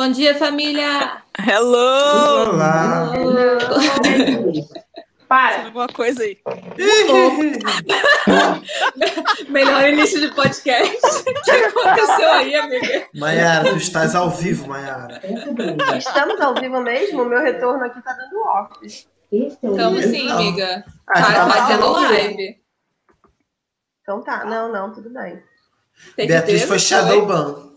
Bom dia, família! Hello! Olá! Para! Alguma coisa aí. Melhor início de podcast. O que aconteceu aí, amiga? Maiara, tu estás ao vivo, Maiara. Estamos ao vivo mesmo? Meu retorno aqui tá dando off. Estamos sim, Não. amiga. Ah, Tá, tá tá tendo live. Então tá, não, não, tudo bem. Tem Beatriz foi Shadowban.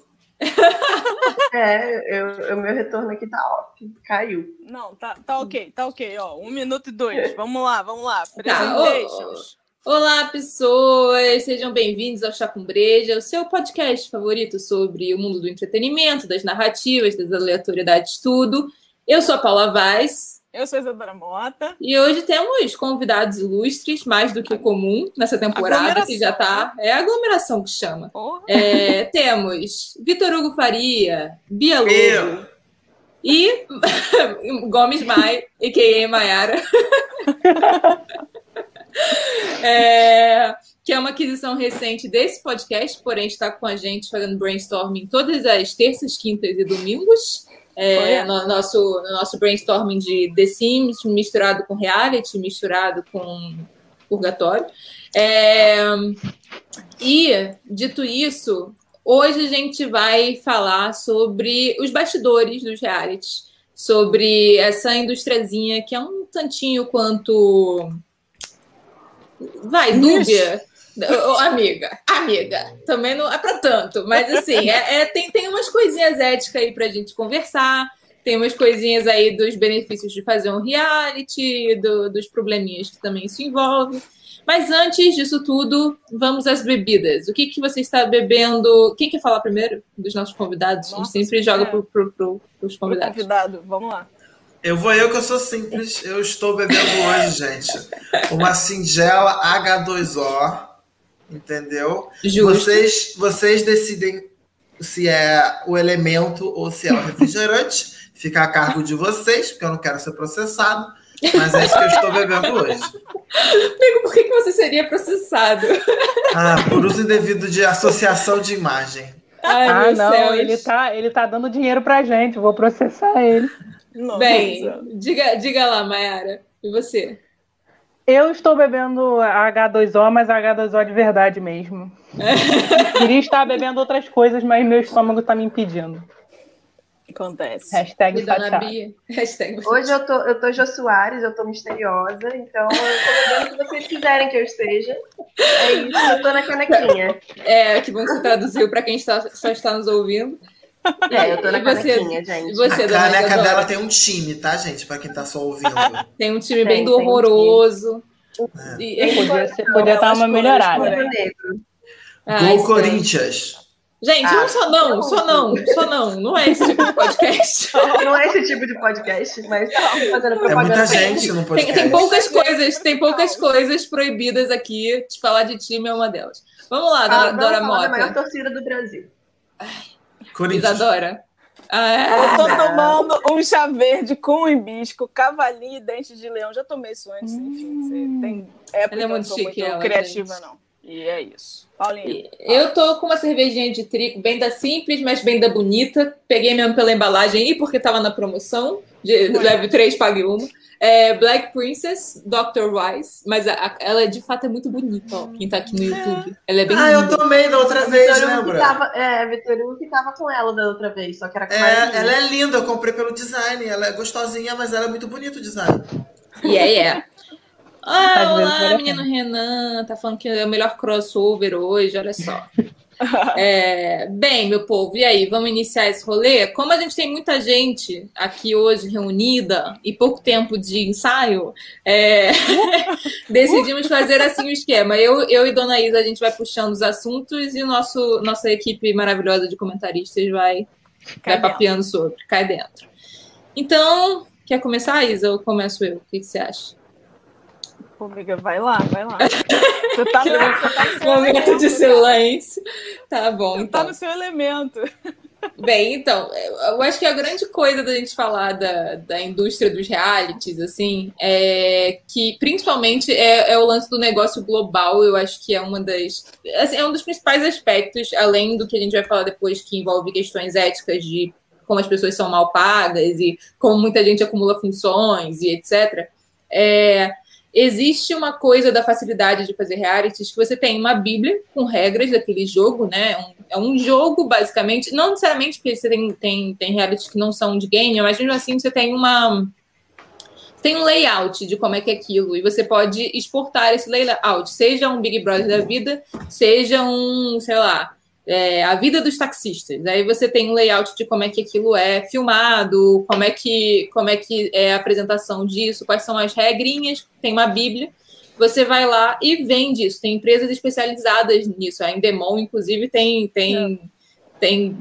É, eu, o meu retorno aqui tá off. Caiu. Não, tá, tá ok, tá ok, ó. Um minuto e dois. Vamos lá, vamos lá. Tá, Presentations. Olá, pessoas! Sejam bem-vindos ao Chá com Breja, o seu podcast favorito sobre o mundo do entretenimento, das narrativas, das aleatoriedades, tudo. Eu sou a Paula Vaz Eu sou a Isadora Mota. e hoje temos convidados ilustres, mais do que o comum nessa temporada, que já tá. É a aglomeração que chama. É, temos Vitor Hugo Faria, Bia Lobo Eu. e Gomes Mai, a.k.a. Maiara. É, que é uma aquisição recente desse podcast, porém está com a gente fazendo brainstorming todas as terças, quintas e domingos. É, Olha. no, nosso, no nosso brainstorming de The Sims, misturado com reality, misturado com purgatório. É, e, dito isso, hoje a gente vai falar sobre os bastidores dos realities, sobre essa industriazinha que é um tantinho quanto. Vai, dúbia. Ô, amiga, amiga, também não é para tanto, mas assim, é, é- tem, tem umas coisinhas éticas aí pra gente conversar, tem umas coisinhas aí dos benefícios de fazer um reality, do- dos probleminhas que também isso envolve. Mas antes disso tudo, vamos às bebidas. O que, que você está bebendo? Quem quer falar primeiro dos nossos convidados? a gente Nossa, sempre joga é. pro, pro, pro, pros pro convidados. convidado, vamos lá. Eu vou eu que eu sou simples. Eu estou bebendo hoje, gente, uma singela H2O. Entendeu? Justo. Vocês, vocês decidem se é o elemento ou se é o refrigerante. Fica a cargo de vocês, porque eu não quero ser processado. Mas é isso que eu estou bebendo hoje. Amigo, por que, que você seria processado? Ah, por uso indevido de associação de imagem. Ai, ah, não, céus. ele tá, ele tá dando dinheiro pra gente, vou processar ele. Nossa. Bem, diga, diga lá, Mayara. E você? Eu estou bebendo a H2O, mas a H2O de verdade mesmo. Queria estar bebendo outras coisas, mas meu estômago tá me impedindo. acontece. Hashtag? Hashtag você. Hoje eu tô, eu tô Jô Soares, eu tô misteriosa, então eu tô bebendo o que vocês quiserem que eu esteja. É isso, eu tô na canequinha. É, que bom que você traduziu para quem está, só está nos ouvindo. É, eu tô na E você? canequinha, E gente. você, A caneca dela tem um time, tá, gente? Pra quem tá só ouvindo. Tem um time bem Tem, do tem um horroroso. E- Podia, ser, podia dar uma melhorada. Ai, Gol. Corinthians. Gente, Ah, não só não, só não, só não. Não é esse tipo de podcast. Não é esse tipo de podcast, mas tá fazendo É propaganda. muita pra gente no Tem, podcast. tem poucas coisas, tem poucas coisas proibidas aqui. De falar de time é uma delas. Vamos lá, Ah, vamos Dora falar da maior Mota. torcida do Brasil. Corinthians. Isadora. Ah, Eu tô tomando um chá verde com hibisco, cavalinho e dente de leão. Já tomei isso antes, enfim. Você tem época Ela é muito chique, muito ela, criativa, gente. não. E é isso. Paulinho. Eu tô com uma cervejinha de trigo, bem da simples, mas bem da bonita. Peguei mesmo pela embalagem e porque tava na promoção. De, leve três, pague uma. É Black Princess, Dr. Wise. Mas a- a- ela de fato é muito bonita, ó. Quem tá aqui no YouTube. Ela é bem Ah, eu linda. tomei da outra vez, lembra? tava, é, Vitor Hugo que tava com ela da outra vez, só que era com É, ela é linda, eu comprei pelo design. Ela é gostosinha, mas ela é muito bonita o design. Yeah, yeah. Ah, vezes olá, a menino Renan. Tá falando que é o melhor crossover hoje, olha só. É, bem, meu povo, e aí, vamos iniciar esse rolê? Como a gente tem muita gente aqui hoje reunida e pouco tempo de ensaio, é, decidimos fazer assim o esquema. Eu, eu e Dona Isa, a gente vai puxando os assuntos e o nosso, nossa equipe maravilhosa de comentaristas vai, Cai vai papeando sobre, cai dentro. Então, Quer começar, Isa, ou começo eu? O que, que você acha? Pô, amiga, vai lá, vai lá. Você tá, no, você tá no seu Momento elemento, de silêncio. Tá bom, Você tá então. no seu elemento. Bem, então, eu acho que a grande coisa da gente falar da, da indústria dos realities, assim, é que principalmente é, é o lance do negócio global. Eu acho que é uma das. Assim, é um dos principais aspectos, além do que a gente vai falar depois, que envolve questões éticas de como as pessoas são mal pagas e como muita gente acumula funções e etc. É, existe uma coisa da facilidade de fazer realities que você tem uma bíblia com regras daquele jogo, né? Um- é um jogo, basicamente, não necessariamente porque você tem, tem, tem realities que não são de game, mas mesmo assim você tem uma tem um layout de como é que é aquilo, e você pode exportar esse layout, seja um Big Brother da vida, seja um, sei lá, é, a vida dos taxistas. Aí você tem um layout de como é que aquilo é filmado, como é que, como é que é a apresentação disso, quais são as regrinhas, tem uma bíblia. Você vai lá e vende isso. Tem empresas especializadas nisso. A Endemol, inclusive, tem, tem, tem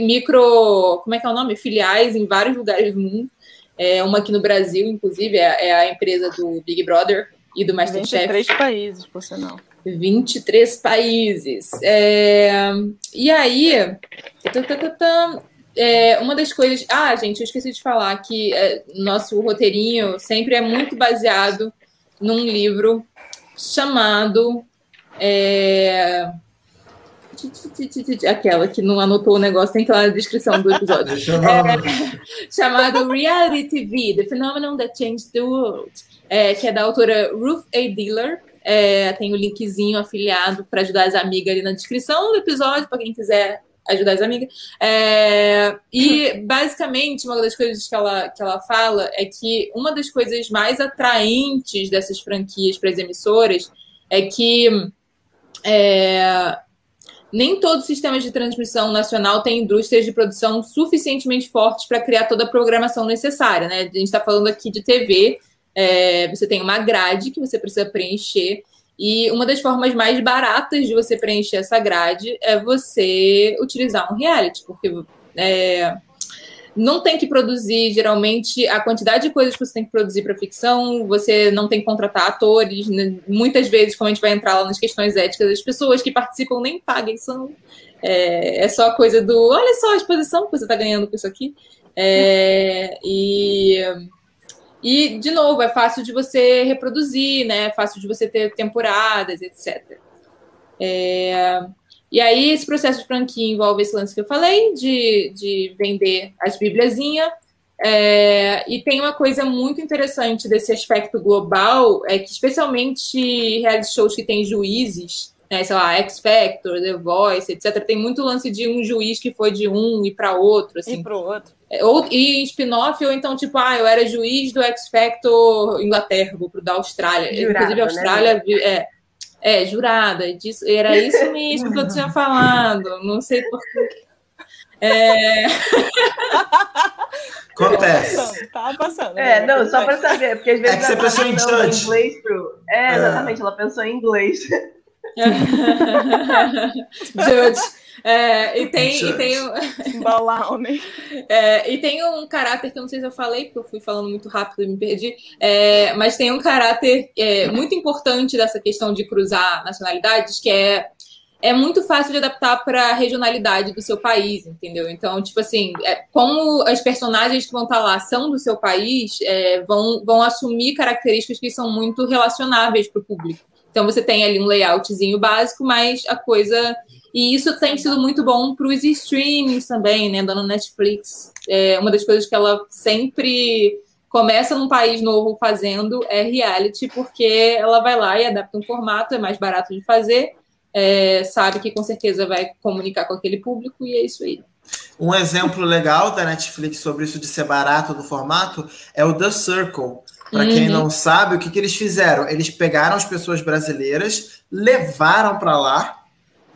micro. Como é que é o nome? Filiais em vários lugares do mundo. É, uma aqui no Brasil, inclusive, é, é a empresa do Big Brother e do Masterchef. 23 países, por sinal. 23 países. É, E aí, é, uma das coisas. Ah, gente, eu esqueci de falar que é, nosso roteirinho sempre é muito baseado num livro chamado. é, Aquela que não anotou o negócio, tem que ir lá na descrição do episódio dar chamado Reality TV, The Phenomenon That Changed the World, é, que é da autora Ruth A. Diller. É, tem o linkzinho afiliado para ajudar as amigas ali na descrição do episódio, para quem quiser ajudar as amigas. É, e, basicamente, uma das coisas que ela, que ela fala é que uma das coisas mais atraentes dessas franquias para as emissoras é que é, nem todo sistema de transmissão nacional tem indústrias de produção suficientemente fortes para criar toda a programação necessária. Né? A gente está falando aqui de TV, é, você tem uma grade que você precisa preencher, e uma das formas mais baratas de você preencher essa grade é você utilizar um reality, porque é, não tem que produzir, geralmente, a quantidade de coisas que você tem que produzir para ficção, você não tem que contratar atores. né? Muitas vezes, como a gente vai entrar lá nas questões éticas, as pessoas que participam nem pagam, são. É, é só coisa do. Olha só a exposição que você está ganhando com isso aqui. É, e. E, de novo, é fácil de você reproduzir, né? É fácil de você ter temporadas, etc. É, e aí, esse processo de franquia envolve esse lance que eu falei, de, de vender as bibliazinhas. É, e tem uma coisa muito interessante desse aspecto global, é que especialmente reality shows que tem juízes, né, sei lá, X Factor, The Voice, etc., tem muito lance de um juiz que foi de um e para outro, assim. E pro outro. É, Ou, e em spin-off, ou então, tipo, ah, eu era juiz do X Factor Inglaterra, vou pro da Austrália. Jurada, Inclusive, a né, Austrália vi- é, é jurada. Disso, era isso mesmo que eu tinha falado. Não sei porquê. É, Acontece. Tava passando. É, né? não, só pra saber, porque às vezes É que você a pensou em judge. inglês pro. É, É. exatamente, ela pensou em inglês. Judge. É, e tem, e tem, um- Balau, né? é, e tem um caráter que eu não sei se eu falei, porque eu fui falando muito rápido e me perdi, é, mas tem um caráter é, muito importante dessa questão de cruzar nacionalidades, que é é muito fácil de adaptar para a regionalidade do seu país, entendeu? Então, tipo assim, é, como as personagens que vão estar lá são do seu país, é, vão, vão assumir características que são muito relacionáveis para o público. Então, você tem ali um layoutzinho básico, mas a coisa. E isso tem sido muito bom para os streamings também, né? Dando Netflix. É uma das coisas que ela sempre começa num país novo fazendo é reality, porque ela vai lá e adapta um formato, é mais barato de fazer é, sabe que com certeza vai comunicar com aquele público e é isso aí. Um exemplo legal da Netflix sobre isso de ser barato do formato é o The Circle. Para quem Uhum. não sabe, o que, que eles fizeram? Eles pegaram as pessoas brasileiras, levaram para lá,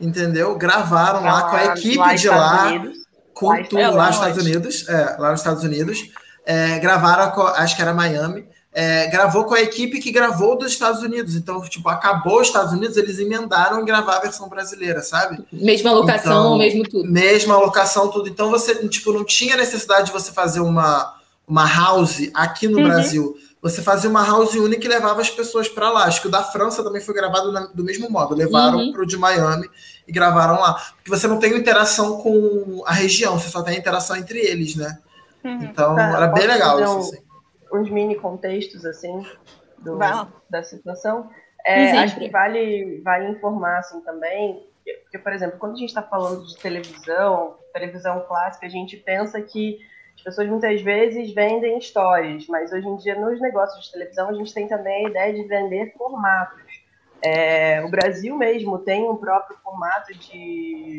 entendeu? Gravaram lá com a equipe Lá de lá, Unidos. com Lá tudo Estados lá nos Unidos. Estados Unidos, é, lá nos Estados Unidos. É, gravaram, com- acho que era Miami, é, gravou com a equipe que gravou dos Estados Unidos. Então, tipo, acabou os Estados Unidos, eles emendaram em gravar a versão brasileira, sabe? Mesma locação, Então, mesmo tudo. Mesma locação, tudo. Então você, tipo, não tinha necessidade de você fazer uma, uma house aqui no Uhum. Brasil, você fazia uma house única e levava as pessoas para lá. Acho que o da França também foi gravado na- do mesmo modo. Levaram Uhum. pro de Miami e gravaram lá. Porque você não tem interação com a região, você só tem interação entre eles, né? Uhum. Então Tá, era bem legal isso. assim. uns mini contextos assim do- da situação. É, acho que vale, vale informar assim também, porque, por exemplo, quando a gente está falando de televisão, televisão clássica, a gente pensa que as pessoas muitas vezes vendem histórias, mas hoje em dia nos negócios de televisão a gente tem também a ideia de vender formatos. É, o Brasil mesmo tem um próprio formato de,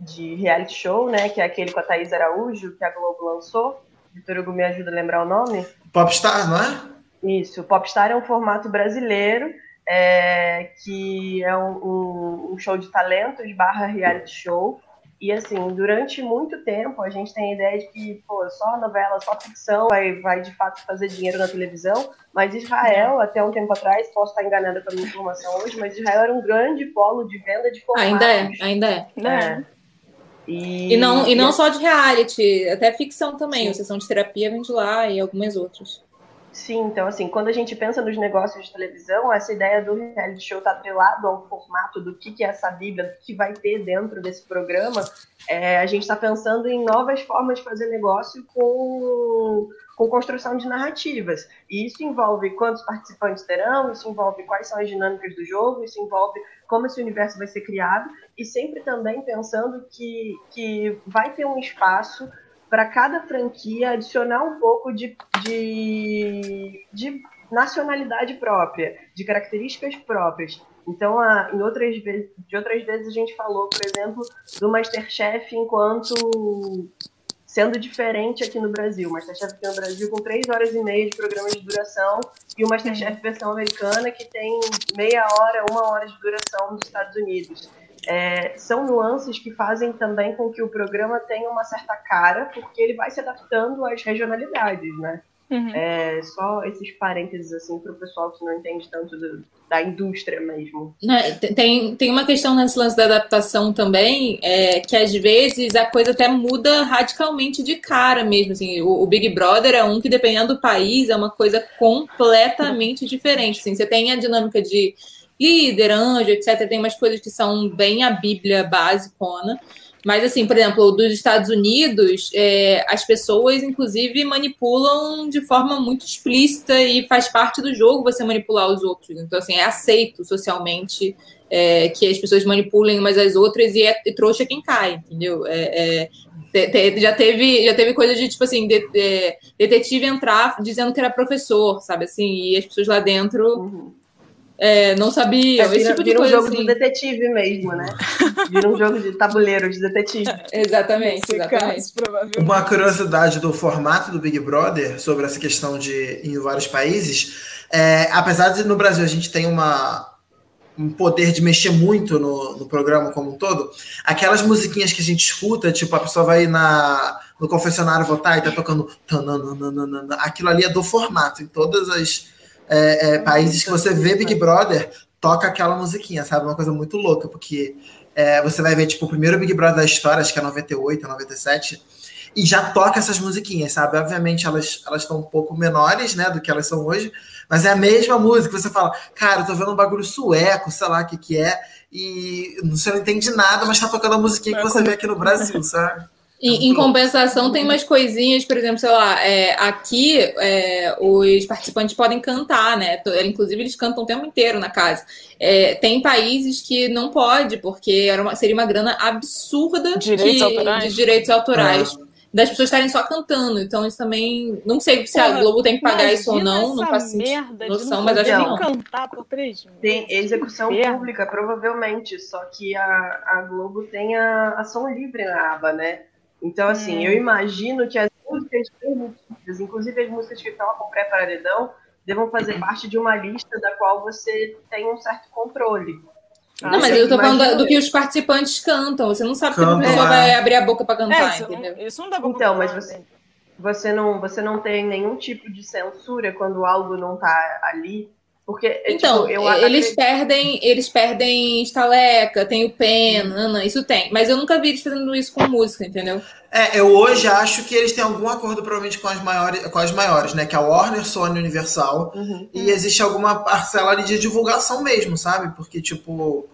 de reality show, né, que é aquele com a Thaís Araújo, que a Globo lançou. Vitor Hugo me ajuda a lembrar o nome? Popstar, não é? Isso, o Popstar é um formato brasileiro, é, que é um, um- um show de talentos barra reality show. E assim, durante muito tempo a gente tem a ideia de que, pô, só novela, só ficção vai, vai de fato fazer dinheiro na televisão. Mas Israel, até um tempo atrás, posso estar enganada com a minha informação hoje, mas Israel era um grande polo de venda de formatos. Ainda é, ainda é. Né? E, E não, e não só de reality, até ficção também. A sessão de terapia vem de lá e algumas outras. Sim, então assim, quando a gente pensa nos negócios de televisão, essa ideia do reality show está atrelado ao formato do que, que é essa Bíblia, do que vai ter dentro desse programa, é, a gente está pensando em novas formas de fazer negócio com, com construção de narrativas. E isso envolve quantos participantes terão, isso envolve quais são as dinâmicas do jogo, isso envolve como esse universo vai ser criado, e sempre também pensando que, que vai ter um espaço para cada franquia adicionar um pouco de, de, de nacionalidade própria, de características próprias. Então, a, em outras vezes, de outras vezes a gente falou, por exemplo, do Masterchef enquanto sendo diferente aqui no Brasil. O Masterchef aqui no Brasil com três horas e meia de programa de duração e o Masterchef versão americana que tem meia hora, uma hora de duração nos Estados Unidos. É, são nuances que fazem também com que o programa tenha uma certa cara, porque ele vai se adaptando às regionalidades, né? Uhum. É, só esses parênteses assim para o pessoal que não entende tanto do- da indústria mesmo. Né, Tem, tem uma questão nesse lance da adaptação também, é, que às vezes a coisa até muda radicalmente de cara mesmo. Assim, o, o Big Brother é um que, dependendo do país, é uma coisa completamente diferente. Assim, você tem a dinâmica de líder, anjo, etc. Tem umas coisas que são bem a Bíblia basicona. Mas, assim, por exemplo, dos Estados Unidos, é, as pessoas, inclusive, manipulam de forma muito explícita e faz parte do jogo você manipular os outros. Então, assim, é aceito socialmente é, que as pessoas manipulem umas às outras e é e trouxa quem cai, entendeu? É, é, te- te- já, teve, já teve coisa de, tipo assim, de- é, detetive entrar dizendo que era professor, sabe? Assim, e as pessoas lá dentro Uhum. É, não sabiam. Esse vira tipo de vira um coisa, jogo assim. do detetive mesmo, né? Vira um jogo de tabuleiro de detetive. Exatamente, exatamente. caso. Uma curiosidade do formato do Big Brother sobre essa questão de em vários países, é, apesar de no Brasil a gente tem uma, um poder de mexer muito no, no programa como um todo, aquelas musiquinhas que a gente escuta, tipo, a pessoa vai na, no confessionário votar e tá tocando tananana, aquilo ali é do formato. Em todos os é, é, países que você vê Big Brother, toca aquela musiquinha, sabe? Uma coisa muito louca, porque é, você vai ver, tipo, o primeiro Big Brother da história, acho que é 98, 97, e já toca essas musiquinhas, sabe? Obviamente elas elas estão um pouco menores, né, do que elas são hoje, mas é a mesma música. Você fala, cara, eu tô vendo um bagulho sueco, sei lá o que que é, e você não entende nada, mas tá tocando a musiquinha que você vê aqui no Brasil, sabe? Em, em compensação, tem umas coisinhas, por exemplo, sei lá, é, aqui é, os participantes podem cantar, né? Inclusive, eles cantam o tempo inteiro na casa. É, tem países que não pode, porque era uma- seria uma grana absurda Direitos que- autorais? de direitos autorais. Das pessoas estarem só cantando. Então, isso também. Não sei se a Globo tem que pagar isso ou não, não faço de noção, não mas acho que não. cantar por três meses. Tem execução Inferno. pública, provavelmente, só que a, a Globo tem a ação livre na aba, né? Então, assim, Hum. eu imagino que as músicas permitidas, inclusive as músicas que estão com pré-paredão, devam fazer parte de uma lista da qual você tem um certo controle. Ah, Não, mas eu tô falando do que os participantes cantam. Você não sabe se a pessoa é. vai abrir a boca pra É, cantar, isso, entendeu? não, isso não dá pra Então, mas você-? Você não, você não tem nenhum tipo de censura quando algo não tá ali. Porque, é, Então, tipo, eu eles acredito- perdem, eles perdem estaleca, tem o pen, nana, isso tem. Mas eu nunca vi eles fazendo isso com música, entendeu? É, eu hoje acho que eles têm algum acordo provavelmente com as maiores, com as maiores, né? Que é a Warner, Sony, Universal. Uhum. E existe alguma parcela ali de divulgação mesmo, sabe? Porque, tipo,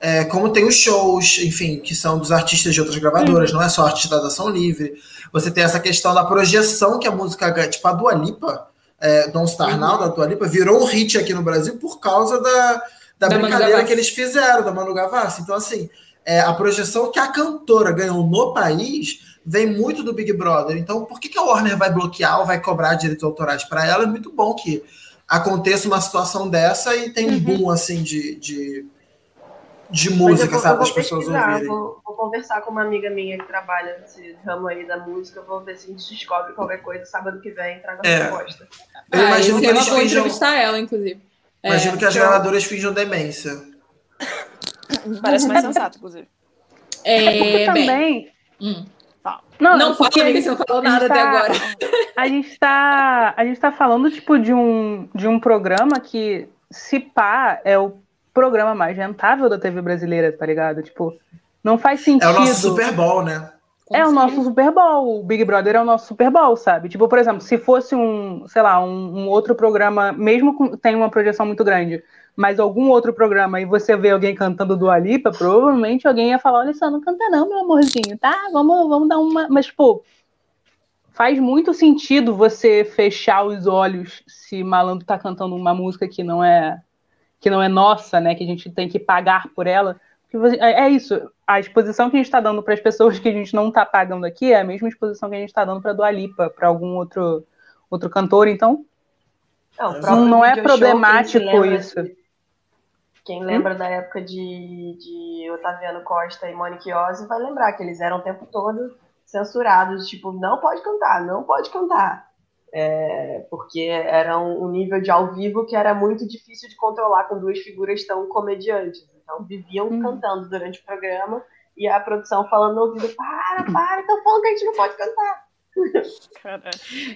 é, como tem os shows, enfim, que são dos artistas de outras gravadoras, não é só artista da ação livre. Você tem essa questão da projeção que a música ganha. Tipo, a Dua Lipa, é, Don't Star Now, da Dua Lipa, virou um hit aqui no Brasil por causa da, da, Da brincadeira que eles fizeram, da Manu Gavassi. Então, assim, é, a projeção que a cantora ganhou no país vem muito do Big Brother. Então, por que, que a Warner vai bloquear ou vai cobrar direitos autorais para ela? É muito bom que aconteça uma situação dessa e tem um boom assim de, de, de música, vou- sabe? vou pessoas ouvirem. Vou, vou conversar com uma amiga minha que trabalha nesse ramo aí da música, vou ver se a gente descobre qualquer coisa sábado que vem, traga a É. resposta. Eu imagino esse que eles vou finjam. entrevistar ela, inclusive. É, Imagino que as então- gravadoras finjam demência. Parece mais sensato, inclusive. é, Porque bem, também. hum. Não, não fala, porque você não falou gente nada até tá- agora. A gente tá, a gente tá falando tipo de um, de um programa que se pá é o programa mais rentável da TV brasileira, tá ligado? Tipo, não faz sentido. É o nosso Super Bowl, né? É o nosso Super Bowl. O Big Brother é o nosso Super Bowl, sabe? Tipo, por exemplo, se fosse um, sei lá, um, um outro programa, mesmo com tem uma projeção muito grande, mas algum outro programa e você vê alguém cantando do Alipa, provavelmente alguém ia falar: olha só, não canta não, meu amorzinho, tá? Vamos, vamos dar uma. Mas, pô, faz muito sentido você fechar os olhos se malandro tá cantando uma música que não é que não é nossa, né? Que a gente tem que pagar por ela. É é isso. A exposição que a gente está dando para as pessoas que a gente não está pagando aqui é a mesma exposição que a gente está dando para Dua Lipa, para algum outro outro cantor. Então, Não, Não- não é video show, problemático quem isso. de- Quem lembra da época de, de Otaviano Costa e Monique Ozzy vai lembrar que eles eram o tempo todo censurados, tipo, não pode cantar, não pode cantar. É, porque era um, um nível de ao vivo que era muito difícil de controlar com duas figuras tão comediantes. Então viviam Uhum. cantando durante o programa e a produção falando no ouvido, para, para, estão falando que a gente não pode cantar.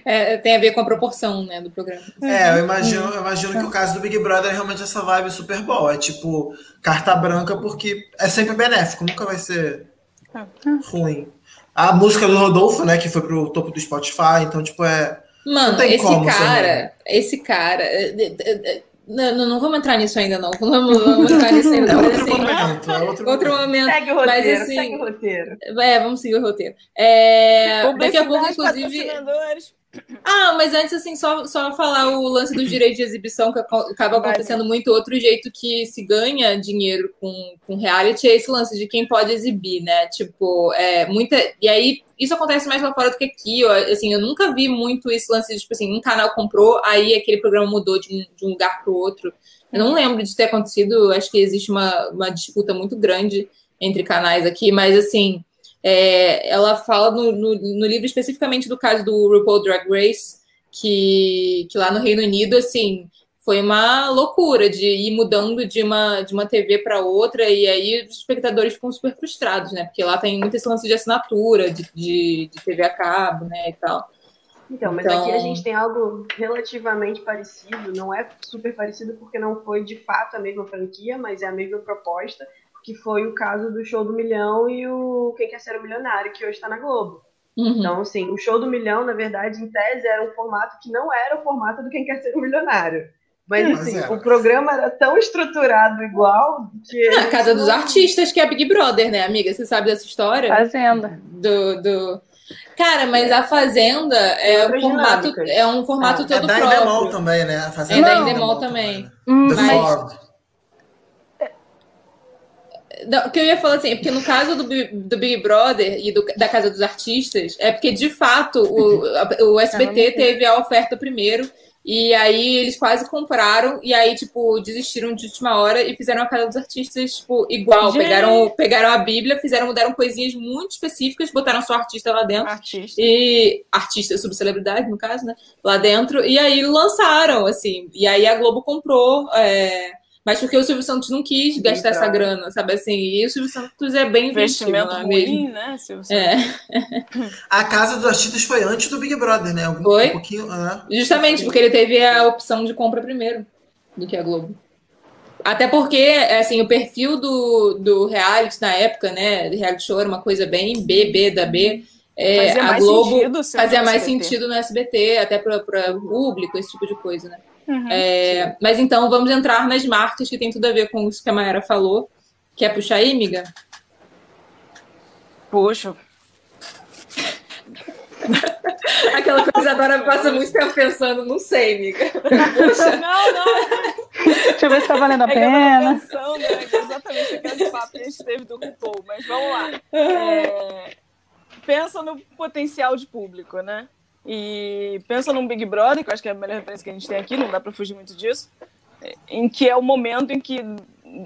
É, tem a ver com a proporção né, do programa. É, eu imagino, eu imagino que o caso do Big Brother é realmente essa vibe Super Bowl. É tipo carta branca, porque é sempre benéfico, nunca vai ser ruim. A música do Rodolfo, né, que foi pro topo do Spotify, então, tipo, é. Mano, Não tem esse como ser cara, esse cara. É, é, é, Não, não, vamos entrar nisso ainda, não. Não vamos, vamos entrar nisso ainda. É Mas, outro assim, momento, é outro, outro momento. momento. Segue o roteiro, Mas, assim, segue o roteiro. É, vamos seguir o roteiro. É, daqui a pouco, Publicidade, inclusive. Ah, mas antes, assim, só, só falar o lance dos direitos de exibição, que acaba acontecendo muito. Outro jeito que se ganha dinheiro com, com reality é esse lance de quem pode exibir, né? Tipo, é, muita. E aí, isso acontece mais lá fora do que aqui. Eu, assim, eu nunca vi muito esse lance de, tipo assim, um canal comprou, aí aquele programa mudou de um, de um lugar para o outro. Eu não lembro de ter acontecido, acho que existe uma, uma disputa muito grande entre canais aqui, mas assim. É, ela fala no, no, no livro especificamente do caso do RuPaul Drag Race, que, que lá no Reino Unido, assim, foi uma loucura de ir mudando de uma, de uma TV para outra, e aí os espectadores ficam super frustrados, né? Porque lá tem muito esse lance de assinatura, de, de, de TV a cabo, né, e tal. Então, mas Então- aqui a gente tem algo relativamente parecido, não é super parecido porque não foi de fato a mesma franquia, mas é a mesma proposta, que foi o caso do Show do Milhão e o Quem Quer Ser o Milionário, que hoje está na Globo. Uhum. Então, assim, o Show do Milhão, na verdade, em tese, era um formato que não era o formato do Quem Quer Ser o Milionário. Mas, Mas assim, era. o programa era tão estruturado igual que... É a Casa dos Artistas, que é a Big Brother, né, amiga? Você sabe dessa história? Fazenda. Do, do... Cara, mas a Fazenda é um Outras formato, é um formato É todo da próprio. Endemol também, né? A Fazenda É da Endemol Endemol também. Hum, The Mas- o que eu ia falar assim, é porque no caso do, do Big Brother e do- da Casa dos Artistas, é porque de fato o, o SBT teve a oferta primeiro, e aí eles quase compraram, e aí, tipo, desistiram de última hora e fizeram a Casa dos Artistas, tipo, igual. Gente. Pegaram, pegaram a Bíblia, fizeram, mudaram coisinhas muito específicas, botaram só artista lá dentro. Artista. E artista, subcelebridade, no caso, né? Lá dentro. E aí lançaram, assim. E aí a Globo comprou. é, Mas porque o Silvio Santos não quis gastar essa Droga. grana, sabe assim? E o Silvio Santos é bem investimento, é mesmo? ruim, né, Silvio? É, A Casa dos Artistas foi antes do Big Brother, né? Algum, Foi? Um pouquinho. ah. justamente porque ele teve a opção de compra primeiro. do que a Globo. Até porque, assim, o perfil do, do reality na época, né? Do reality show era uma coisa bem B, B da B. É, Fazia a mais Globo sentido fazia mais SBT. sentido no SBT, até para o público, esse tipo de coisa, né? Uhum. É, mas então vamos entrar nas marcas que tem tudo a ver com isso que a Mayara falou. Quer puxar aí, miga? Puxa, Aquela coisa agora passa muito tempo pensando, não sei, miga. Puxa. não, não. Deixa eu ver se tá valendo a É pena. pensando, né, é exatamente aquele papo que a gente teve do RuPaul, mas vamos lá. É, pensa no potencial de público, né? E pensa num Big Brother, que eu acho que é a melhor referência que a gente tem aqui, não dá para fugir muito disso, em que é o momento em que,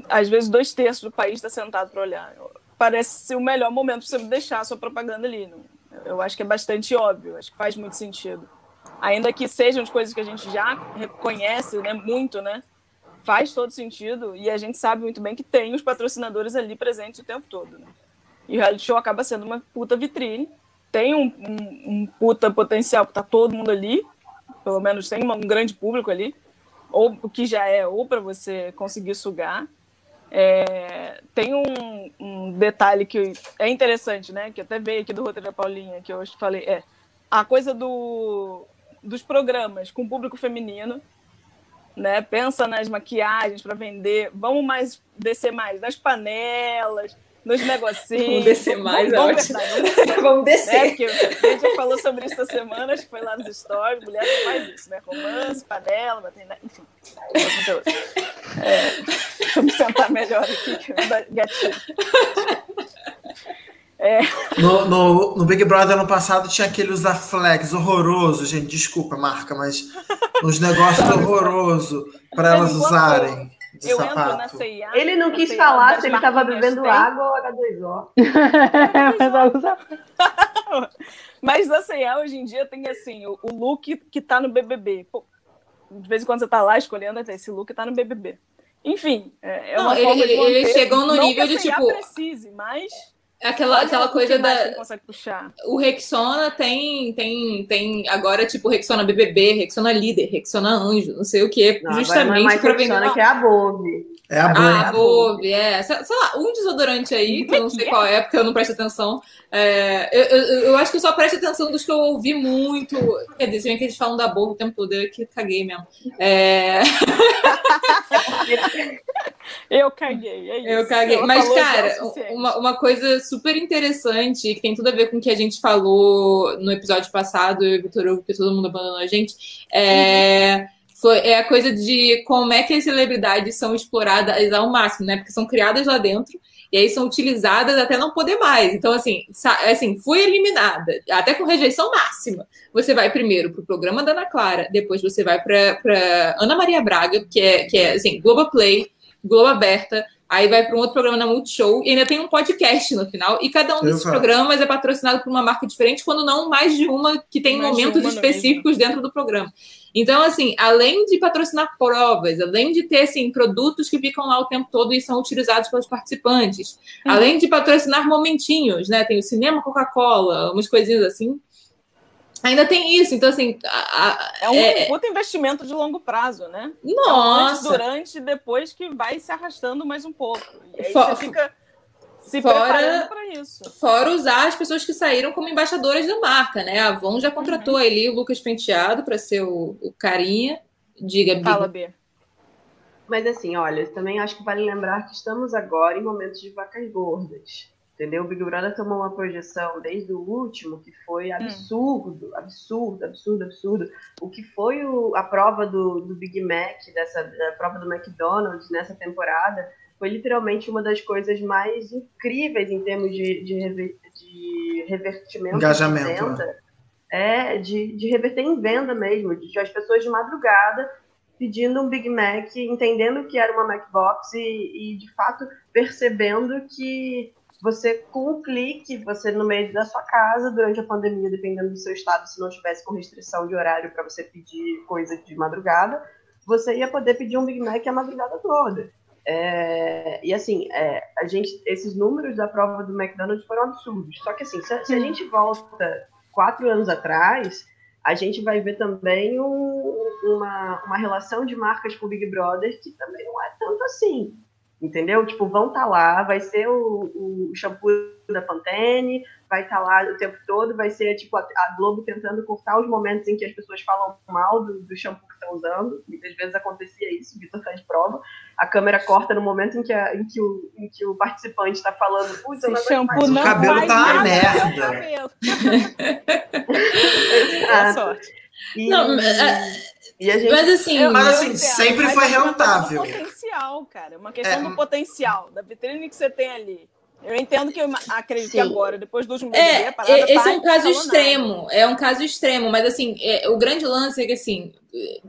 às vezes, dois terços do país está sentado para olhar. Parece ser o melhor momento para você deixar a sua propaganda ali. Não? Eu acho que é bastante óbvio, acho que faz muito sentido. Ainda que sejam as coisas que a gente já reconhece né, muito, né? faz todo sentido e a gente sabe muito bem que tem os patrocinadores ali presentes o tempo todo. Né? E o reality show acaba sendo uma puta vitrine, tem um, um, um puta potencial que tá todo mundo ali, pelo menos tem uma- um grande público ali, ou o que já é, ou para você conseguir sugar. É, tem um, um detalhe que é interessante, né? Que até veio aqui do roteiro da Paulinha, que eu falei, é a coisa do, dos programas com público feminino né? Pensa nas maquiagens para vender. Vamos mais descer mais nas panelas, nos negocinhos. Vamos descer mais, é vamos, vamos descer. Vamos Né? descer. Porque a gente já falou sobre isso essa semana, acho que foi lá nos stories, mulher que faz isso, né? Romance, panela, bater, enfim. É, deixa eu me sentar melhor aqui, que eu gatilho. É, No, no, no Big Brother ano passado tinha aquele usa flex horroroso, gente. Desculpa, marca, mas uns negócios horrorosos para elas usarem de eu entro na sapato. CIA. Ele não quis CIA, falar se ele estava bebendo tem. água ou H2O. Mas a C&A hoje em dia tem assim, o, o look que tá no BBB. Pô, de vez em quando você tá lá escolhendo, até esse look tá no BBB. Enfim, é, é Não, uma ele- forma de ele- chegam no não nível que a de, tipo, precise, mas Aquela, olha aquela coisa que da. que consegue puxar. O Rexona tem, tem, tem agora, tipo, Rexona BBB, Rexona líder, Rexona anjo, não sei o quê, Não, é justamente para vender. Rexona, que é a Bove. É a Ah, Blanca. Bove, é. Sei sei lá, um desodorante aí, que eu não sei qual é, porque eu não presto atenção. É, eu, eu, eu acho que eu só presto atenção dos que eu ouvi muito. Quer dizer, se bem que eles falam da Bove o tempo todo, eu que caguei mesmo. É, Eu caguei, é isso. eu caguei. Ela Mas, cara, uma, uma coisa super interessante, que tem tudo a ver com o que a gente falou no episódio passado, eu e o Vitor Hugo, que todo mundo abandonou a gente, é. Foi, é a coisa de como é que as celebridades são exploradas ao máximo, né? Porque são criadas lá dentro e aí são utilizadas até não poder mais. Então, assim, assim, foi eliminada, até com rejeição máxima. Você vai primeiro pro programa da Ana Clara, depois você vai para Ana Maria Braga, que é, que é assim, Globoplay, Globo Aberta, aí vai para um outro programa na Multishow e ainda tem um podcast no final. E cada um desses Exato. programas é patrocinado por uma marca diferente, quando não mais de uma que tem Mais de momentos no específicos dentro do programa. Então, assim, além de patrocinar provas, além de ter assim, produtos que ficam lá o tempo todo e são utilizados pelos participantes, Uhum. além de patrocinar momentinhos, né? Tem o cinema Coca-Cola, umas coisinhas assim. Ainda tem isso, então assim, a- a- É um é- puta investimento de longo prazo, né? Nossa, durante e depois que vai se arrastando mais um pouco. E aí Fo- você fica se fora- preparando para isso. Fora usar as pessoas que saíram como embaixadoras da marca, né? A Avon já contratou Uhum. ali o Lucas Penteado para ser o, o carinha. Diga, Biga. Fala, B. Mas assim, olha, também acho que vale lembrar que estamos agora em momentos de vacas gordas. Entendeu? O Big Brother tomou uma projeção desde o último que foi absurdo, absurdo, absurdo, absurdo. O que foi o- a prova do, do Big Mac, dessa, da prova do McDonald's nessa temporada, foi literalmente uma das coisas mais incríveis em termos de, de, rever- de revertimento Engajamento, de venda. É, de, de reverter em venda mesmo, de as pessoas de madrugada pedindo um Big Mac, entendendo que era uma Macbox e, e de fato percebendo que você com um clique, você no meio da sua casa durante a pandemia, dependendo do seu estado, se não tivesse com restrição de horário para você pedir coisa de madrugada, você ia poder pedir um Big Mac a madrugada toda. É, e assim, é, a gente, esses números da prova do McDonald's foram absurdos. Só que assim, se, a- se a gente volta quatro anos atrás, a gente vai ver também um, uma, uma relação de marcas com o Big Brother que também não é tanto assim. Entendeu? Tipo, vão estar tá lá, vai ser o, o shampoo da Pantene, vai estar tá lá o tempo todo, vai ser tipo a, a, Globo tentando cortar os momentos em que as pessoas falam mal do, do shampoo que estão usando. Muitas vezes acontecia isso, o Vitor faz prova. A câmera corta no momento em que, a, em que, o, em que o participante está falando, putz, eu não shampoo não o cabelo tá uma merda. Boa sorte. E, não, e a gente, mas assim, eu, mas, assim sempre mas foi é rentável. É potencial, cara. É uma questão é, do potencial, da vitrine que você tem ali. Eu entendo que eu acredito Sim. que agora, depois dos últimos é, é esse é um caso extremo, nada. é um caso extremo, mas assim, é, o grande lance é que assim,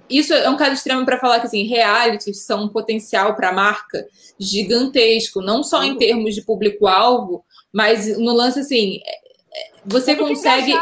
isso é um caso extremo para falar que assim, realities são um potencial para a marca gigantesco, não só em termos de público-alvo, mas no lance assim, você consegue.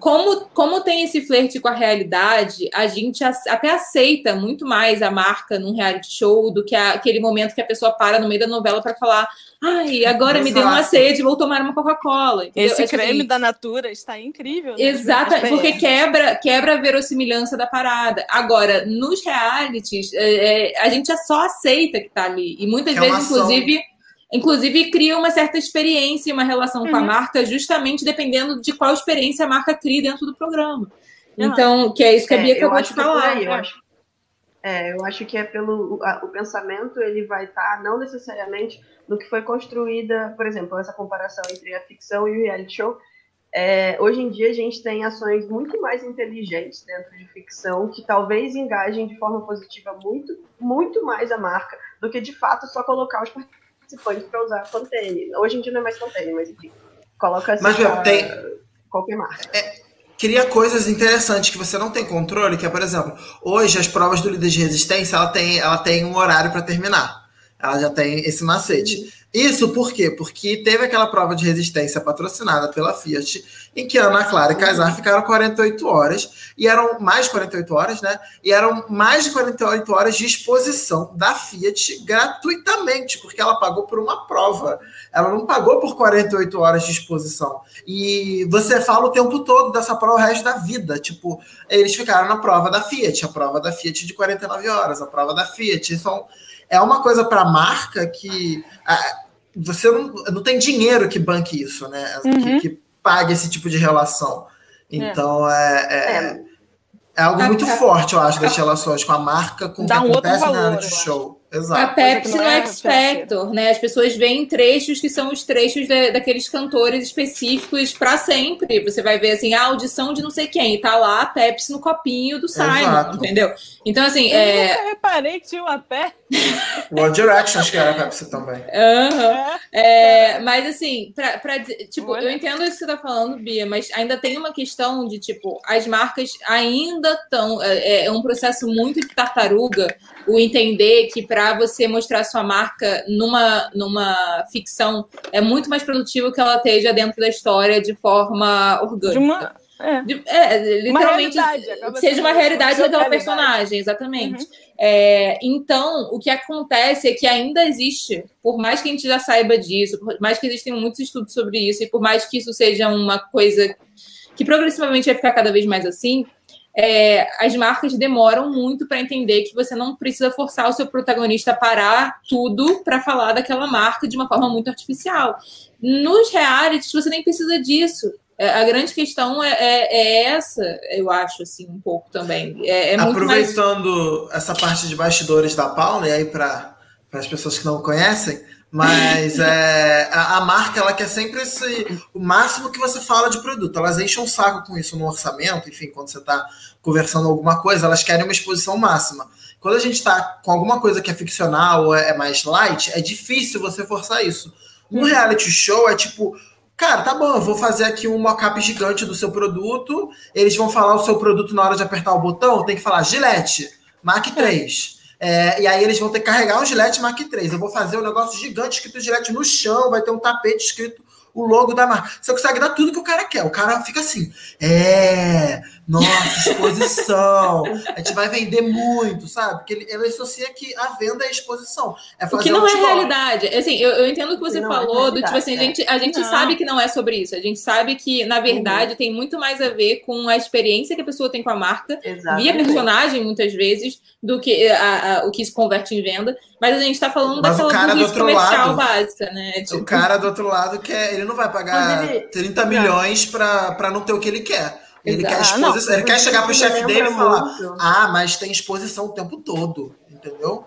Como, como tem esse flerte com a realidade, a gente até aceita muito mais a marca num reality show do que a, aquele momento que a pessoa para no meio da novela para falar: ai, agora Exato. me deu uma sede, vou tomar uma Coca-Cola. Esse é creme assim, da Natura está incrível. Né? Exato, porque quebra, quebra a verossimilhança da parada. Agora, nos realities, é, é, a gente só aceita que está ali. E muitas que vezes, é inclusive Inclusive, cria uma certa experiência e uma relação uhum. com a uhum. marca, justamente dependendo de qual experiência a marca cria dentro do programa. Uhum. Então, que é isso que a Bia é, acabou de falar. Aí, eu, acho, é, eu acho que é pelo a, o pensamento, ele vai estar tá, não necessariamente no que foi construída, por exemplo, essa comparação entre a ficção e o reality show. É, hoje em dia a gente tem ações muito mais inteligentes dentro de ficção que talvez engajem de forma positiva muito, muito mais a marca do que de fato só colocar os participantes para usar Pantene. Hoje em dia não é mais Pantene, mas enfim. Coloca assim mas, meu, tem... qualquer marca. É, cria coisas interessantes que você não tem controle, que é, por exemplo, hoje as provas do líder de resistência, ela tem, ela tem um horário para terminar. Ela já tem esse macete. Isso por quê? Porque teve aquela prova de resistência patrocinada pela Fiat, em que Ana Clara e Kaysar ficaram 48 horas, e eram mais de 48 horas, né? E eram mais de 48 horas de exposição da Fiat gratuitamente, porque ela pagou por uma prova. Ela não pagou por 48 horas de exposição. E você fala o tempo todo dessa prova o resto da vida. Tipo, eles ficaram na prova da Fiat, a prova da Fiat de 49 horas, a prova da Fiat. São é uma coisa para a marca que você não, não tem dinheiro que banque isso, né? Uhum. Que, que, pague esse tipo de relação. Então é, é, é. é algo muito forte, eu acho, das relações com a marca, com o que um acontece no reality show. Exato. A Pepsi no é X Factor, né? As pessoas veem trechos que são os trechos de, daqueles cantores específicos para sempre. Você vai ver assim, a audição de não sei quem, e tá lá a Pepsi no copinho do Simon, Exato. entendeu? Então, assim. Eu é... nunca reparei que tinha uma Pepsi. One Direction, acho que era a Pepsi também. Uhum. É, mas assim, pra, pra, tipo, Olha. eu entendo isso que você tá falando, Bia, mas ainda tem uma questão de, tipo, as marcas ainda estão. É, é um processo muito de tartaruga o entender que para você mostrar sua marca numa, numa ficção é muito mais produtivo que ela esteja dentro da história de forma orgânica. De uma... É. De, é, literalmente uma seja uma realidade daquela personagem, exatamente. Uhum. É, então, o que acontece é que ainda existe, por mais que a gente já saiba disso, por mais que existem muitos estudos sobre isso, e por mais que isso seja uma coisa que progressivamente vai ficar cada vez mais assim, é, as marcas demoram muito para entender que você não precisa forçar o seu protagonista a parar tudo para falar daquela marca de uma forma muito artificial. Nos realities, você nem precisa disso. É, a grande questão é, é, é, essa, eu acho, assim, um pouco também. É, Aproveitando mais... essa parte de bastidores da Paula, e aí para as pessoas que não conhecem, mas é, a, a, marca ela quer sempre esse, o máximo que você fala de produto. Elas enchem um saco com isso no orçamento, enfim, quando você está conversando alguma coisa, elas querem uma exposição máxima. Quando a gente está com alguma coisa que é ficcional ou é, é mais light, é difícil você forçar isso. Um uhum. reality show é tipo, cara, tá bom, eu vou fazer aqui um mockup gigante do seu produto, eles vão falar o seu produto na hora de apertar o botão, tem que falar Gillette, Mac 3. É, e aí eles vão ter que carregar um Gillette Mark III. Eu vou fazer um negócio gigante escrito Gillette no chão, vai ter um tapete escrito o logo da marca. Você consegue dar tudo que o cara quer. O cara fica assim, é, Nossa, exposição. a gente vai vender muito, sabe? Porque ele, ele associa que a venda é exposição. É o que não é realidade. Assim, eu, eu entendo o que você não é falou, é do tipo assim, a gente, a gente sabe que não é sobre isso. A gente sabe que, na verdade, uhum. tem muito mais a ver com a experiência que a pessoa tem com a marca, Exatamente. via personagem, muitas vezes, do que a, a, o que se converte em venda. Mas a gente está falando Mas daquela cara do outro comercial lado, básica, né? Tipo... O cara do outro lado quer, ele não vai pagar 30 milhões para não ter o que ele quer. Ele Exato. quer exposição. Não, ele quer chegar pro chefe dele e falar: muito. Ah, mas tem exposição o tempo todo. Entendeu?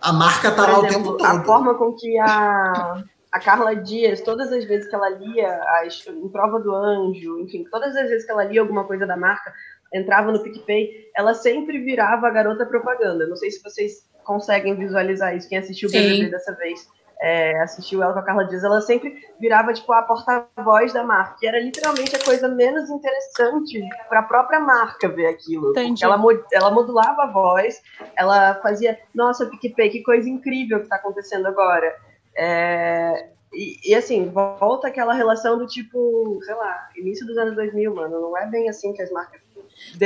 A marca tá Por lá exemplo, o tempo todo. A forma com que a, a Carla Dias, todas as vezes que ela lia as, em prova do anjo, enfim, todas as vezes que ela lia alguma coisa da marca, entrava no PicPay, ela sempre virava a garota propaganda. Não sei se vocês conseguem visualizar isso, quem assistiu o BBB dessa vez é, assistiu ela com a Carla Dias, ela sempre virava tipo a porta-voz da marca, que era literalmente a coisa menos interessante para a própria marca ver aquilo. Ela, ela modulava a voz, ela fazia, nossa, PicPay, que coisa incrível que está acontecendo agora. É, e, e, assim, volta aquela relação do tipo, sei lá, início dos anos 2000, mano, não é bem assim que as marcas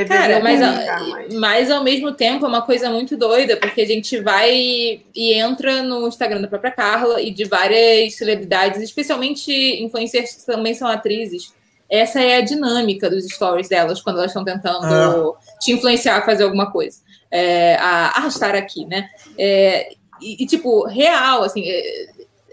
Cara, mas, mas... mas ao mesmo tempo é uma coisa muito doida, porque a gente vai e entra no Instagram da própria Carla e de várias celebridades, especialmente influencers que também são atrizes. Essa é a dinâmica dos stories delas quando elas estão tentando ah. te influenciar a fazer alguma coisa. É, a arrastar aqui, né? É, e, e, tipo, real, assim, é,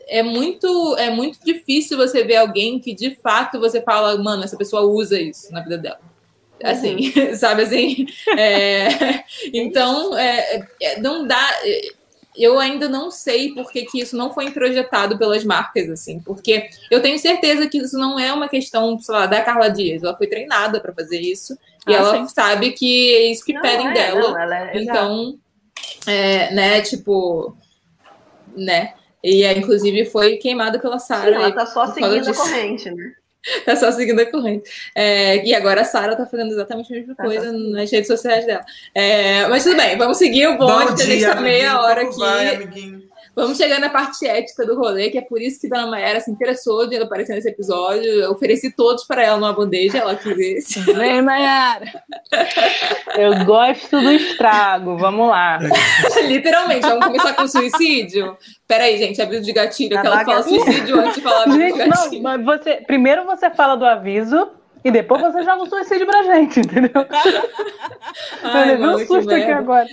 é, muito, é muito difícil você ver alguém que de fato você fala, mano, essa pessoa usa isso na vida dela assim, uhum. sabe assim? É, então, é, é, não dá. Eu ainda não sei por que, que isso não foi introjetado pelas marcas, assim, porque eu tenho certeza que isso não é uma questão, sei lá, da Carla Dias. Ela foi treinada para fazer isso e ah, ela sim. sabe que é isso que não, pedem é, dela. Não, é, então, é, né, tipo, né? E inclusive foi queimada pela Sara. Ela tá só seguindo a corrente, né? É só seguindo a corrente. É, e agora a Sara tá fazendo exatamente a mesma tá coisa nas redes sociais dela. É, mas tudo bem, vamos seguir o bonde, que a gente tá meia hora aqui. Vai, Vamos chegar na parte ética do rolê, que é por isso que Dona Maera se interessou de aparecer nesse episódio. Eu ofereci todos para ela numa bandeja, ela quis esse. Vem, Maera! Eu gosto do estrago, vamos lá. Literalmente, vamos começar com suicídio? Peraí, gente, aviso de gatilho, que ela fala suicídio antes de falar aviso de gatilho. Não, mas você, primeiro você fala do aviso, e depois você joga o suicídio pra gente, entendeu? Ai, eu um susto aqui agora.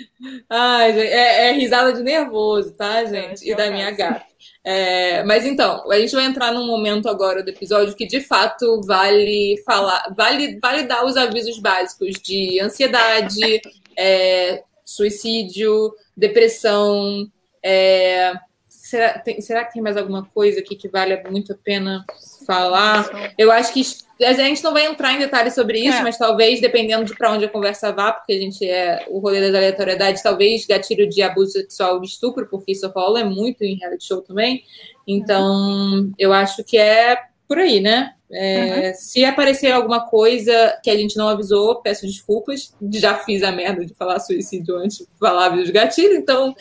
Ai, gente, é, é, risada de nervoso, tá, gente? É, e da minha gata. É, mas então, a gente vai entrar num momento agora do episódio que de fato vale falar, vale, vale dar os avisos básicos de ansiedade, é, suicídio, depressão. É, será, tem, será que tem mais alguma coisa aqui que vale muito a pena falar? Eu acho que a gente não vai entrar em detalhes sobre isso, é. mas talvez, dependendo de para onde a conversa vá, porque a gente é o rolê das aleatoriedades, talvez gatilho de abuso sexual e estupro, porque isso rola é muito em reality show também. Então, eu acho que é por aí, né? É, uhum. Se aparecer alguma coisa que a gente não avisou, peço desculpas. Já fiz a merda de falar suicídio antes de falar de gatilho, então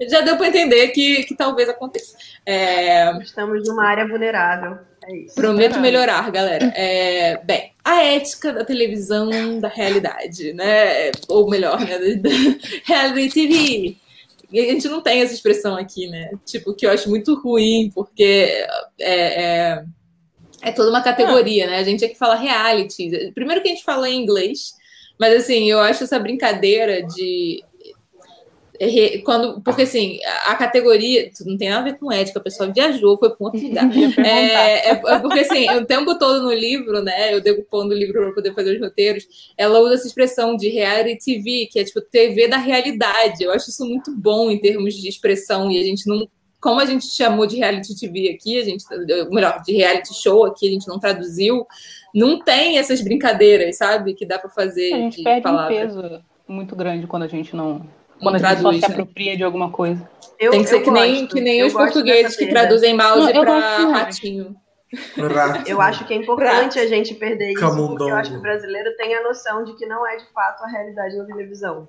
já deu para entender que, que talvez aconteça. É... Estamos numa área vulnerável. É isso. Prometo melhorar, galera. É, bem, a ética da televisão da realidade, né? Ou melhor, né? Reality TV. A gente não tem essa expressão aqui, né? Tipo, que eu acho muito ruim, porque é, é, é toda uma categoria, né? A gente aqui fala reality. Primeiro que a gente fala em inglês, mas assim, eu acho essa brincadeira de quando, porque assim, a categoria não tem nada a ver com ética, o pessoal viajou, foi para um outro lugar. É, é, é, porque assim, o tempo todo no livro, né? Eu pôr no livro para poder fazer os roteiros, ela usa essa expressão de reality TV, que é tipo TV da realidade. Eu acho isso muito bom em termos de expressão, e a gente não. Como a gente chamou de reality TV aqui, a gente, melhor, de reality show aqui, a gente não traduziu, não tem essas brincadeiras, sabe? Que dá para fazer. A gente perde um peso muito grande quando a gente não quando traduz, só se apropria de alguma coisa. Eu, Tem que ser que, gosto, nem, que nem os portugueses que traduzem mouse para ratinho. Eu acho que é importante a gente perder isso, Camundongo. porque eu acho que o brasileiro tem a noção de que não é de fato a realidade na televisão.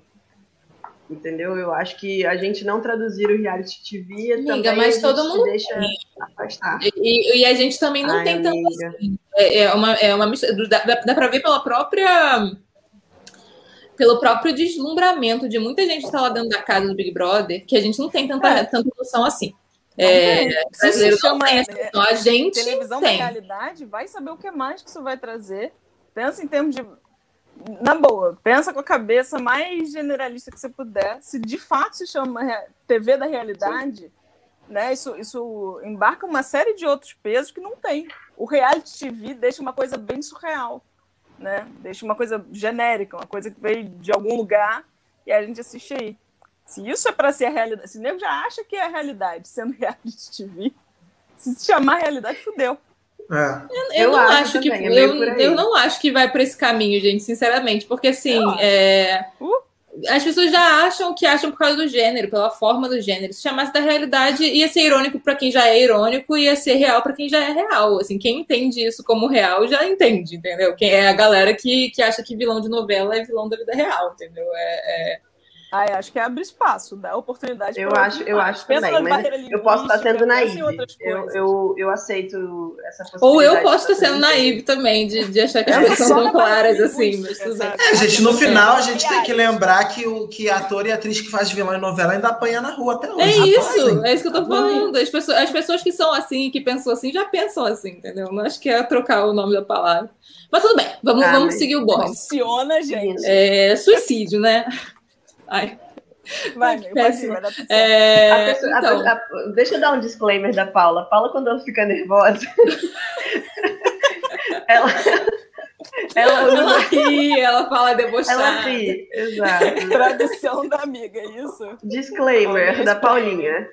Entendeu? Eu acho que a gente não traduzir o reality TV amiga, também mas todo mundo deixa afastar. E, e, a gente também não Ai, tem tanto assim. É, é, uma, é uma mistura. Dá, dá pra ver pela própria pelo próprio deslumbramento de muita gente que está lá dentro da casa do Big Brother, que a gente não tem tanta, É. tanta noção assim. Não É, tem. Brasileiro não essa é, noção. A gente televisão da tem. realidade, vai saber o que mais que isso vai trazer. Pensa em termos de. Na boa, pensa com a cabeça mais generalista que você puder. Se de fato se chama TV da realidade, né? Isso, isso embarca uma série de outros pesos que não tem. O reality TV deixa uma coisa bem surreal, né? Deixa uma coisa genérica, uma coisa que veio de algum lugar e a gente assiste aí. Se isso é para ser a realidade, se o nego já acha que é a realidade sendo reality TV, se se chamar realidade, fudeu. É. Eu, Eu não acho acho que também, é eu, eu não acho que vai para esse caminho, gente, sinceramente, porque assim, Eu acho. é, Uh. As pessoas já acham que acham por causa do gênero, pela forma do gênero. Se chamasse da realidade, ia ser irônico para quem já é irônico, ia ser real para quem já é real. Assim, quem entende isso como real já entende, entendeu? Quem é a galera que, que acha que vilão de novela é vilão da vida real, entendeu? É, é- Ai, acho que abre espaço, dá oportunidade Eu acho, eu acho Pensa também, eu posso estar sendo naive. outras Eu, eu, eu aceito essa possibilidade. Ou eu posso estar sendo naive também, de, de achar que as coisas são tão claras assim. Mas? É, gente, no final a gente tem que lembrar que o que ator e atriz que faz vilão em novela ainda apanha na rua até hoje. É Rapaz, isso, é isso que eu tô falando. As pessoas, as pessoas que são assim, que pensam assim, já pensam assim, entendeu? Não acho que é trocar o nome da palavra. Mas tudo bem, vamos, Ah, vamos seguir o bonde. Funciona, gente. É, suicídio, né? Ai, Vai, pode ir, vai dar é, A pessoa- a então, a- deixa eu dar um disclaimer da Paula. Paula, quando ela fica nervosa, ela, ela ela usa. ri, ela fala Ela debochada. ri, exato. Tradução da amiga, é isso? Disclaimer da Paulinha.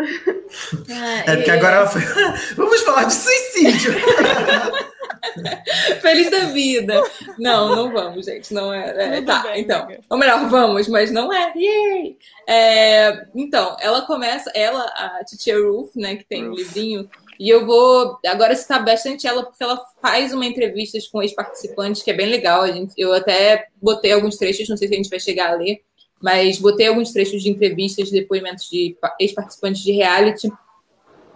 Ah, É porque e- agora ela foi. Vamos falar de suicídio. Feliz da vida. Não, não vamos, gente. Não é. é, tá, bem, então. amiga. Ou melhor, vamos, mas não é. Yay! É, então, ela começa, ela, a Titia Ruth, né, que tem um Ruth. livrinho, e eu vou agora citar bastante ela, porque ela faz uma entrevista com ex-participantes, que é bem legal. A gente, eu até botei alguns trechos, não sei se a gente vai chegar a ler, mas botei alguns trechos de entrevistas, de depoimentos de pa- ex-participantes de reality,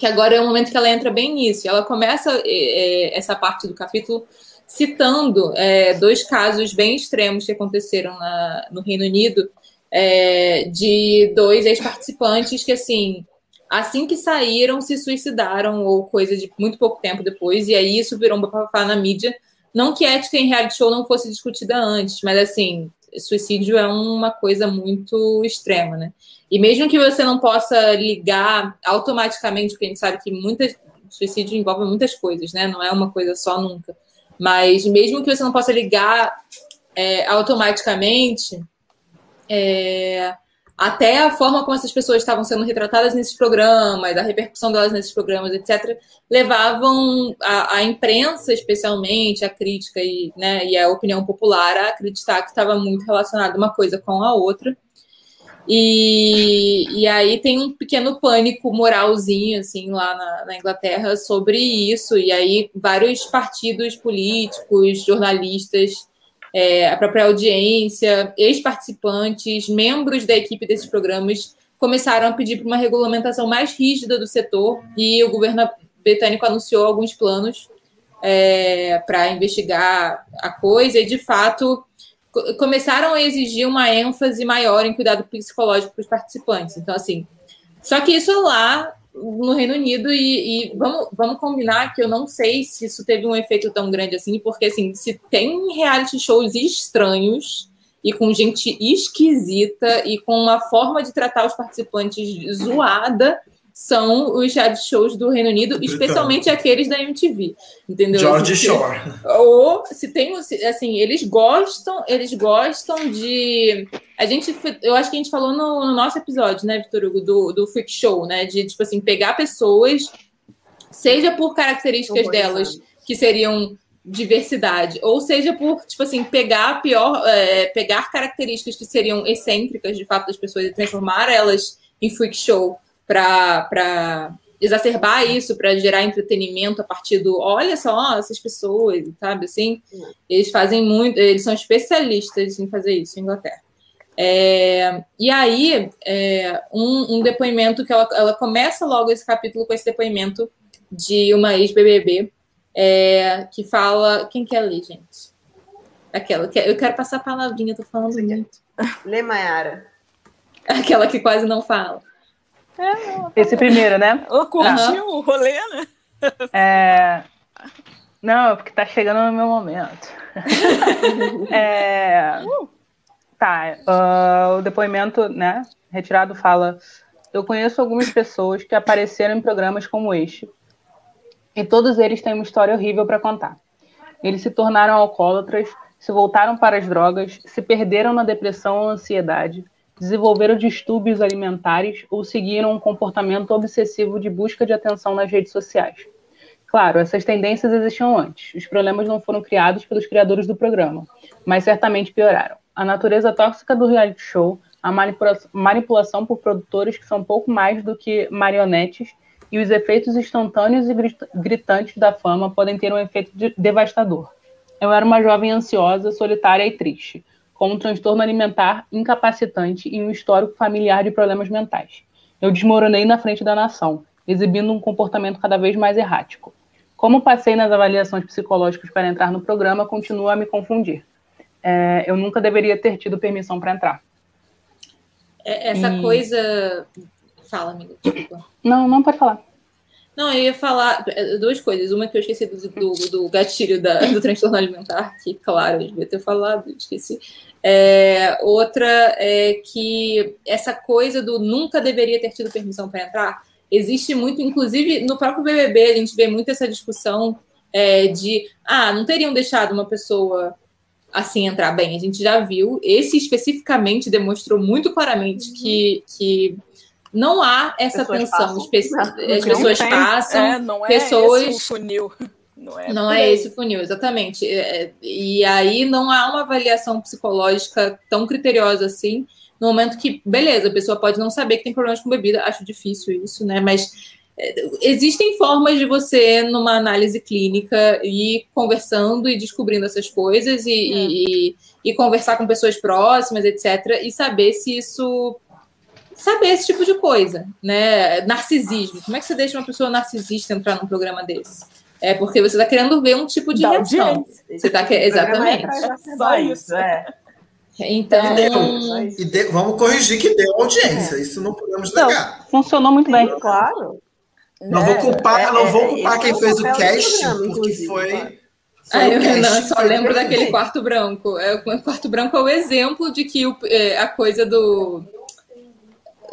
que agora é o momento que ela entra bem nisso. Ela começa é, é, essa parte do capítulo citando é, dois casos bem extremos que aconteceram na- no Reino Unido, é, de dois ex-participantes que, assim, assim que saíram, se suicidaram, ou coisa de muito pouco tempo depois, e aí isso virou um bafafá na mídia. Não que ética em reality show não fosse discutida antes, mas, assim, suicídio é uma coisa muito extrema, né? E mesmo que você não possa ligar automaticamente, porque a gente sabe que muitas, suicídio envolve muitas coisas, né? Não é uma coisa só nunca. Mas mesmo que você não possa ligar é, automaticamente, é, até a forma como essas pessoas estavam sendo retratadas nesses programas, a repercussão delas nesses programas, etc., levavam a, a imprensa, especialmente, a crítica e, né, e a opinião popular a acreditar que estava muito relacionada uma coisa com a outra. E, e aí tem um pequeno pânico moralzinho, assim, lá na, na Inglaterra sobre isso. E aí vários partidos políticos, jornalistas, é, a própria audiência, ex-participantes, membros da equipe desses programas começaram a pedir por uma regulamentação mais rígida do setor e o governo britânico anunciou alguns planos é, para investigar a coisa e, de fato, co- começaram a exigir uma ênfase maior em cuidado psicológico para os participantes. Então, assim, só que isso lá no Reino Unido e, e vamos, vamos combinar que eu não sei se isso teve um efeito tão grande assim, porque assim, se tem reality shows estranhos e com gente esquisita e com uma forma de tratar os participantes zoada, são os reality shows do Reino Unido, especialmente aqueles da MTV, entendeu? George Assim, Shore. ou se tem assim eles gostam eles gostam de a gente eu acho que a gente falou no, no nosso episódio né Vitor Hugo do, do freak show né de tipo assim pegar pessoas seja por características delas que seriam diversidade ou seja por tipo assim pegar a pior é, pegar características que seriam excêntricas de fato das pessoas e transformar elas em freak show para exacerbar isso, para gerar entretenimento a partir do olha só essas pessoas, sabe assim? Eles fazem muito, eles são especialistas em fazer isso em Inglaterra. É, e aí, é, um, um depoimento que ela, ela começa logo esse capítulo com esse depoimento de uma ex-BBB é, que fala. Quem quer ler, gente? Aquela que eu quero passar a palavrinha, tô falando muito. Lê, Mayara. Aquela que quase não fala. Esse primeiro, né? Ô, curtiu o rolê, né? É... Não, é porque tá chegando no meu momento. É, Tá, ah, o depoimento, né, retirado fala: Eu conheço algumas pessoas que apareceram em programas como este, e todos eles têm uma história horrível para contar. Eles se tornaram alcoólatras, se voltaram para as drogas, se perderam na depressão ou ansiedade, desenvolveram distúrbios alimentares ou seguiram um comportamento obsessivo de busca de atenção nas redes sociais. Claro, essas tendências existiam antes. Os problemas não foram criados pelos criadores do programa, mas certamente pioraram. A natureza tóxica do reality show, a manipula- manipulação por produtores que são pouco mais do que marionetes e os efeitos instantâneos e grit- gritantes da fama podem ter um efeito de- devastador. Eu era uma jovem ansiosa, solitária e triste, com um transtorno alimentar incapacitante e um histórico familiar de problemas mentais. Eu desmoronei na frente da nação, exibindo um comportamento cada vez mais errático. Como passei nas avaliações psicológicas para entrar no programa, continua a me confundir. É, eu nunca deveria ter tido permissão para entrar. É- Essa E- coisa. Fala, amiga, desculpa. Não, não pode falar. Não, eu ia falar é, duas coisas. Uma que eu esqueci do, do, do gatilho da- do transtorno alimentar, que, claro, eu devia ter falado, esqueci. É, outra é que essa coisa do nunca deveria ter tido permissão para entrar existe muito, inclusive no próprio BBB, a gente vê muito essa discussão é, de ah, não teriam deixado uma pessoa assim entrar bem. A gente já viu, esse especificamente demonstrou muito claramente que, que não há essa Pessoas tensão. As Não pessoas tem. passam. É, não é pessoas- esse funil. Não é, Não por é esse o funil, exatamente. É, é, E aí não há uma avaliação psicológica tão criteriosa assim, no momento que, beleza, a pessoa pode não saber que tem problemas com bebida, acho difícil isso, né? Mas é, existem formas de você, numa análise clínica, ir conversando e descobrindo essas coisas e, e, e- e conversar com pessoas próximas, etc., e saber se isso. Saber esse tipo de coisa, né? Narcisismo. Como é que você deixa uma pessoa narcisista entrar num programa desse? É porque você está querendo ver um tipo de Da reação. audiência. Você tá que... Exatamente. Só isso. É. Então, Só isso. E de- vamos corrigir que deu audiência. Isso não podemos Então, negar. Funcionou muito bem. Claro. Não É, vou culpar, é, não vou é, culpar quem é fez o casting, programa, porque foi. Ah, o eu não, só lembro daquele quarto branco. É, o quarto branco é o exemplo de que o- é, a coisa do.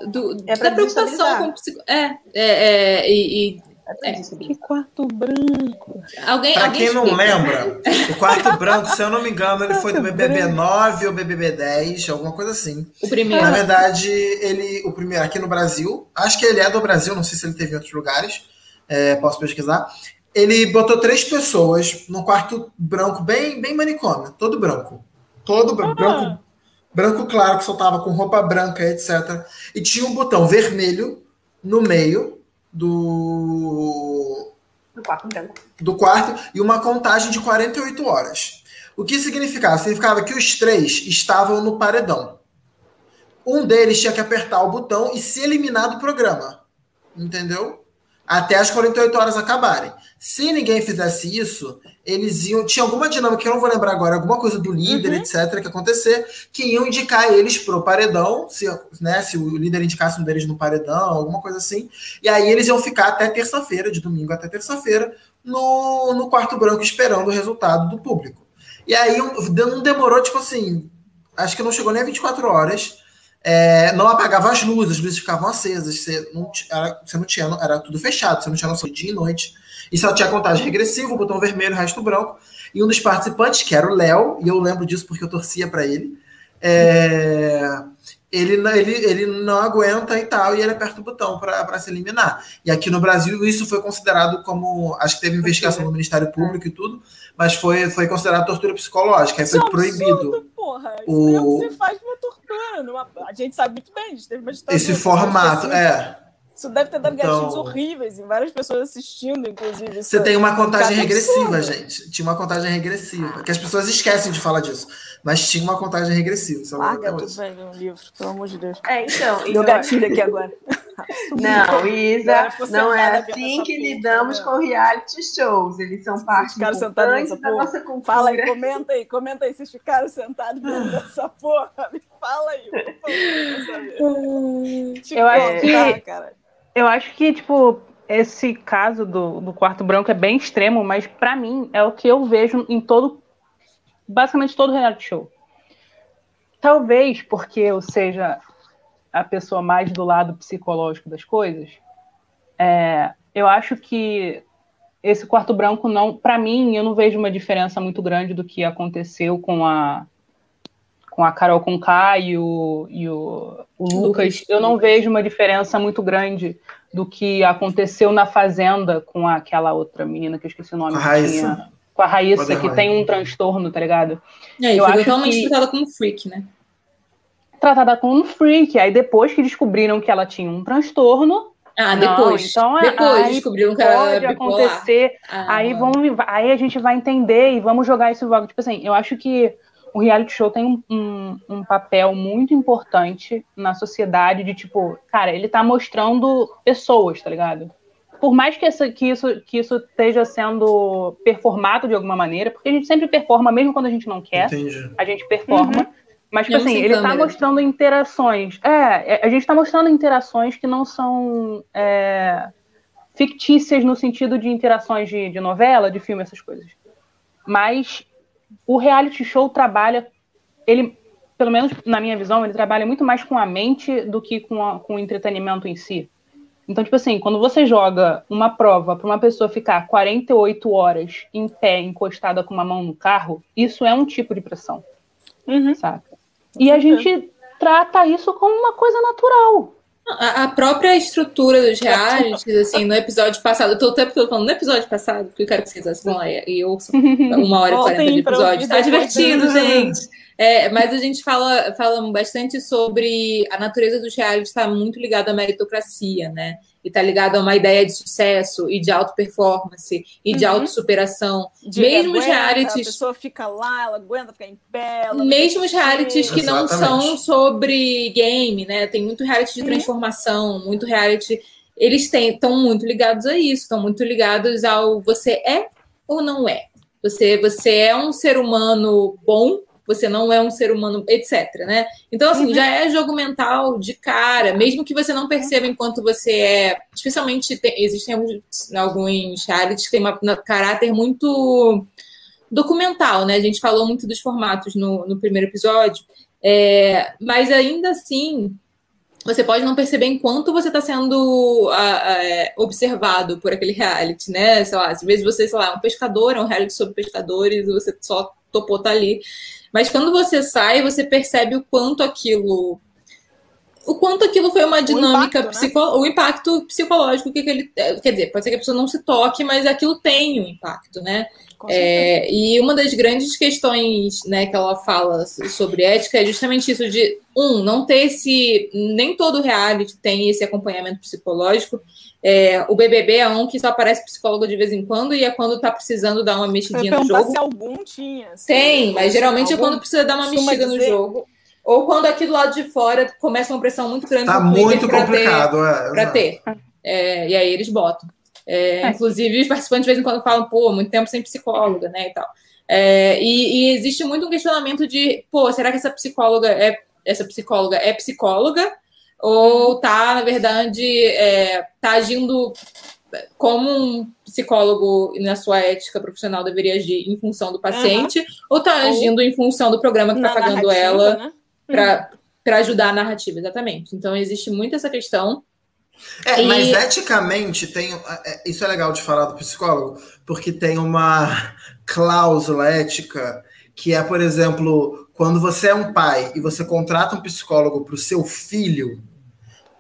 Do É pra da preocupação com o psico... É, é, é e, e É É. Que quarto branco. alguém. Pra alguém quem não explica. lembra, o quarto branco, se eu não me engano, ele foi do BBB 9 ou BBB 10, alguma coisa assim. O primeiro. Na verdade, ele, o primeiro aqui no Brasil, acho que ele é do Brasil, não sei se ele teve em outros lugares, é, posso pesquisar. Ele botou três pessoas num quarto branco, bem, bem manicômio, todo branco. Todo bran- branco, branco claro, que soltava com roupa branca, etc. E tinha um botão vermelho no meio do, No quarto branco. do quarto e uma contagem de 48 horas. O que significava? Significava que os três estavam no paredão. Um deles tinha que apertar o botão e se eliminar do programa. Entendeu? Até as 48 horas acabarem. Se ninguém fizesse isso, eles iam. Tinha alguma dinâmica que eu não vou lembrar agora, alguma coisa do líder, etc., que acontecer, que iam indicar eles pro paredão, se, né, se o líder indicasse um deles no paredão, alguma coisa assim. E aí eles iam ficar até terça-feira, de domingo até terça-feira, no, no quarto branco esperando o resultado do público. E aí não demorou, tipo assim, acho que não chegou nem a 24 horas. É, não apagava as luzes, as luzes ficavam acesas, você não, era, você não tinha, era tudo fechado, você não tinha noção de dia e noite. E só tinha contagem regressiva, o botão vermelho, o resto branco. E um dos participantes, que era o Léo, e eu lembro disso porque eu torcia para ele, é, ele, não- ele, ele não aguenta e tal, e ele aperta o botão para se eliminar. E aqui no Brasil isso foi considerado como. Acho que teve investigação do Ministério Público e tudo, mas foi, foi considerado tortura psicológica, aí foi Isso é um proibido. absurdo, porra. Isso O- mesmo que você faz uma tortura. Numa... A gente sabe muito bem, a gente teve uma ditadura, Esse isso formato, é. Isso deve ter dado Então- gatilhos horríveis em várias pessoas assistindo, inclusive. Você tem uma contagem Cara, regressiva, absurdo. gente. Tinha uma contagem regressiva. Que as pessoas esquecem de falar disso. Mas tinha uma contagem regressiva. Lembro Larga tudo velho no livro, pelo amor de Deus. É, então. Deu então, gatilho aqui agora. Não, Isa, não é assim que lidamos com reality shows. Eles são parte importante da nossa cultura. Fala aí, comenta aí, comenta aí. Vocês ficaram sentados dentro dessa porra. Me fala aí, por favor. Eu acho que, eu acho que, tipo, esse caso do, do quarto branco é bem extremo, mas para mim é o que eu vejo em todo, basicamente todo reality show. Talvez porque eu seja a pessoa mais do lado psicológico das coisas, é, eu acho que esse quarto branco não, para mim, eu não vejo uma diferença muito grande do que aconteceu com a com a Carol Conká e o, e o, o Lucas. Eu não vejo uma diferença muito grande do que aconteceu na Fazenda com aquela outra menina que eu esqueci o nome. A Raíssa. com a Raíssa, que tem um transtorno, tá ligado? É, e eu foi acho totalmente que... tratada como freak, né? Tratada como um freak. Aí depois que descobriram que ela tinha um transtorno. Ah, depois. Não, então, é, depois aí descobriram que ela pode acontecer. Ah, aí, vamos, aí a gente vai entender e vamos jogar isso logo. Tipo assim, eu acho que o reality show tem um, um, um, papel muito importante na sociedade de tipo, cara, ele tá mostrando pessoas, tá ligado? Por mais que, essa, que, isso, que isso esteja sendo performado de alguma maneira, porque a gente sempre performa, mesmo quando a gente não quer, Entendi. a gente performa. Uhum. Mas, tipo assim, ele tá mostrando interações. É, é, a gente tá mostrando interações que não são é, fictícias no sentido de interações de, de novela, de filme, essas coisas. Mas o reality show trabalha, ele, pelo menos na minha visão, ele trabalha muito mais com a mente do que com, a, com o entretenimento em si. Então, tipo assim, quando você joga uma prova para uma pessoa ficar 48 horas em pé, encostada com uma mão no carro, isso é um tipo de pressão. Uhum. Saca? E a gente trata isso como uma coisa natural. A, própria estrutura dos realities, assim, no episódio passado, eu tô o tempo todo falando no episódio passado, porque eu quero que vocês assistam lá e ouçam uma hora e quarenta de episódio. Tá divertido, gente. É, mas a gente fala, fala bastante sobre a natureza dos realities está muito ligada à meritocracia, né? E está ligado a uma ideia de sucesso e de auto performance e de uhum. autossuperação. Mesmo os realities. A pessoa fica lá, ela aguenta ficar em pé. Mesmo os realities que não são sobre game, né? Tem muito reality de transformação, muito reality. Eles estão muito ligados a isso, estão muito ligados ao você é ou não é. Você, você é um ser humano bom você não é um ser humano, etc. Né? Então, assim, uhum. já é jogo mental de cara, mesmo que você não perceba enquanto você é. Especialmente, tem, existem alguns, alguns realities que têm um caráter muito documental, né? A gente falou muito dos formatos no, no primeiro episódio, é, mas ainda assim. Você pode não perceber enquanto você está sendo é, observado por aquele reality, né? Sei lá, às vezes você, sei lá, é um pescador, é um reality sobre pescadores, e você só topou estar tá ali. Mas quando você sai, você percebe o quanto aquilo. O quanto aquilo foi uma dinâmica, o impacto, psico... né? o impacto psicológico que aquele. Quer dizer, pode ser que a pessoa não se toque, mas aquilo tem um impacto, né? É, e uma das grandes questões né, que ela fala sobre ética é justamente isso de um, não ter esse. Nem todo reality tem esse acompanhamento psicológico. É, o BBB é um que só aparece psicólogo de vez em quando e é quando está precisando dar uma mexidinha no jogo. Se algum tinha. Assim, tem, mas geralmente algum, é quando precisa dar uma mexida dizer... no jogo. Ou quando aqui do lado de fora começa uma pressão muito grande. Tá muito complicado, ter, é. Para ter. É, e aí eles botam. É, é, inclusive, os participantes de vez em quando falam, pô, muito tempo sem psicóloga, né, e tal. É, e, e, existe muito um questionamento de, pô, será que essa psicóloga é essa psicóloga é psicóloga ou tá, na verdade, é, tá agindo como um psicólogo na sua ética profissional deveria agir em função do paciente, uhum. ou tá agindo ou em função do programa que tá pagando ela né? para uhum. ajudar a narrativa, exatamente. Então existe muito essa questão. É, e... mas eticamente tem. É, isso é legal de falar do psicólogo, porque tem uma cláusula ética que é, por exemplo, quando você é um pai e você contrata um psicólogo para o seu filho,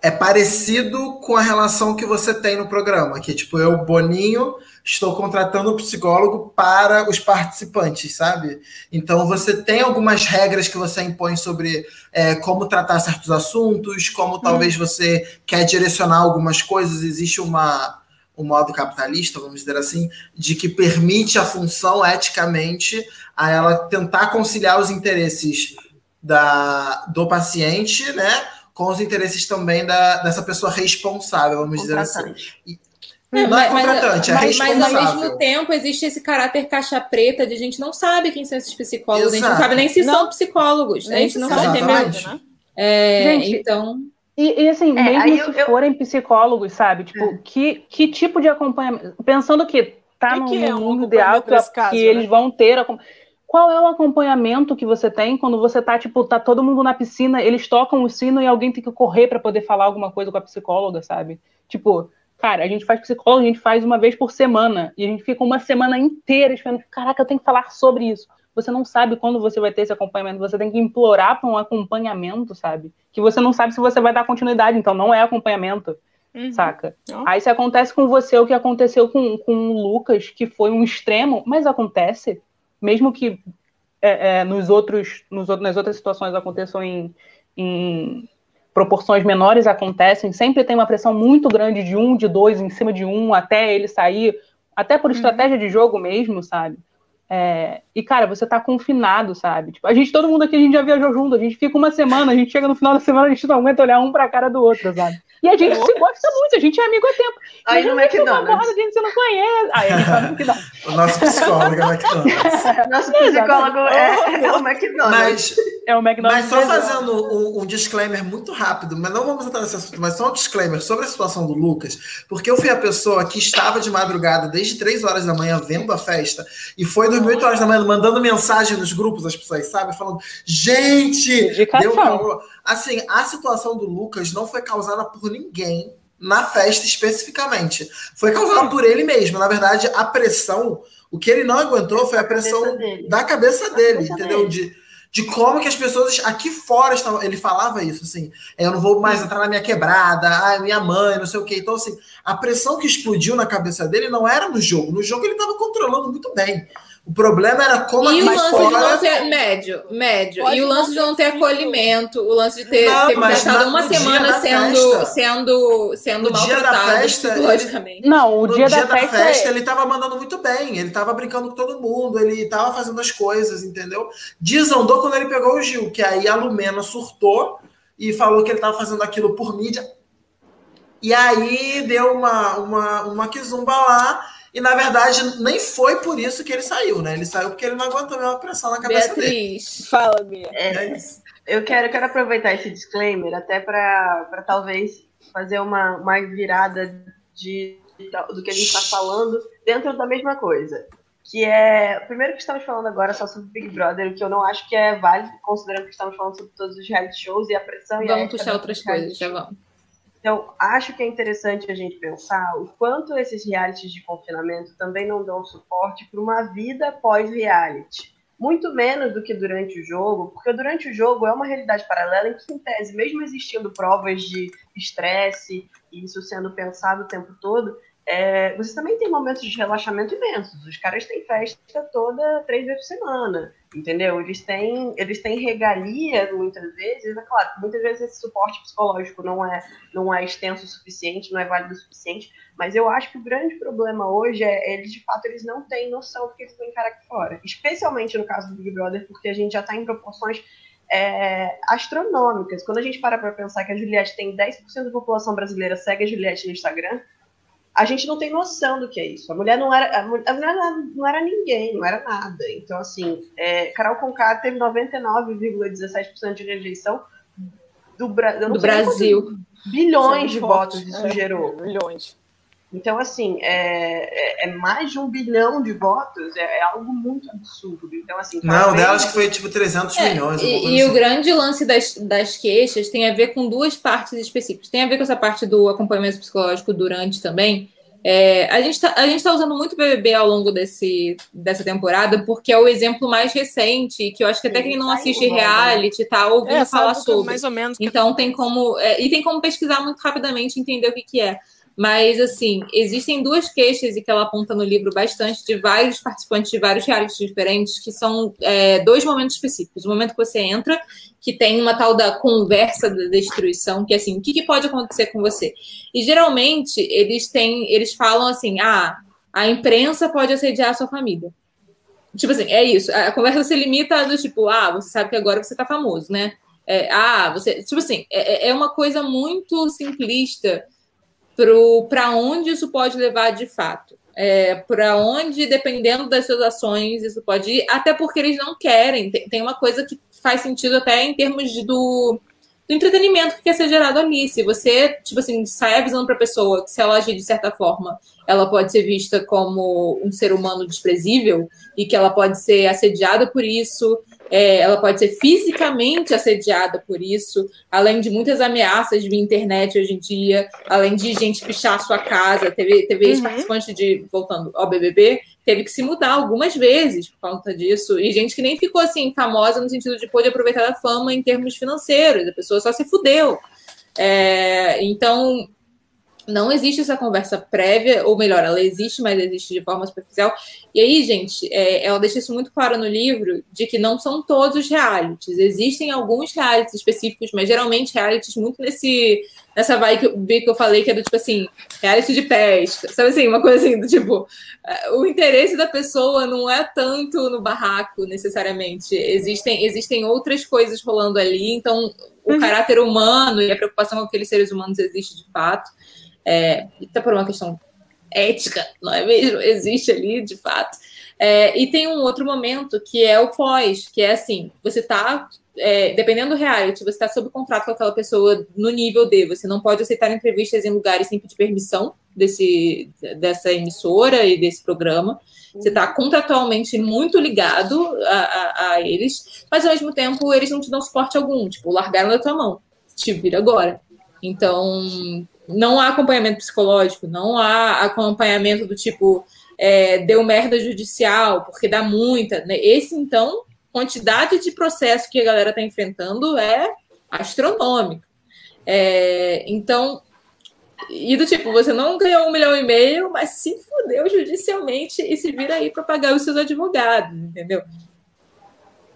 é parecido com a relação que você tem no programa, que tipo, eu, Boninho, estou contratando um psicólogo para os participantes, sabe? Então você tem algumas regras que você impõe sobre é, como tratar certos assuntos, como hum. talvez você quer direcionar algumas coisas, existe uma um modo capitalista, vamos dizer assim, de que permite a função eticamente a ela tentar conciliar os interesses da, do paciente, né? com os interesses também da, dessa pessoa responsável, vamos dizer assim. É, não é contratante, mas, é responsável. Mas, ao mesmo tempo existe esse caráter caixa preta de a gente não sabe quem são esses psicólogos, Exato. a gente não sabe nem se não. são psicólogos, a gente não sabe? Né? É, gente, então... E, e assim, é, mesmo se eu, forem psicólogos, sabe? Tipo, é. que, que tipo de acompanhamento... Pensando que tá no, que é um mundo ideal que, caso, que né? eles vão ter... Qual é o acompanhamento que você tem quando você tá, tipo, tá todo mundo na piscina, eles tocam o sino e alguém tem que correr para poder falar alguma coisa com a psicóloga, sabe? Tipo, Cara, a gente faz psicólogo, a gente faz uma vez por semana. E a gente fica uma semana inteira esperando. Caraca, eu tenho que falar sobre isso. Você não sabe quando você vai ter esse acompanhamento. Você tem que implorar para um acompanhamento, sabe? Que você não sabe se você vai dar continuidade. Então, não é acompanhamento. Uhum. Saca? Aí se acontece com você o que aconteceu com, com o Lucas, que foi um extremo, mas acontece, mesmo que é, é, nos outros, nos, nas outras situações aconteçam em, em proporções menores acontecem, sempre tem uma pressão muito grande de um, de dois, em cima de um, até ele sair, até por uhum. estratégia uhum. de jogo mesmo, sabe? É, e, cara, você tá confinado, sabe? Tipo, a gente, todo mundo aqui, a gente já viajou junto, a gente fica uma semana, a gente chega no final da semana, a gente não aguenta olhar um pra cara do outro, sabe? E a gente se gosta muito, a gente é amigo há tempo. Aí no McDonald's. Uma gente você não conhece. Aí a gente vai no McDonald's. o nosso psicólogo é o McDonald's. nosso psicólogo é, é, o McDonald's. Mas, é o McDonald's. Mas só fazendo um, um, disclaimer muito rápido, mas não vamos entrar nesse assunto, mas só um disclaimer sobre a situação do Lucas, porque eu fui a pessoa que estava de madrugada desde 3 horas da manhã vendo a festa e foi dormir 8 horas da manhã mandando mensagem nos grupos, as pessoas, sabe? Falando, gente, deu calor. Assim, a situação do Lucas não foi causada por ninguém na festa especificamente. Foi causada por ele mesmo. Na verdade, a pressão, o que ele não aguentou foi a pressão cabeça da cabeça dele, cabeça entendeu? Dele. De, de como que as pessoas aqui fora estavam. Ele falava isso, assim, eu não vou mais entrar na minha quebrada, ai, minha mãe, não sei o quê. Então, assim, a pressão que explodiu na cabeça dele não era no jogo. No jogo ele estava controlando muito bem. O problema era como e o lance fora... de não ter médio, médio. Pode e o lance de não ter acolhimento, o lance de ter, não, ter passado uma semana sendo, sendo, sendo maltratado psicologicamente. Ele... Não, o dia, dia, da, festa, festa é... ele estava mandando muito bem, ele estava brincando com todo mundo, ele estava fazendo as coisas, entendeu? Desandou quando ele pegou o Gil, que aí a Lumena surtou e falou que ele estava fazendo aquilo por mídia. E aí deu uma, uma, uma quizumba lá e na verdade nem foi por isso que ele saiu, né? Ele saiu porque ele não aguentou a mesma pressão na cabeça Beatriz, dele. fala, Bia. É, é eu quero, quero aproveitar esse disclaimer até para talvez fazer uma, uma virada de, de, do que a gente está falando dentro da mesma coisa. Que é. Primeiro que estamos falando agora só sobre Big Brother, o que eu não acho que é válido, considerando que estamos falando sobre todos os reality shows e a pressão vamos e a. Vamos puxar outras coisas, já vamos. Então, acho que é interessante a gente pensar o quanto esses realities de confinamento também não dão suporte para uma vida pós-reality. Muito menos do que durante o jogo, porque durante o jogo é uma realidade paralela em que, em tese, mesmo existindo provas de estresse e isso sendo pensado o tempo todo, é, você também tem momentos de relaxamento imensos. Os caras têm festa toda três vezes por semana, entendeu? Eles têm, eles têm regalia muitas vezes. É claro, muitas vezes esse suporte psicológico não é, não é extenso o suficiente, não é válido o suficiente. Mas eu acho que o grande problema hoje é eles de fato eles não têm noção do que eles vão encarar aqui fora. Especialmente no caso do Big Brother, porque a gente já está em proporções é, astronômicas. Quando a gente para para pensar que a Juliette tem 10% da população brasileira segue a Juliette no Instagram, a gente não tem noção do que é isso. A mulher não era, a mulher não era ninguém, não era nada. Então, assim, é, Carol Conká teve 99,17% de rejeição do, Bra do Brasil. Bilhões de votos isso é, gerou. Bilhões. Então, assim, é, é, é, mais de um bilhão de votos, é, é algo muito absurdo. Então, assim, Não, delas que foi tipo 300 é, milhões. E, e assim. o grande lance das, das queixas tem a ver com duas partes específicas. Tem a ver com essa parte do acompanhamento psicológico durante também. É, a gente está tá usando muito BBB ao longo desse, dessa temporada, porque é o exemplo mais recente, que eu acho que até quem não assiste reality está ouvindo é, falar sobre. Mais ou menos. Então tem como. e tem como pesquisar muito rapidamente entender o que, que é. Mas, assim, existem duas queixas e que ela aponta no livro bastante de vários participantes de vários realities diferentes, que são é, dois momentos específicos. O momento que você entra, que tem uma tal da conversa da destruição, que é assim, o que, que pode acontecer com você? E geralmente eles têm, eles falam assim, ah, a imprensa pode assediar a sua família. Tipo assim, é isso. A conversa se limita do tipo, ah, você sabe que agora você tá famoso, né? É, ah, você. Tipo assim, é, é, é uma coisa muito simplista para onde isso pode levar de fato. É, para onde, dependendo das suas ações, isso pode ir, até porque eles não querem. Tem, tem uma coisa que faz sentido até em termos de, do, do entretenimento que quer ser gerado ali. Se você, tipo assim, sai avisando para a pessoa que se ela agir de certa forma, ela pode ser vista como um ser humano desprezível e que ela pode ser assediada por isso, é, ela pode ser fisicamente assediada por isso, além de muitas ameaças via internet hoje em dia, além de gente pichar a sua casa. Teve, teve uhum. ex-participante de, voltando ao BBB, teve que se mudar algumas vezes por conta disso, e gente que nem ficou assim famosa no sentido de poder aproveitar da fama em termos financeiros, a pessoa só se fudeu. É, então, não existe essa conversa prévia, ou melhor, ela existe, mas existe de forma superficial. E aí, gente, é, ela deixa isso muito claro no livro, de que não são todos os realities. Existem alguns realities específicos, mas geralmente realities muito nesse nessa vibe que, eu, que eu falei, que é do tipo assim, reality de pesca, sabe assim, uma coisa assim, do tipo, é, o interesse da pessoa não é tanto no barraco, necessariamente. Existem, existem outras coisas rolando ali, então o uhum. caráter humano e a preocupação com aqueles seres humanos existe de fato é, até por uma questão ética, não é mesmo? Existe ali, de fato. É, e tem um outro momento que é o pós, que é assim, você está é, dependendo do reality, você está sob contrato com aquela pessoa no nível D, você não pode aceitar entrevistas em lugares sem pedir permissão desse, dessa emissora e desse programa. Você está contratualmente muito ligado a, a, a, eles, mas ao mesmo tempo eles não te dão suporte algum, tipo, largaram da tua mão. Te vira agora. Então, não há acompanhamento psicológico, não há acompanhamento do tipo é, deu merda judicial, porque dá muita. Né? Esse, então, quantidade de processo que a galera está enfrentando é astronômica. É, então, e do tipo, você não ganhou um milhão e meio, mas se fudeu judicialmente e se vira aí para pagar os seus advogados, entendeu?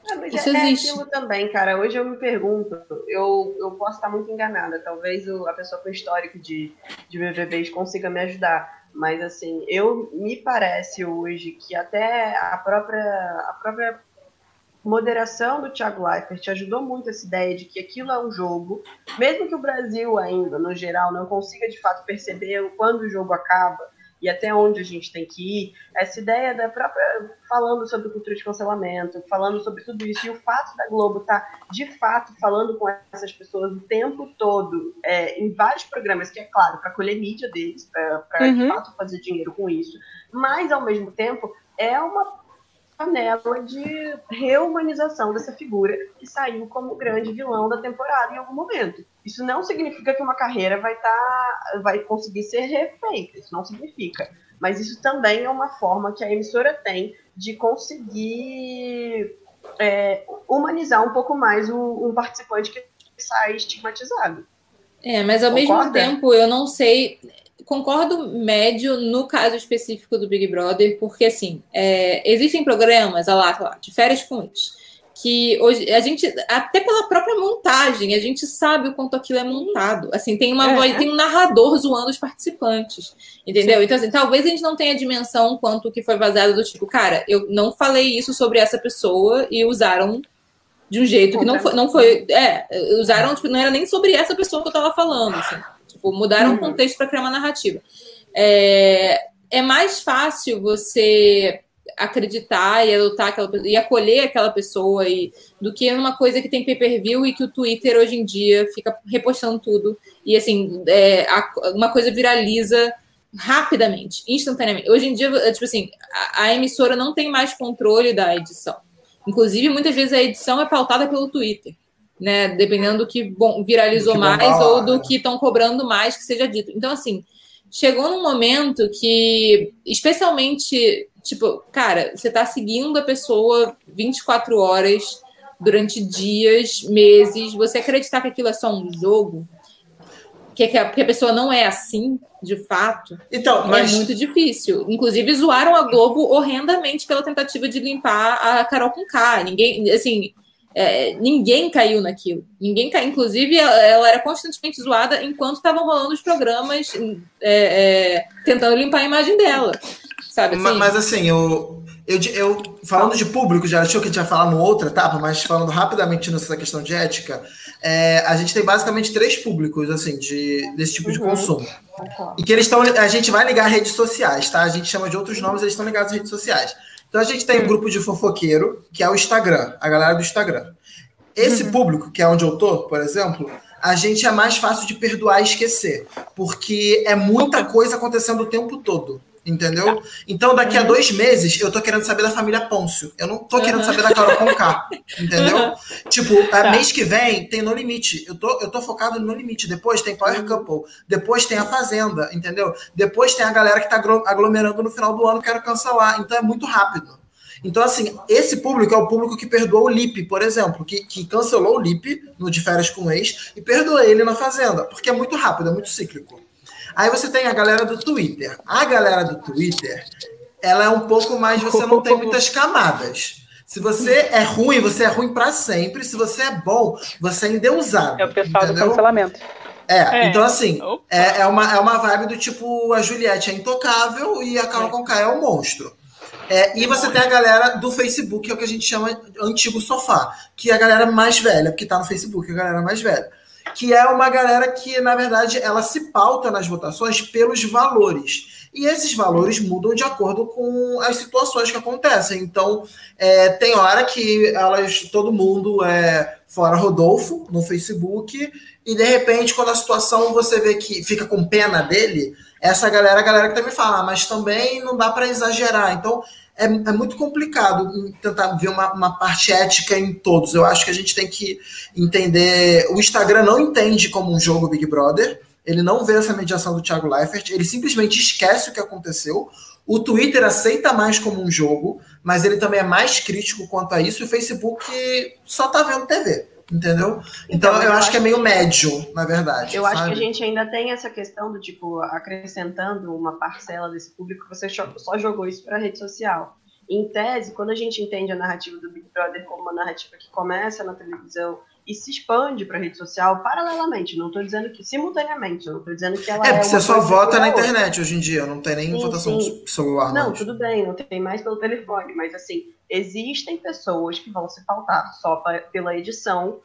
É, mas Isso é, existe. aquilo também, cara. Hoje eu me pergunto, eu, eu posso estar muito enganada, talvez o, a pessoa com histórico de, de BBBs consiga me ajudar, mas assim, eu me parece hoje que até a própria, a própria moderação do Thiago Leifert ajudou muito essa ideia de que aquilo é um jogo, mesmo que o Brasil ainda, no geral, não consiga de fato perceber quando o jogo acaba, e até onde a gente tem que ir, essa ideia da própria falando sobre cultura de cancelamento, falando sobre tudo isso, e o fato da Globo estar tá, de fato falando com essas pessoas o tempo todo, é, em vários programas, que é claro, para colher mídia deles, para uhum. de fato fazer dinheiro com isso, mas ao mesmo tempo é uma panela de reumanização dessa figura que saiu como grande vilão da temporada em algum momento. Isso não significa que uma carreira vai tá, vai conseguir ser refeita, isso não significa. Mas isso também é uma forma que a emissora tem de conseguir é, humanizar um pouco mais o, um participante que sai estigmatizado. É, mas ao Concorda? mesmo tempo eu não sei concordo médio no caso específico do Big Brother, porque assim, é, existem programas, olha lá, lá, de férias com que hoje a gente, até pela própria montagem, a gente sabe o quanto aquilo é montado. Assim, tem uma é. voz, tem um narrador zoando os participantes. Entendeu? Sim. Então, assim, talvez a gente não tenha dimensão quanto que foi vazado do tipo, cara, eu não falei isso sobre essa pessoa e usaram de um jeito que não foi, não foi. É, usaram, tipo, não era nem sobre essa pessoa que eu tava falando. Assim. Tipo, mudaram uhum. o contexto para criar uma narrativa. É, é mais fácil você acreditar e adotar aquela e acolher aquela pessoa e do que numa coisa que tem pay-per-view e que o Twitter hoje em dia fica repostando tudo e assim é, a, uma coisa viraliza rapidamente, instantaneamente. Hoje em dia, tipo assim, a, a, emissora não tem mais controle da edição. Inclusive, muitas vezes a edição é pautada pelo Twitter né? Dependendo do que bom, viralizou que mais ou do que estão cobrando mais que seja dito. Então, assim, chegou num momento que, especialmente, tipo, cara, você está seguindo a pessoa 24 horas durante dias, meses, você acreditar que aquilo é só um jogo, que, a, que a pessoa não é assim, de fato, então, é mas... é muito difícil. Inclusive, zoaram a Globo horrendamente pela tentativa de limpar a Carol com K. Ninguém, assim, é, ninguém caiu naquilo. Ninguém caiu. Inclusive, ela, ela era constantemente zoada enquanto estavam rolando os programas é, é, tentando limpar a imagem dela. Sabe, assim? Mas, mas assim, eu, eu, eu falando de público, já achou que a gente ia falar numa outra etapa, mas falando rapidamente nessa questão de ética, é, a gente tem basicamente três públicos, assim, de, desse tipo de uhum. consumo. E que eles estão. A gente vai ligar redes sociais, tá? A gente chama de outros nomes, eles estão ligados às redes sociais. Então a gente tem um grupo de fofoqueiro, que é o Instagram, a galera do Instagram. Esse uhum. público, que é onde eu tô, por exemplo, a gente é mais fácil de perdoar e esquecer, porque é muita coisa acontecendo o tempo todo. Entendeu? Então, daqui a uhum. dois meses, eu tô querendo saber da família Pôncio. Eu não tô querendo saber da Carol Conká. Entendeu? Uhum. Tipo, tá. mês que vem tem No Limite. Eu tô, eu tô focado no Limite. Depois tem Power uhum. Couple. Depois tem a Fazenda. Entendeu? Depois tem a galera que tá aglomerando no final do ano, quero cancelar. Então é muito rápido. Então, assim, esse público é o público que perdoou o Lipe, por exemplo, que, que cancelou o Lipe no De Férias com o Ex e perdoou ele na Fazenda, porque é muito rápido, é muito cíclico. Aí você tem a galera do Twitter. A galera do Twitter, ela é um pouco mais, você não tem muitas camadas. Se você é ruim, você é ruim para sempre. Se você é bom, você é endeusado. É o pessoal entendeu? do cancelamento. É, é, então assim, é, é, uma, é uma vibe do tipo, a Juliette é intocável e a Carol é. Conká é um monstro. É, e você tem a galera do Facebook, que é o que a gente chama antigo sofá, que é a galera mais velha, porque tá no Facebook, a galera mais velha que é uma galera que, na verdade, ela se pauta nas votações pelos valores. E esses valores mudam de acordo com as situações que acontecem. Então, é, tem hora que elas, todo mundo é fora Rodolfo no Facebook, e de repente, quando a situação você vê que fica com pena dele, essa galera, a galera que também fala, ah, mas também não dá para exagerar. Então, é, é muito complicado tentar ver uma, uma, parte ética em todos. Eu acho que a gente tem que entender. O Instagram não entende como um jogo Big Brother, ele não vê essa mediação do Thiago Leifert, ele simplesmente esquece o que aconteceu. O Twitter aceita mais como um jogo, mas ele também é mais crítico quanto a isso. E o Facebook só tá vendo TV entendeu? Então, então eu, acho, acho que é meio médio, na verdade. Eu sabe? acho que a gente ainda tem essa questão do tipo, acrescentando uma parcela desse público, você só jogou isso para a rede social. Em tese, quando a gente entende a narrativa do Big Brother como uma narrativa que começa na televisão e se expande para a rede social paralelamente, não estou dizendo que simultaneamente, não estou dizendo que ela é. É, porque você só vota na internet hoje em dia, não tem nem sim, votação sim. celular. Não, tudo bem, não tem mais pelo telefone, mas assim, existem pessoas que vão se pautar só pra, pela edição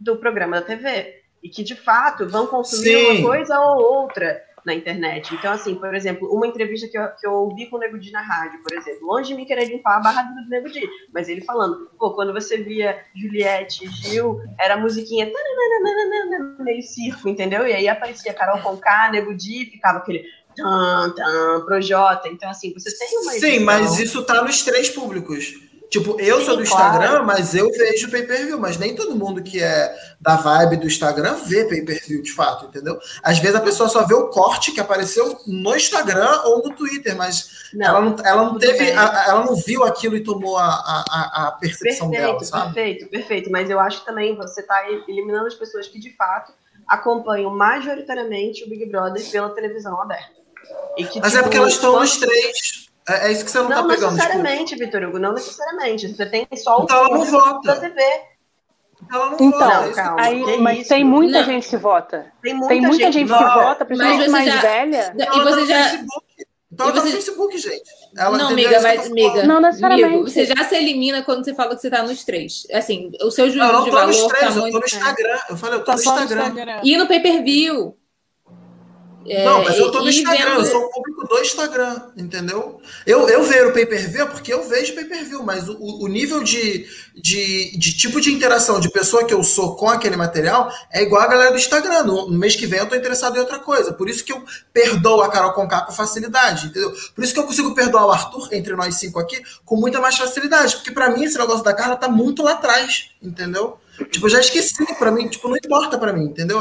do programa da TV e que de fato vão consumir sim. uma coisa ou outra na internet. Então, assim, por exemplo, uma entrevista que eu, que eu ouvi com o Nego Di na rádio, por exemplo, longe de mim querer limpar a barra do Nego Di, mas ele falando, pô, quando você via Juliette, Gil, era a musiquinha meio circo, entendeu? E aí aparecia Carol Conká, Nego Di, ficava aquele tan, tan, Projota. Então, assim, você tem uma Sim, mas isso tá nos três públicos. Tipo, eu Sim, sou do Instagram, claro. mas eu vejo pay-per-view, mas nem todo mundo que é da vibe do Instagram vê pay-per-view de fato, entendeu? Às vezes a pessoa só vê o corte que apareceu no Instagram ou no Twitter, mas não, ela não, ela não teve, a, ela não viu aquilo e tomou a, a, a percepção perfeito, dela, sabe? Perfeito, perfeito. Mas eu acho que também você está eliminando as pessoas que de fato acompanham majoritariamente o Big Brother pela televisão aberta. Que, mas é tipo, é porque elas estão nos três é, é, isso que você não, não tá pegando. Não necessariamente, Vitor Hugo, não necessariamente. Você tem só o então ela não vota. da TV. Ela não então, vota. Calma, aí, mas isso? tem muita não. gente que vota. Tem muita, tem muita gente, gente, que vota, principalmente mais já, velha. E você já... Então ela tá no Facebook, gente. Ela não, amiga, mas, amiga. Não necessariamente. Amigo, você já se elimina quando você fala que você tá nos três. Assim, o seu juízo não, de valor. Nos três, tá eu tô no Instagram. Eu falei, eu tô, tô no Instagram. Instagram. E no pay per view. É, não, mas eu tô no Instagram, vendo... eu sou o público do Instagram, entendeu? Eu, eu vejo o pay-per-view porque eu vejo pay-per-view, mas o, o nível de, de, de, tipo de interação de pessoa que eu sou com aquele material é igual a galera do Instagram. No, no mês que vem eu tô interessado em outra coisa. Por isso que eu perdoo a Carol Conká com facilidade, entendeu? Por isso que eu consigo perdoar o Arthur, entre nós cinco aqui, com muita mais facilidade. Porque para mim esse negócio da Carla tá muito lá atrás, entendeu? Tipo, já esqueci para mim, tipo, não importa para mim, entendeu?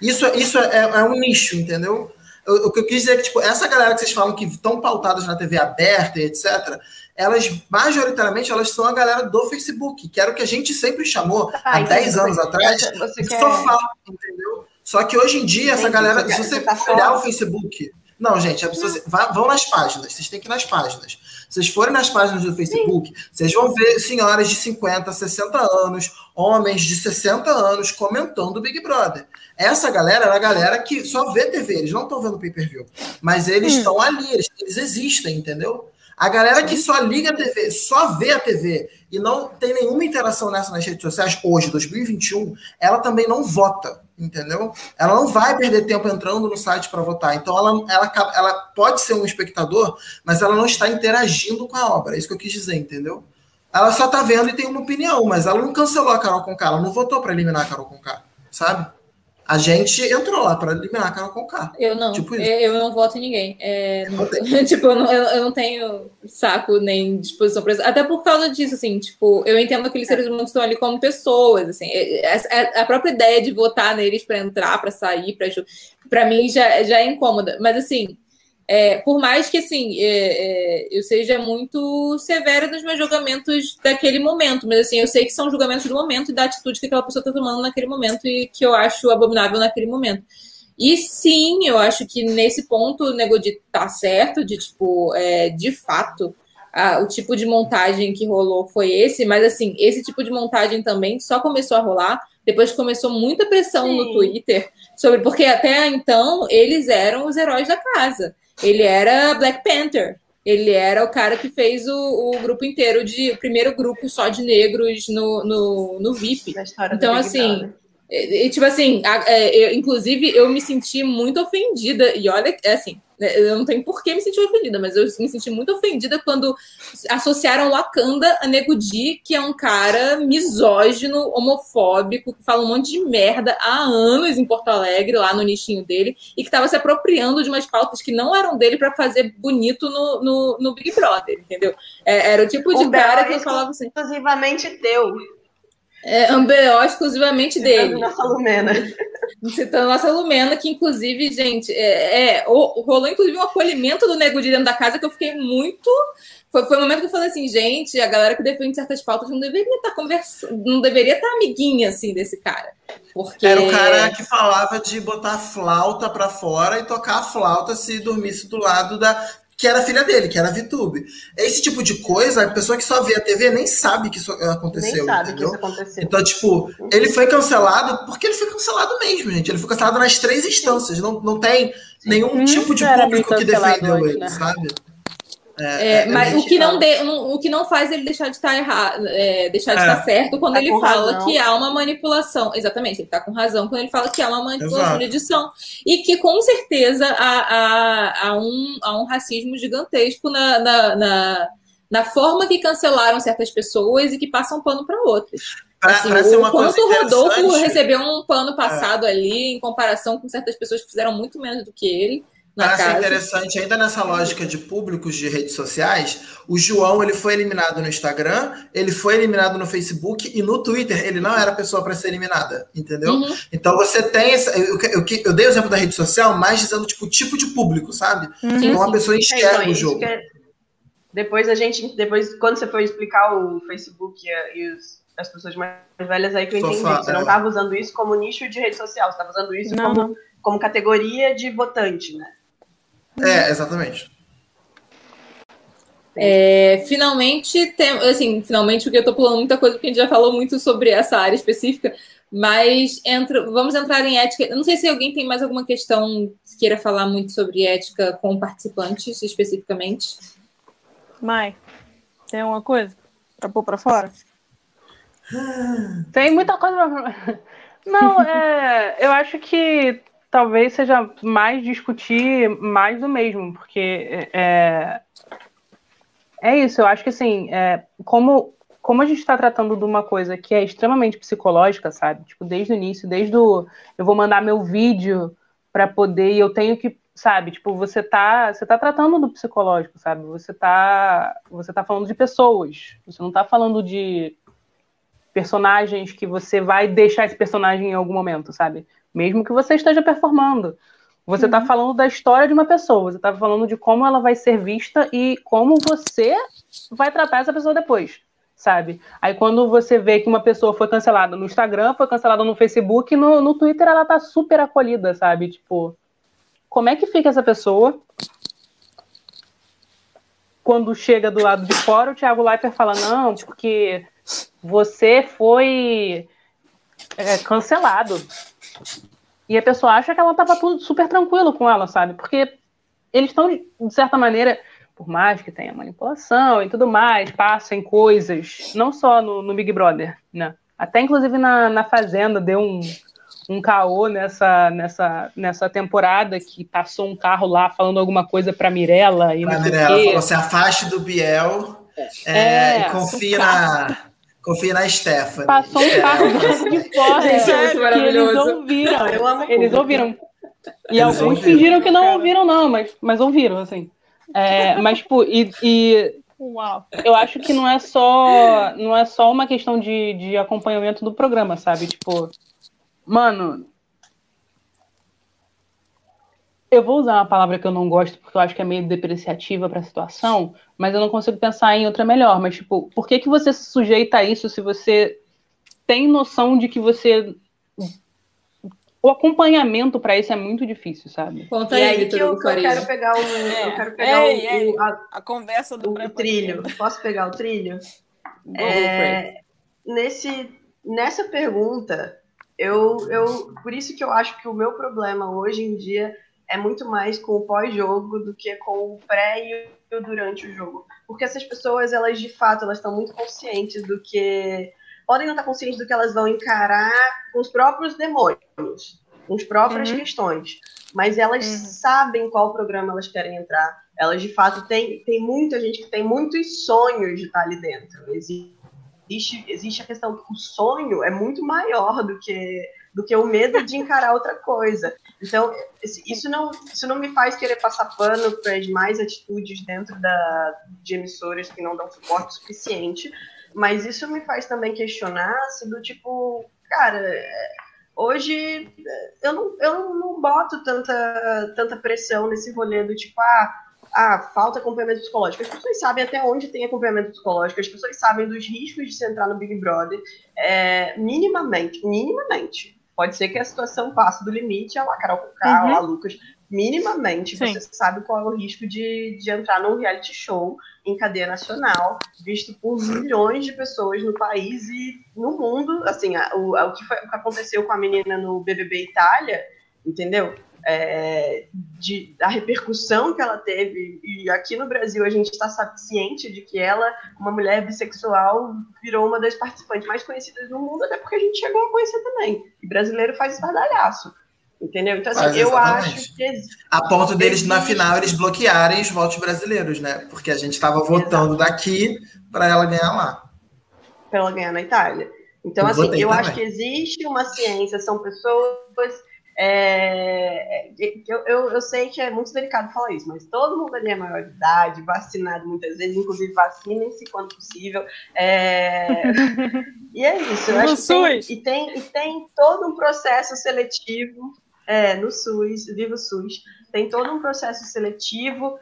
Isso, isso é, é um nicho, entendeu? O, o que eu quis dizer é que, tipo, essa galera que vocês falam que estão pautadas na TV aberta e etc., elas, majoritariamente, elas são a galera do Facebook, que era o que a gente sempre chamou, ah, há 10 anos atrás, de quer... sofá, entendeu? Só que hoje em dia, essa galera, se você tá olhar o Facebook... Não, gente, pessoas, vão nas páginas, vocês têm que ir nas páginas. Vocês forem nas páginas do Facebook, Sim. vocês vão ver senhoras de 50, 60 anos, homens de 60 anos comentando o Big Brother. Essa galera era a galera que só vê TV, eles não estão vendo pay-per-view. Mas eles estão hum. ali, eles, eles, existem, entendeu? A galera que só liga a TV, só vê a TV e não tem nenhuma interação nessa nas redes sociais, hoje, 2021, ela também não vota, entendeu? Ela não vai perder tempo entrando no site para votar. Então, ela, ela, ela pode ser um espectador, mas ela não está interagindo com a obra. É isso que eu quis dizer, entendeu? Ela só tá vendo e tem uma opinião, mas ela não cancelou a Carol Conká, ela não votou para eliminar a Carol Conká, sabe? A gente entrou lá para eliminar a Carol Conká. Eu não. Tipo eu não voto em ninguém. É, não, tipo, eu não, eu, não, tenho saco nem disposição para isso. Até por causa disso, assim, tipo, eu entendo que aqueles seres humanos estão ali como pessoas, assim. É, é, é a própria ideia de votar neles para entrar, para sair, para para mim já, já é incômoda. Mas assim, é, por mais que assim é, é, eu seja muito severa nos meus julgamentos daquele momento, mas assim eu sei que são julgamentos do momento e da atitude que aquela pessoa está tomando naquele momento e que eu acho abominável naquele momento. E sim, eu acho que nesse ponto o Negodi tá certo, de tipo, é, de fato, a, o tipo de montagem que rolou foi esse, mas assim, esse tipo de montagem também só começou a rolar depois que começou muita pressão sim. no Twitter sobre, porque até então eles eram os heróis da casa. Ele era Black Panther. Ele era o cara que fez o, o grupo inteiro de o primeiro grupo só de negros no, no, no VIP. Então, assim, e, tipo assim, a, é, eu, inclusive eu me senti muito ofendida, e olha, é assim, né, eu não tenho por que me sentir ofendida, mas eu me senti muito ofendida quando associaram Wakanda a Nego Di, que é um cara misógino, homofóbico, que fala um monte de merda há anos em Porto Alegre, lá no nichinho dele, e que estava se apropriando de umas pautas que não eram dele para fazer bonito no, no, no, Big Brother, entendeu? É, era o tipo de o cara que eu falava assim. Exclusivamente teu. É, Ambeó exclusivamente Citando dele. Nossa Lumena. Citando nossa Lumena, que inclusive, gente, é, é, rolou inclusive um acolhimento do Nego de dentro da casa que eu fiquei muito. Foi, foi um momento que eu falei assim, gente, a galera que defende certas pautas não deveria estar conversando, não deveria estar amiguinha assim desse cara. Porque... Era o cara que falava de botar a flauta para fora e tocar a flauta se dormisse do lado da que era filha dele, que era a VTube. Esse tipo de coisa, a pessoa que só vê a TV nem sabe que isso aconteceu. Nem sabe entendeu? que isso aconteceu. Então, tipo, ele foi cancelado porque ele foi cancelado mesmo, gente. Ele foi cancelado nas três instâncias. Não, não tem nenhum hum, tipo de público que defendeu ele, né? sabe? É, é, é mas o que, não de, o que não faz ele deixar de estar errado, é, deixar de é. estar certo quando tá ele fala razão. que há uma manipulação. Exatamente, ele está com razão quando ele fala que há uma manipulação Exato. de edição. E que com certeza há, há, há, um, há um racismo gigantesco na, na, na, na forma que cancelaram certas pessoas e que passam pano para outras. Pra, assim, pra o quanto o Rodolfo recebeu um pano passado é. ali em comparação com certas pessoas que fizeram muito menos do que ele. Parece interessante, ainda nessa lógica de públicos de redes sociais, o João ele foi eliminado no Instagram, ele foi eliminado no Facebook e no Twitter ele não era pessoa para ser eliminada, entendeu? Uhum. Então você tem essa. Eu, eu, eu, dei o exemplo da rede social, mais dizendo tipo tipo de público, sabe? Uhum. Então a pessoa enxerga é, então, o jogo. É... Depois a gente, depois quando você for explicar o Facebook e, os, as pessoas mais velhas aí que eu entendi, você não estava usando isso como nicho de rede social, você estava usando isso não, como, como categoria de votante, né? É, exatamente. É, finalmente, tem, assim, finalmente, porque eu estou pulando muita coisa, porque a gente já falou muito sobre essa área específica, mas entra, vamos entrar em ética. Eu não sei se alguém tem mais alguma questão que queira falar muito sobre ética com participantes, especificamente. Mai, tem alguma coisa para pôr para fora? Tem muita coisa pra... Não, é, eu acho que talvez seja mais discutir mais do mesmo, porque é, é isso, eu acho que assim, é, como, como a gente está tratando de uma coisa que é extremamente psicológica, sabe? Tipo, desde o início, desde o. Eu vou mandar meu vídeo para poder, e eu tenho que, sabe, tipo, você tá, você tá tratando do psicológico, sabe? Você tá, você tá falando de pessoas, você não tá falando de personagens que você vai deixar esse personagem em algum momento, sabe? Mesmo que você esteja performando. Você está uhum. falando da história de uma pessoa, você está falando de como ela vai ser vista e como você vai tratar essa pessoa depois, sabe? Aí quando você vê que uma pessoa foi cancelada no Instagram, foi cancelada no Facebook, no, no Twitter ela tá super acolhida, sabe? Tipo, como é que fica essa pessoa quando chega do lado de fora, o Thiago Leifert fala, não, porque você foi é, cancelado. E a pessoa acha que ela estava tudo super tranquilo com ela, sabe? Porque eles estão, de certa maneira, por mais que tenha manipulação e tudo mais, passem coisas, não só no, no Big Brother, né? Até inclusive na, na Fazenda deu um, um caô nessa, nessa, nessa temporada que passou um carro lá falando alguma coisa para Mirella e pra não Mirella falou: se afaste do Biel é, é, e confia na. Confia na Stephanie. Passou um carro é. de fora. Isso é muito maravilhoso. Eles ouviram. Eles ouviram. E eles alguns ouviram. fingiram que não ouviram, não, mas, mas ouviram, assim. É, mas, tipo, e, e Uau. Eu acho que não é só não é só uma questão de, de acompanhamento do programa, sabe? Tipo, mano, eu vou usar uma palavra que eu não gosto porque eu acho que é meio depreciativa para a situação, mas eu não consigo pensar em outra melhor. Mas tipo, por que que você se sujeita a isso se você tem noção de que você o acompanhamento para isso é muito difícil, sabe? Conta aí, aí que eu, eu, quero pegar o, é. eu quero pegar ei, o, ei, a, a, conversa do o trilho. Posso pegar o trilho? É, nesse, nessa pergunta, eu, eu, por isso que eu acho que o meu problema hoje em dia é muito mais com o pós-jogo do que com o pré e o durante o jogo, porque essas pessoas, elas de fato, elas estão muito conscientes do que podem não estar conscientes do que elas vão encarar com os próprios demônios, com as próprias uhum. questões. Mas elas uhum. sabem qual programa elas querem entrar. Elas, de fato, têm tem muita gente que tem muitos sonhos de estar ali dentro. Existe, existe a questão que o sonho é muito maior do que, do que o medo de encarar outra coisa. Então, isso não, isso não me faz querer passar pano para as mais atitudes dentro da, de emissoras que não dão suporte suficiente, mas isso me faz também questionar se do tipo, cara, hoje eu não, eu não boto tanta, tanta pressão nesse rolê do tipo, ah, ah, falta acompanhamento psicológico. As pessoas sabem até onde tem acompanhamento psicológico, as pessoas sabem dos riscos de se entrar no Big Brother, é, minimamente, minimamente. Pode ser que a situação passe do limite, a lá Carol uhum. a Lucas, minimamente Sim. você sabe qual é o risco de, de entrar num reality show em cadeia nacional, visto por milhões de pessoas no país e no mundo. Assim, a, o, a, o, que foi, o, que aconteceu com a menina no BBB Itália, entendeu? É, de, da repercussão que ela teve. E aqui no Brasil a gente está ciente de que ela, uma mulher bissexual, virou uma das participantes mais conhecidas do mundo, até porque a gente chegou a conhecer também. E brasileiro faz estardalhaço. Entendeu? Então, assim, eu acho que. A ponto deles, na final, eles bloquearem os votos brasileiros, né? Porque a gente estava votando daqui para ela ganhar lá. Para ela ganhar na Itália. Então, eu assim, eu também. acho que existe uma ciência, são pessoas. É, eu, eu, eu, sei que é muito delicado falar isso, mas todo mundo ali é maior de idade, vacinado muitas vezes, inclusive vacinem-se quando possível. É, e é isso. Eu acho que tem, e, tem, e tem todo um processo seletivo é, no SUS, Viva o SUS, tem todo um processo seletivo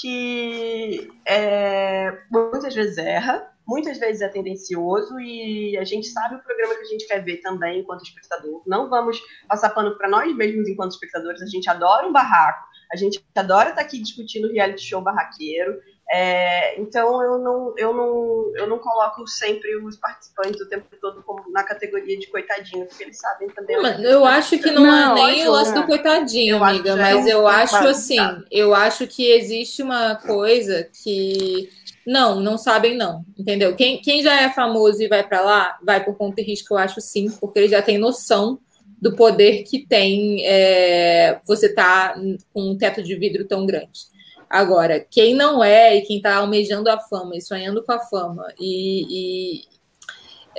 que é, muitas vezes erra, muitas vezes é tendencioso e a gente sabe o programa que a gente quer ver também enquanto espectador. Não vamos passar pano para nós mesmos enquanto espectadores, a gente adora um barraco, a gente adora estar tá aqui discutindo reality show barraqueiro, é, então eu não, eu, não, eu não coloco sempre os participantes o tempo todo como na categoria de coitadinho, porque eles sabem também. Mas eu acho que não, não é nem o lance do coitadinho, amiga, mas é eu acho assim, eu acho que existe uma coisa que não, não sabem não, entendeu? Quem, quem já é famoso e vai para lá, vai por conta e risco, eu acho sim, porque ele já tem noção do poder que tem é, você tá com um teto de vidro tão grande. Agora, quem não é e quem está almejando a fama e sonhando com a fama, e, e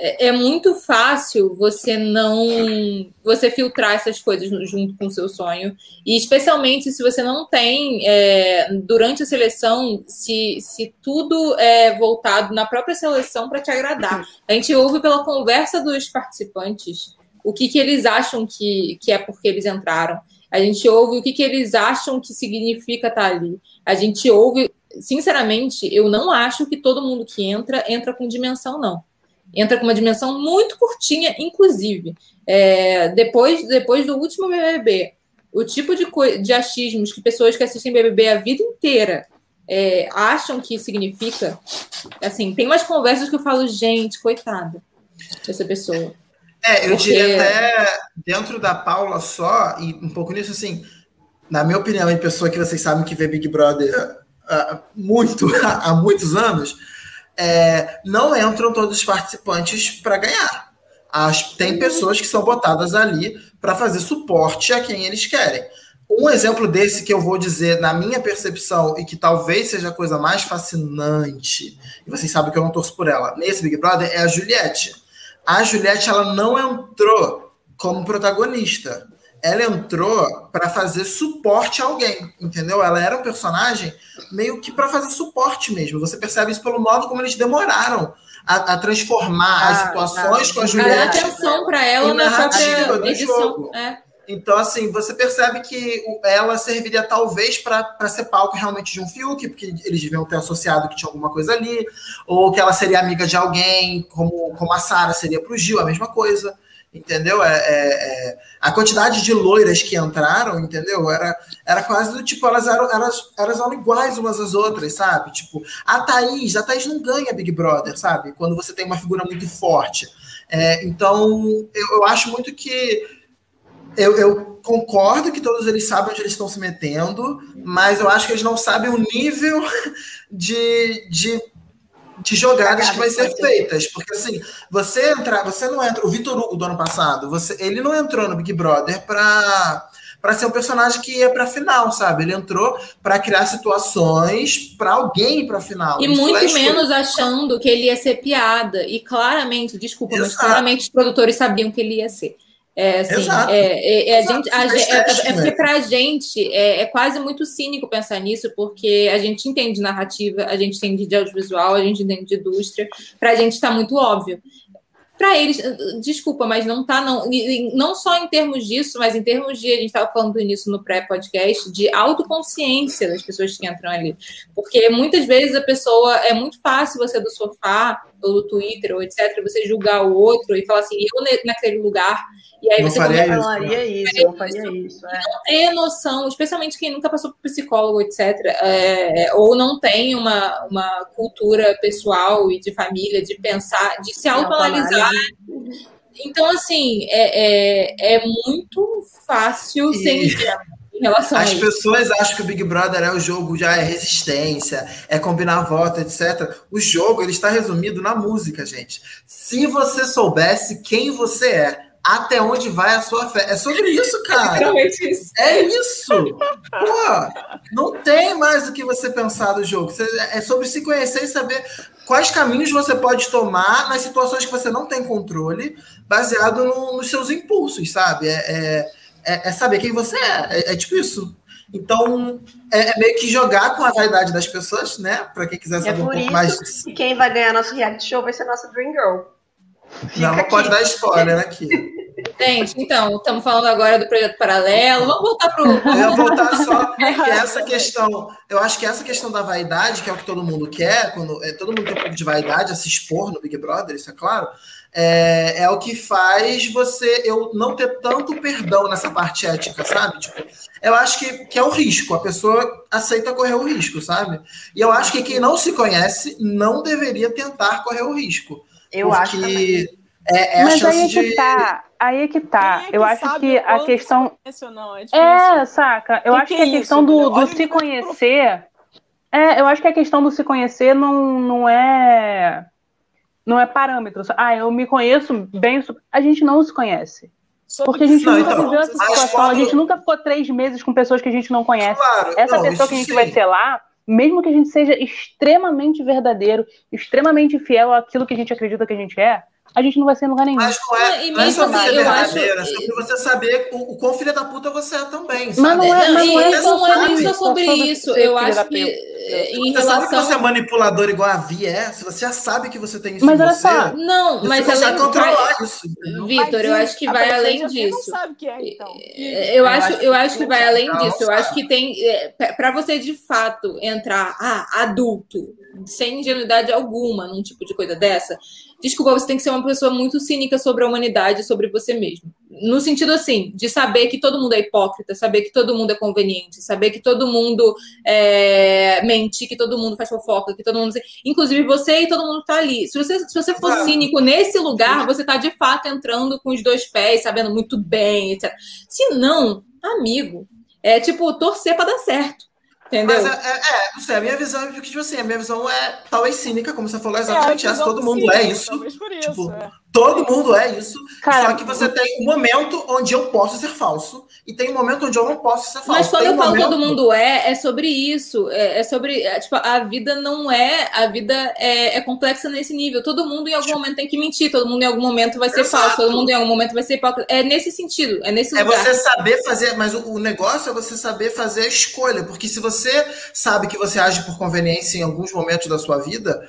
é, é, muito fácil você não você filtrar essas coisas junto com o seu sonho, e especialmente se você não tem é, durante a seleção, se, se tudo é voltado na própria seleção para te agradar. A gente ouve pela conversa dos participantes o que, que eles acham que, que é porque eles entraram. A gente ouve o que, que eles acham que significa estar tá ali. A gente ouve, sinceramente, eu não acho que todo mundo que entra, entra com dimensão, não. Entra com uma dimensão muito curtinha, inclusive. É, depois, depois do último BBB, o tipo de, de achismos que pessoas que assistem BBB a vida inteira é, acham que significa, assim, tem umas conversas que eu falo, gente, coitada dessa pessoa. É, eu Porque... diria até dentro da Paula só, e um pouco nisso, assim, na minha opinião, em pessoa que vocês sabem que vê Big Brother uh, muito há muitos anos, é, não entram todos os participantes para ganhar. As, tem pessoas que são botadas ali para fazer suporte a quem eles querem. Um exemplo desse que eu vou dizer, na minha percepção, e que talvez seja a coisa mais fascinante, e vocês sabem que eu não torço por ela, nesse Big Brother, é a Juliette. A Juliette, ela não entrou como protagonista. Ela entrou para fazer suporte a alguém, entendeu? Ela era um personagem meio que para fazer suporte mesmo. Você percebe isso pelo modo como eles demoraram a, a transformar ah, as situações com a Juliette. A atenção para ela na própria edição. É. Então, assim, você percebe que ela serviria talvez para ser palco realmente de um Fiuk, porque eles deviam ter associado que tinha alguma coisa ali, ou que ela seria amiga de alguém, como, como a Sara seria para o Gil, a mesma coisa. Entendeu? É, é, é, a quantidade de loiras que entraram, entendeu? Era, era quase do tipo, elas eram, elas, elas eram iguais umas às outras, sabe? Tipo, a Thaís, a Thaís não ganha Big Brother, sabe? Quando você tem uma figura muito forte. É, então, eu, eu acho muito que eu, eu, concordo que todos eles sabem onde eles estão se metendo, mas eu acho que eles não sabem o nível de, de, de jogadas que vai ser feitas. Porque assim, você entrar, você não entra. O Vitor Hugo do ano passado, você, ele não entrou no Big Brother para para ser um personagem que ia para final, sabe? Ele entrou para criar situações para alguém para final. E muito é menos achando que ele ia ser piada. E claramente, desculpa, Exato. mas claramente os produtores sabiam que ele ia ser. É, assim, Exato. É, é, é a gente, a, é, é, porque para a gente é, é, quase muito cínico pensar nisso, porque a gente entende narrativa, a gente entende de audiovisual, a gente entende de indústria, para a gente está muito óbvio. Para eles, desculpa, mas não tá, não, não só em termos disso, mas em termos de, a gente estava falando nisso no pré-podcast, de autoconsciência das pessoas que entram ali. Porque muitas vezes a pessoa, é muito fácil você do sofá, ou do Twitter, ou etc., você julgar o outro e falar assim, eu naquele lugar e aí não você faria isso, falaria isso, não faria isso. É. Não tem noção, especialmente quem nunca passou por psicólogo, etc., é, ou não tem uma, uma cultura pessoal e de família de pensar, de se autoanalisar. Então, assim, é, é, é muito fácil e... ser em relação As pessoas acham que o Big Brother é o jogo, já é resistência, é combinar voto, etc. O jogo ele está resumido na música, gente. Se você soubesse quem você é, até onde vai a sua fé. É sobre isso, cara. É isso. É isso. Pô, não tem mais o que você pensar do jogo. É sobre se conhecer e saber quais caminhos você pode tomar nas situações que você não tem controle, baseado no, nos seus impulsos, sabe? É, é, é, é saber quem você é. é. é tipo isso. Então, é, é, meio que jogar com a vaidade das pessoas, né? Para quem quiser é saber um pouco mais disso. E quem vai ganhar nosso reality show vai ser a nossa Dream Girl. Fica não, não pode dar spoiler aqui. Gente, então, estamos falando agora do projeto paralelo. Vamos voltar para o. Eu ia voltar só essa questão. Eu acho que essa questão da vaidade, que é o que todo mundo quer, quando é, todo mundo tem um pouco de vaidade a se expor no Big Brother, isso é claro. É, é o que faz você eu não ter tanto perdão nessa parte ética, sabe? Tipo, eu acho que, que é o risco, a pessoa aceita correr o risco, sabe? E eu acho que quem não se conhece não deveria tentar correr o risco. Eu acho que é, é Mas aí é que de... tá. Aí é que tá. É que eu acho que a questão. Não, é, é, saca. Eu que acho que, que é a questão do, do se conhecer. É, eu acho que a questão do se conhecer não, não é. Não é parâmetro. Ah, eu me conheço bem. A gente não se conhece. Porque a gente não, nunca então, viveu essa situação. Quando... A gente nunca ficou três meses com pessoas que a gente não conhece. Claro, essa não, pessoa que a gente sim. vai ser lá, mesmo que a gente seja extremamente verdadeiro, extremamente fiel àquilo que a gente acredita que a gente é, a gente não vai ser em lugar nenhum. Mas não é, não é sobre ser verdadeira, acho... é sobre você saber o, o quão filha da puta você é também, sabe? Mas não é, mas não, é, não é nem só sobre isso. Eu acho que em você relação... sabe que você é manipulador igual a Vi é, se você já sabe que você tem isso mas olha só, não, mas você além controlar isso. Vitor, eu acho que vai além disso. Não sabe que é, então. Eu, acho, eu acho que vai além disso. Eu acho que tem para você de fato entrar ah, adulto, sem ingenuidade alguma, num tipo de coisa dessa Desculpa, você tem que ser uma pessoa muito cínica sobre a humanidade, sobre você mesmo. No sentido assim, de saber que todo mundo é hipócrita, saber que todo mundo é conveniente, saber que todo mundo é, mente, que todo mundo faz fofoca, que todo mundo. Inclusive você e todo mundo tá ali. Se você, se você for cínico nesse lugar, você tá de fato entrando com os dois pés, sabendo muito bem, etc. Se não, amigo, é tipo torcer para dar certo. Entendeu? Mas é, é, é, não sei, a minha visão é que, tipo assim, a minha visão é talvez cínica, como você falou, exatamente É, essa. Todo mundo cínica, é isso. talvez por isso, Tipo, é. Todo mundo é isso. Cara, só que você tem um momento onde eu posso ser falso e tem um momento onde eu não posso ser falso. Mas quando Tem eu falo momento- todo mundo é, é sobre isso. É, é sobre. é, tipo, a vida não é. A vida é, é complexa nesse nível. Todo mundo em algum momento tem que mentir, todo mundo em algum momento vai ser Exato. falso, todo mundo em algum momento vai ser hipócrita. É nesse sentido, é nesse É lugar. você saber fazer, mas o, o negócio é você saber fazer a escolha, porque se você sabe que você age por conveniência em alguns momentos da sua vida,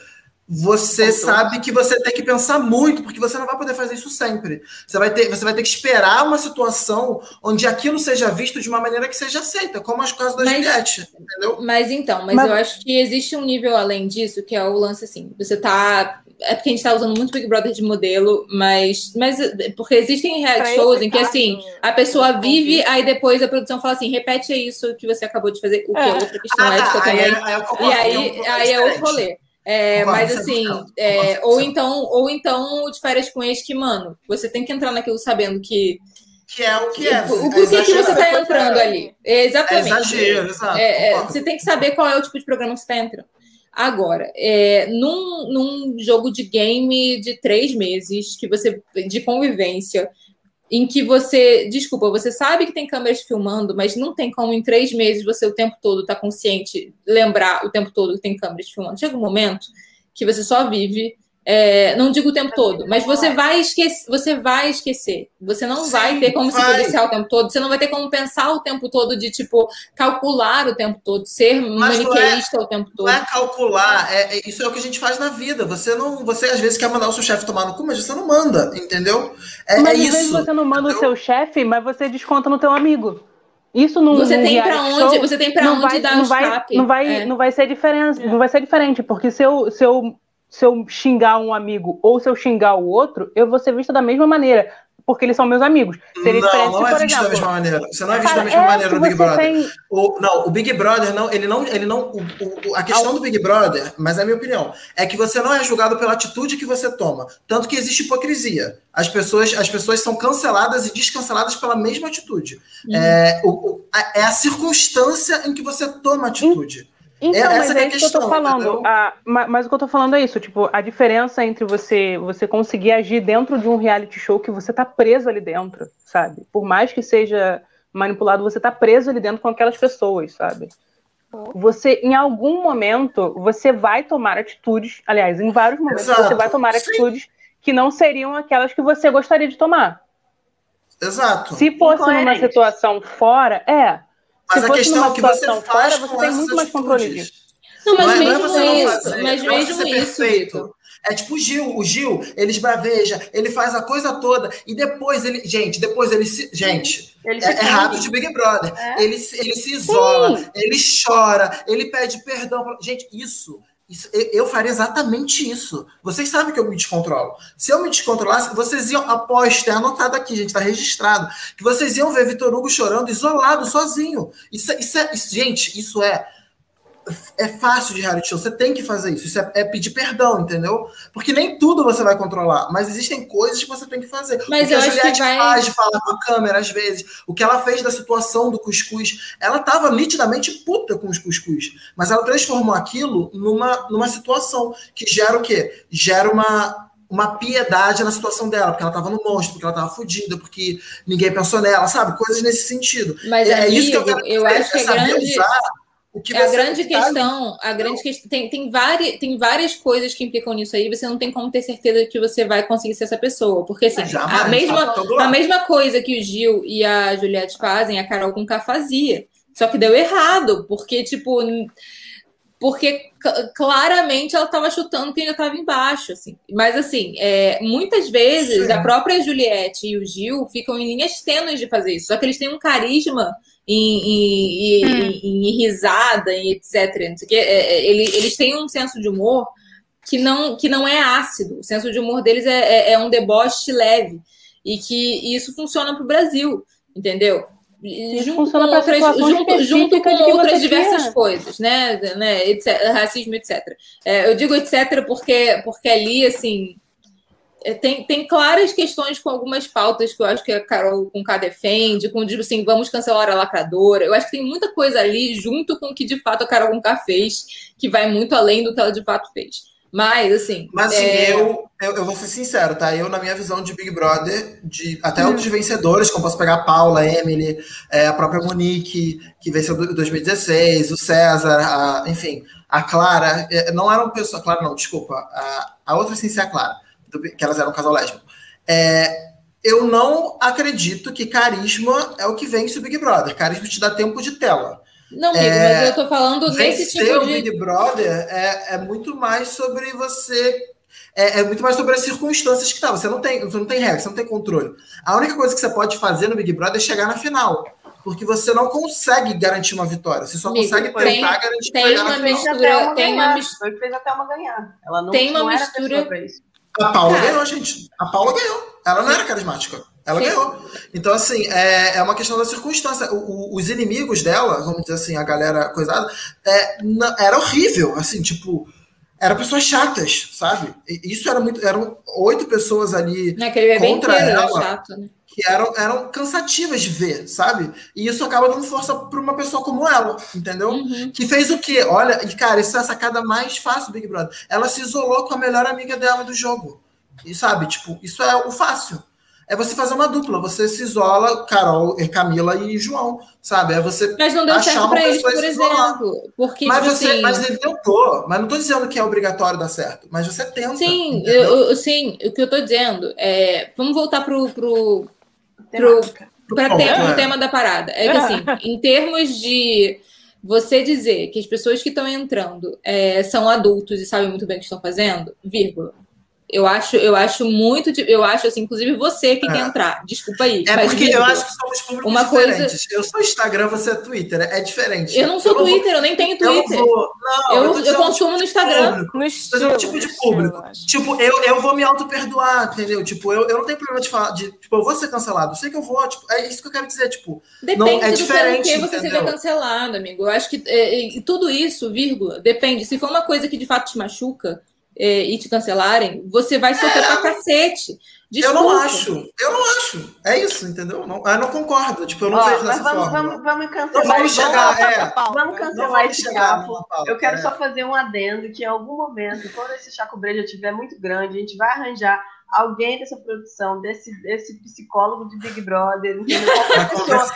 você sabe que você tem que pensar muito, porque você não vai poder fazer isso sempre. Você vai ter, você vai ter que esperar uma situação onde aquilo seja visto de uma maneira que seja aceita, como as casos da Mas- Juliette, entendeu? Mas então, mas, Mas- eu acho que existe um nível além disso, que é o lance assim, você tá. É porque a gente tá usando muito Big Brother de modelo, mas. mas porque existem reality Pra shows em que caso, assim, a pessoa vive, aí depois a produção fala assim, repete isso que você acabou de fazer, o que é outra questão Ah, ética tá, aí, também. aí E concordo, aí, é aí é outro rolê. É, mas você assim, é, ou então, ou então o de férias com ex que, mano, você tem que entrar naquilo sabendo que Que é o que é. o é por que, que você exagerado. tá entrando ali. É Exatamente. exagero, exato. É, é, você tem que saber qual é o tipo de programa que você está entrando. Agora, é, num, num jogo de game de três meses, que você de convivência, em que você, desculpa, você sabe que tem câmeras filmando, mas não tem como em três meses você o tempo todo estar consciente, lembrar o tempo todo que tem câmeras filmando. Chega um momento que você só vive. É, não digo o tempo todo, mas você vai esquecer, você vai esquecer. Você não Sim, vai ter como se vai. policiar o tempo todo, você não vai ter como pensar o tempo todo de tipo calcular o tempo todo, ser Mas não maniqueísta o tempo todo. Não é calcular, é, é- isso é o que a gente faz na vida. Você não, você às vezes quer mandar o seu chefe tomar no cu, mas você não manda, entendeu? É, Mas é às vezes isso. você não manda o entendeu? seu chefe, mas você desconta no teu amigo. Isso não Você tem reality onde, show, você tem para onde vai, dar não o vai, não vai, É. não vai ser diferente, É. não vai ser diferente, porque se eu, se eu se eu xingar um amigo ou se eu xingar o outro, eu vou ser vista da mesma maneira, porque eles são meus amigos. Seria Não, não é visto da mesma maneira. Você não é visto Cara, da mesma é maneira no Big Brother. tem- O, não, o Big Brother não, ele não, ele não. O, o- a questão do Big Brother, mas é a minha opinião, é que você não é julgado pela atitude que você toma. Tanto que existe hipocrisia. As pessoas, as pessoas são canceladas e descanceladas pela mesma atitude. Uhum. É, é a circunstância em que você toma a atitude. Então, É- mas essa que é é isso que eu tô falando. Ah, ma- mas o que eu tô falando é isso, tipo, a diferença entre você você conseguir agir dentro de um reality show que você tá preso ali dentro, sabe? Por mais que seja manipulado, você tá preso ali dentro com aquelas pessoas, sabe? Você, em algum momento, você vai tomar atitudes, aliás, em vários momentos, Exato. você vai tomar Sim. atitudes que não seriam aquelas que você gostaria de tomar. Exato. Se fosse numa situação fora, é. Mas se a fosse questão numa é o que você faz fora, você tem muito mais controle disso. Não, mas não é, é mesmo você não isso, fazer, mas não é mesmo ser isso, perfeito. Vitor. É tipo o Gil, o Gil, ele esbraveja, ele faz a coisa toda e depois ele, gente, depois ele se, gente, Ele é, é rato de Big Brother. É. Ele, se- ele se isola, ele chora, ele pede perdão. Gente, isso, isso eu, faria exatamente isso. Vocês sabem que eu me descontrolo. Se eu me descontrolasse, vocês iam, após ter anotado aqui, gente, tá registrado, que vocês iam ver Vitor Hugo chorando isolado, sozinho. Isso, isso é, isso- gente, isso é é fácil de reality show, você tem que fazer isso. Isso é, é pedir perdão, entendeu? Porque nem tudo você vai controlar, mas existem coisas que você tem que fazer. Mas o que eu a acho que Juliette vai- faz de falar com a câmera, às vezes, o que ela fez da situação do cuscuz, ela tava nitidamente puta com os cuscuz, mas ela transformou aquilo numa, numa situação que gera o quê? Gera uma, uma piedade na situação dela, porque ela tava no monstro, porque ela tava fodida, porque ninguém pensou nela, sabe? Coisas nesse sentido. Mas, é, é isso que eu amigo, quero eu acho que é grande, usar É a grande tá questão, a grande questão tem, tem, várias, tem várias coisas que implicam nisso aí, você não tem como ter certeza que você vai conseguir ser essa pessoa. Porque assim, a mesma, a mesma coisa que o Gil e a Juliette fazem, a Carol com K fazia. Só que deu errado, porque, tipo, porque claramente ela estava chutando quem já estava embaixo, assim. Mas assim, é, muitas vezes Sim. a própria Juliette e o Gil ficam em linhas tênues de fazer isso. Só que eles têm um carisma em, em- em- em- em risada, em etc. É, é, ele- eles têm um senso de humor que não, que não é ácido. O senso de humor deles é, é- é um deboche leve. E que isso funciona para o Brasil, entendeu? E Junto funciona com outras, junto, junto com outras tinha. diversas coisas, né? né etc, racismo, etc. É, eu digo etc porque, porque ali, assim, tem, tem claras questões com algumas pautas que eu acho que a Carol com K defende, com tipo assim, vamos cancelar a lacradora. Eu acho que tem muita coisa ali junto com o que de fato a Carol com K fez, que vai muito além do que ela de fato fez. Mas, assim. Mas assim, é... eu, eu, eu, vou ser sincero, tá? Eu, na minha visão de Big Brother, de, até hum. outros vencedores, como posso pegar a Paula, a Emily, é, a própria Monique, que venceu em 2016, o César, a, enfim, a Clara, é, não eram pessoas. Clara, não, desculpa. A, a outra sem ser a Clara que elas eram um casal lésbico. É, eu não acredito que carisma é o que vence o Big Brother. Carisma te dá tempo de tela. Não, amigo, é, mas eu tô falando nesse tipo de... o Big Brother é, é muito mais sobre você... É, é, muito mais sobre as circunstâncias que tá. Você não tem, você não tem regra, você não tem controle. A única coisa que você pode fazer no Big Brother é chegar na final. Porque você não consegue garantir uma vitória. Você só amigo, consegue tentar garantir tem uma mistura, tem uma mistura. Fez até uma ganhar. Ela não, tem uma não mistura. A Paula ganhou, gente. A Paula ganhou. Ela não era carismática. Ela Sim. ganhou. Então, assim, é, é uma questão da circunstância. O, o, os inimigos dela, vamos dizer assim, a galera coisada, é, era horrível. Assim, tipo, eram pessoas chatas, sabe? E isso era muito. Eram oito pessoas ali Naquele contra ela. Chato, né? que eram, eram cansativas de ver, sabe? E isso acaba dando força para uma pessoa como ela, entendeu? Uhum. Que fez o quê? Olha, e cara, isso é a sacada mais fácil do Big Brother. Ela se isolou com a melhor amiga dela do jogo. E sabe, tipo, isso é o fácil. É você fazer uma dupla, você se isola, Carol, Camila e João, sabe? É você Mas não deu certo para eles, por exemplo. Porque, mas, tipo você, assim... mas ele tentou. Mas não estou dizendo que é obrigatório dar certo, mas você tenta. Sim, eu, sim, o que eu estou dizendo é. Vamos voltar pro, pro, para ter o tema da parada. É que assim, em termos de você dizer que as pessoas que estão entrando é, são adultos e sabem muito bem o que estão fazendo, vírgula. Eu acho, eu acho muito, eu acho assim, inclusive você que é. quer entrar. Desculpa aí. É porque eu acho que somos públicos uma diferentes. Coisa... Eu sou Instagram, você é Twitter, é diferente. Eu não sou eu Twitter, vou... eu nem tenho Twitter. Eu, vou... não, eu, eu, eu consumo no Instagram. No estilo, tipo de público. Tipo, eu, eu vou me auto-perdoar, entendeu? Tipo, eu, eu não tenho problema de falar, de, tipo, eu vou ser cancelado. Eu sei que eu vou, tipo, é isso que eu quero dizer, tipo, Depende não, é diferente, do que você seja cancelado, amigo. Eu acho que é, é, tudo isso, vírgula, depende. Se for uma coisa que de fato te machuca, é, e te cancelarem, você vai sofrer é, pra cacete. Desculpa. Eu não acho, eu não acho. É isso, entendeu? Não, eu não concordo. Tipo, eu não Ó, vejo dessa vamos, forma. Vamos, vamos cancelar. vamos chegar, é. Vamos cancelar esse chaco. Eu quero é. só fazer um adendo que em algum momento, quando esse chaco breja estiver muito grande, a gente vai arranjar alguém dessa produção, desse, desse psicólogo de Big Brother,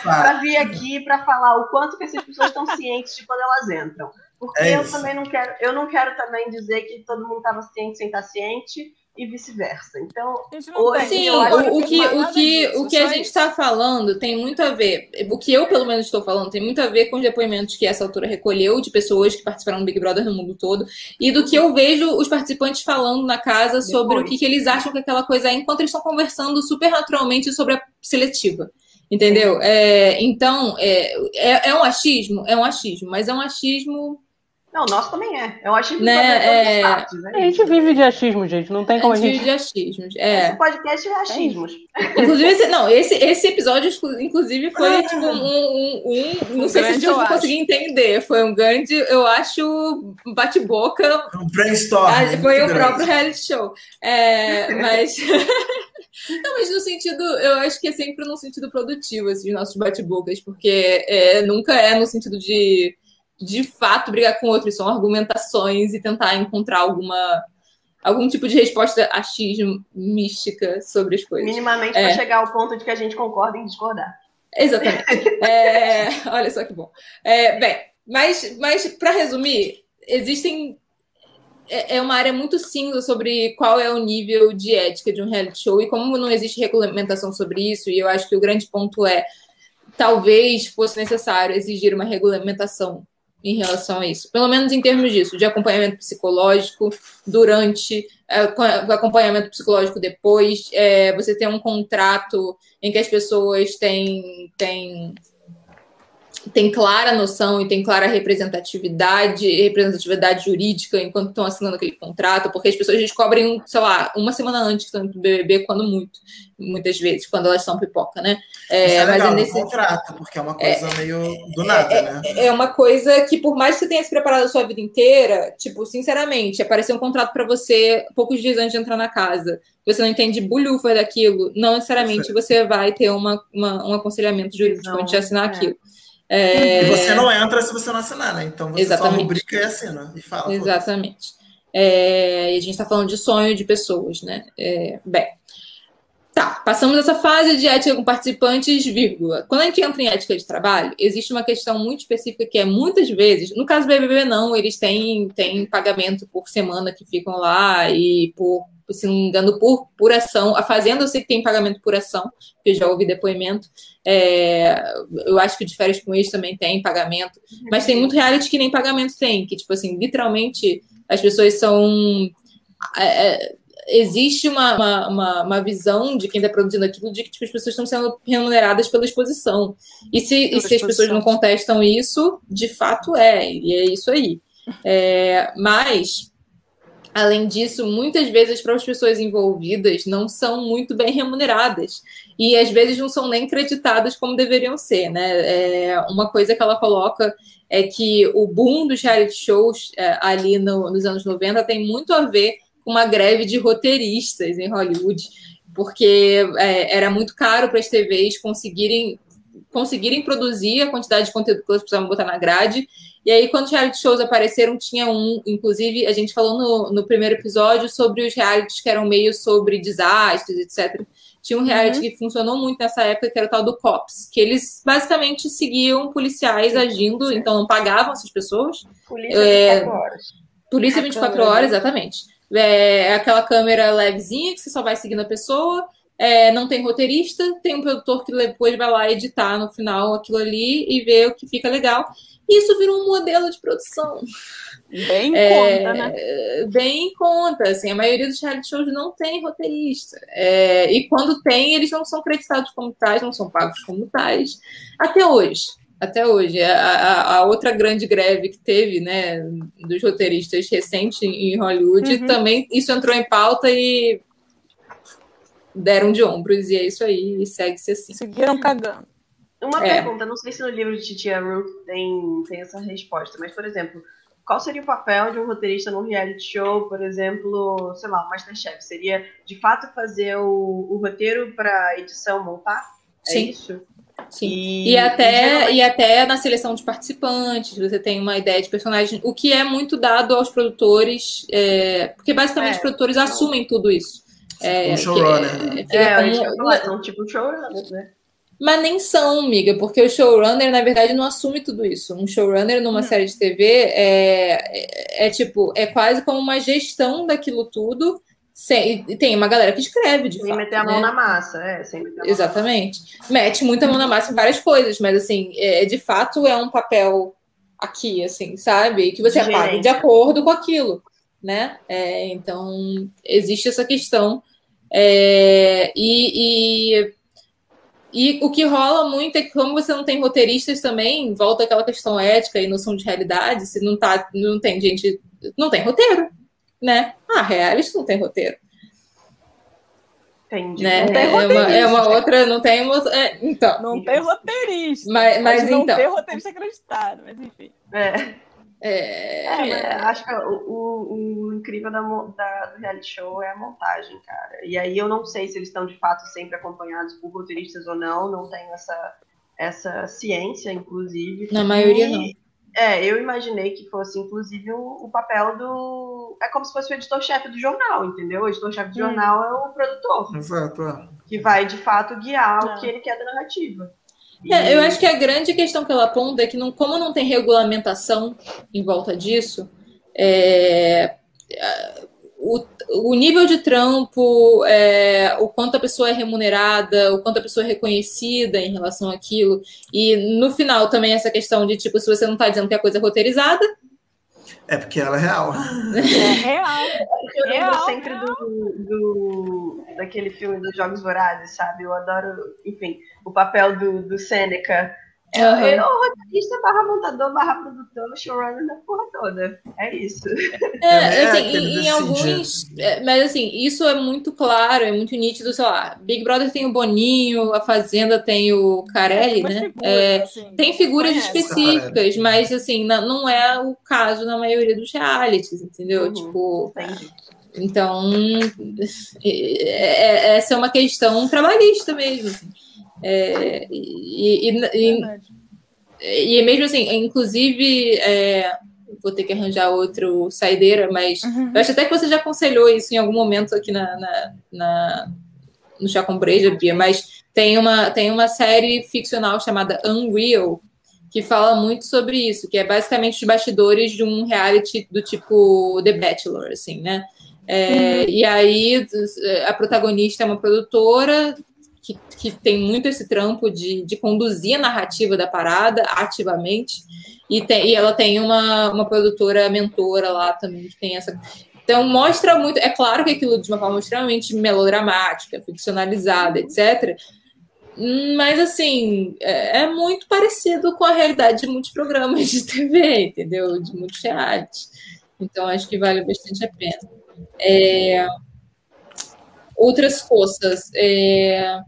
para vir aqui para falar o quanto que essas pessoas estão cientes de quando elas entram. Porque é eu também não quero, eu não quero também dizer que todo mundo estava ciente sem estar ciente e vice-versa. Então, hoje Sim, o, o, que, o que, o que a gente está falando tem muito a ver, o que eu pelo menos estou falando, tem muito a ver com os depoimentos que essa autora recolheu de pessoas que participaram do Big Brother no mundo todo e do que eu vejo os participantes falando na casa sobre Depois. o que, que eles acham que aquela coisa é enquanto eles estão conversando super naturalmente sobre a seletiva. Entendeu? É, então, é, é, é um achismo? É um achismo, mas é um achismo não, nosso também é. Eu acho que né? É... Partes, né? A gente vive de achismo, gente. Não tem como a gente. vive de achismos. É. Esse podcast é achismos. É inclusive, esse, não, esse, esse episódio, inclusive, foi tipo um. um, um não um sei se vocês vão conseguir entender. Foi um grande, eu acho, bate-boca. Um brainstorm. Ah, foi o grande. próprio reality show. É, mas. Não, mas no sentido, eu acho que é sempre no sentido produtivo, esses nossos bate-bocas, porque é, nunca é no sentido de de fato brigar com outros, são argumentações e tentar encontrar alguma algum tipo de resposta achismo mística sobre as coisas. Minimamente é. para chegar ao ponto de que a gente concorda em discordar. Exatamente. é, olha só que bom. É, bem, mas, mas para resumir, existem é, é uma área muito cinza sobre qual é o nível de ética de um reality show e como não existe regulamentação sobre isso, e eu acho que o grande ponto é talvez fosse necessário exigir uma regulamentação em relação a isso, pelo menos em termos disso, de acompanhamento psicológico durante, é, acompanhamento psicológico depois, é, você tem um contrato em que as pessoas têm, têm, têm clara noção e têm clara representatividade, representatividade jurídica enquanto estão assinando aquele contrato, porque as pessoas descobrem, sei lá, uma semana antes que estão no BBB, quando muito, muitas vezes, quando elas são pipoca, né? É, É, é mas legal, é no nesse contrato, porque é uma coisa meio do nada, né? é uma coisa que, por mais que você tenha se preparado a sua vida inteira, tipo, sinceramente, aparecer um contrato para você poucos dias antes de entrar na casa, você não entende bulhufa daquilo, não necessariamente você vai ter uma, uma- um aconselhamento jurídico Não, antes de assinar é. aquilo. É, E você não entra se você não assinar, né? Então você Exatamente. só rubrica e assina. E fala. Exatamente. É, e a gente está falando de sonho de pessoas, né? É, bem, tá, passamos essa fase de ética com participantes, vírgula. Quando a gente entra em ética de trabalho, existe uma questão muito específica que é muitas vezes, no caso do BBB não, eles têm, têm pagamento por semana que ficam lá e por, se não me engano, por, por ação. A Fazenda eu sei que tem pagamento por ação, porque eu já ouvi depoimento. É, eu acho que o de férias com eles também tem pagamento. Mas tem muito reality que nem pagamento tem, que, tipo assim, literalmente as pessoas são. é, é, existe uma, uma, uma, uma visão de quem está produzindo aquilo de que tipo, as pessoas estão sendo remuneradas pela exposição. E se, e se as pessoas não contestam isso, de fato é, e é isso aí. É, mas. Além disso, muitas vezes as próprias pessoas envolvidas não são muito bem remuneradas e às vezes não são nem creditadas como deveriam ser, né? É, uma coisa que ela coloca é que o boom dos reality shows é, ali no- nos anos 90 tem muito a ver uma greve de roteiristas em Hollywood, porque é, era muito caro para as TVs conseguirem conseguirem produzir a quantidade de conteúdo que elas precisavam botar na grade. E aí, quando os reality shows apareceram, tinha um, inclusive, a gente falou no, no primeiro episódio sobre os realities que eram meio sobre desastres, etc. Tinha um reality que funcionou muito nessa época, que era o tal do COPS, que eles basicamente seguiam policiais agindo, então não pagavam essas pessoas. Polícia É, 24 horas. Polícia A 24 câmera, horas, exatamente. É aquela câmera levezinha que você só vai seguindo a pessoa. é, não tem roteirista, tem um produtor que depois vai lá editar no final aquilo ali e ver o que fica legal. Isso virou um modelo de produção. Bem em É, conta, né? Bem em conta, assim, a maioria dos reality shows não tem roteirista. É, e quando tem, eles não são creditados como tais, não são pagos como tais. Até hoje. Até hoje. A, a- a outra grande greve que teve, né, dos roteiristas recente em Hollywood, Uhum. também isso entrou em pauta e deram de ombros, e é isso aí, e segue-se assim. Seguiram cagando. Uma É. pergunta, não sei se no livro de Titia Ruth tem, tem essa resposta, mas, por exemplo, qual seria o papel de um roteirista num reality show, por exemplo, sei lá, o Masterchef? Seria, de fato, fazer o, o roteiro para edição montar? É Sim. isso? Sim. E, E até, geralmente- e até na seleção de participantes, você tem uma ideia de personagem, o que é muito dado aos produtores, é, porque basicamente É, os produtores não. assumem tudo isso. É, Um showrunner. que- né? É, como- falar, são tipo showrunners, né? Mas nem são, amiga, porque o showrunner, na verdade, não assume tudo isso. Um showrunner numa série de TV é, é, é tipo, é quase como uma gestão daquilo tudo. Sem, tem uma galera que escreve, de Sem fato. meter a né? mão na massa, é, sem meter a mão Exatamente. Mete muita mão na massa em várias coisas, mas assim, é, de fato é um papel aqui, assim, sabe? Que você é pago de acordo com aquilo, né? É, então, existe essa questão. É, e, e, e o que rola muito é que, como você não tem roteiristas também, volta aquela questão ética e noção de realidade, se não, tá, não tem gente. Não tem roteiro, né? Ah, reality não tem roteiro Entendi. né? Não tem É uma, é uma outra, não tem uma, é, então, Não tem roteirista. mas, mas não então, ter roteirista acreditado, mas enfim. É. é, É, mas acho que o, o- o incrível da, da- do reality show é a montagem, cara. E aí eu não sei se eles estão de fato sempre acompanhados por roteiristas ou não, não tenho essa, essa ciência, inclusive. na maioria E, não. É, eu imaginei que fosse, inclusive, o, o papel do. É como se fosse o editor-chefe do jornal, entendeu? O editor-chefe do Hum. jornal é o produtor, Exato. é. que vai de fato guiar É. o que ele quer da narrativa. É, E- eu acho que a grande questão que ela aponta é que não, como não tem regulamentação em volta disso, é, o, o nível de trampo, é, o quanto a pessoa é remunerada, o quanto a pessoa é reconhecida em relação àquilo, e no final também essa questão de tipo, se você não está dizendo que a coisa é roteirizada, É porque ela é real. É real. Eu lembro Real, sempre do, do- daquele filme dos Jogos Vorazes, sabe? Eu adoro, enfim, o papel do, do Seneca É, uhum. é o roteirista barra montador, barra produtor, showrunner da porra toda. É isso. É, é assim, em, em alguns. É, mas assim, isso é muito claro, é muito nítido, sei lá. Big Brother tem o Boninho, a Fazenda tem o Carelli, né? Figura, é, assim, tem figuras específicas, mas assim, não é o caso na maioria dos realities, entendeu? Uhum, tipo. Entendi. Então, essa é uma questão trabalhista mesmo. Assim. É, e, e, e, e, mesmo assim, inclusive, é, vou ter que arranjar outro saideira, mas uhum. eu acho até que você já aconselhou isso em algum momento aqui na, na, na no Chá com Breja, Bia, mas tem uma, tem uma série ficcional chamada Unreal, que fala muito sobre isso, que é basicamente os bastidores de um reality do tipo The Bachelor, assim, né? É, uhum. E aí a protagonista é uma produtora que, que tem muito esse trampo de, de conduzir a narrativa da parada ativamente. E, tem, e ela tem uma, uma produtora mentora lá também, que tem essa. Então, mostra muito. É claro que aquilo de uma forma extremamente melodramática, ficcionalizada, etc. Mas, assim, é, é muito parecido com a realidade de muitos programas de TV, entendeu? De muitos realities. Então, acho que vale bastante a pena. É, outras coisas. É,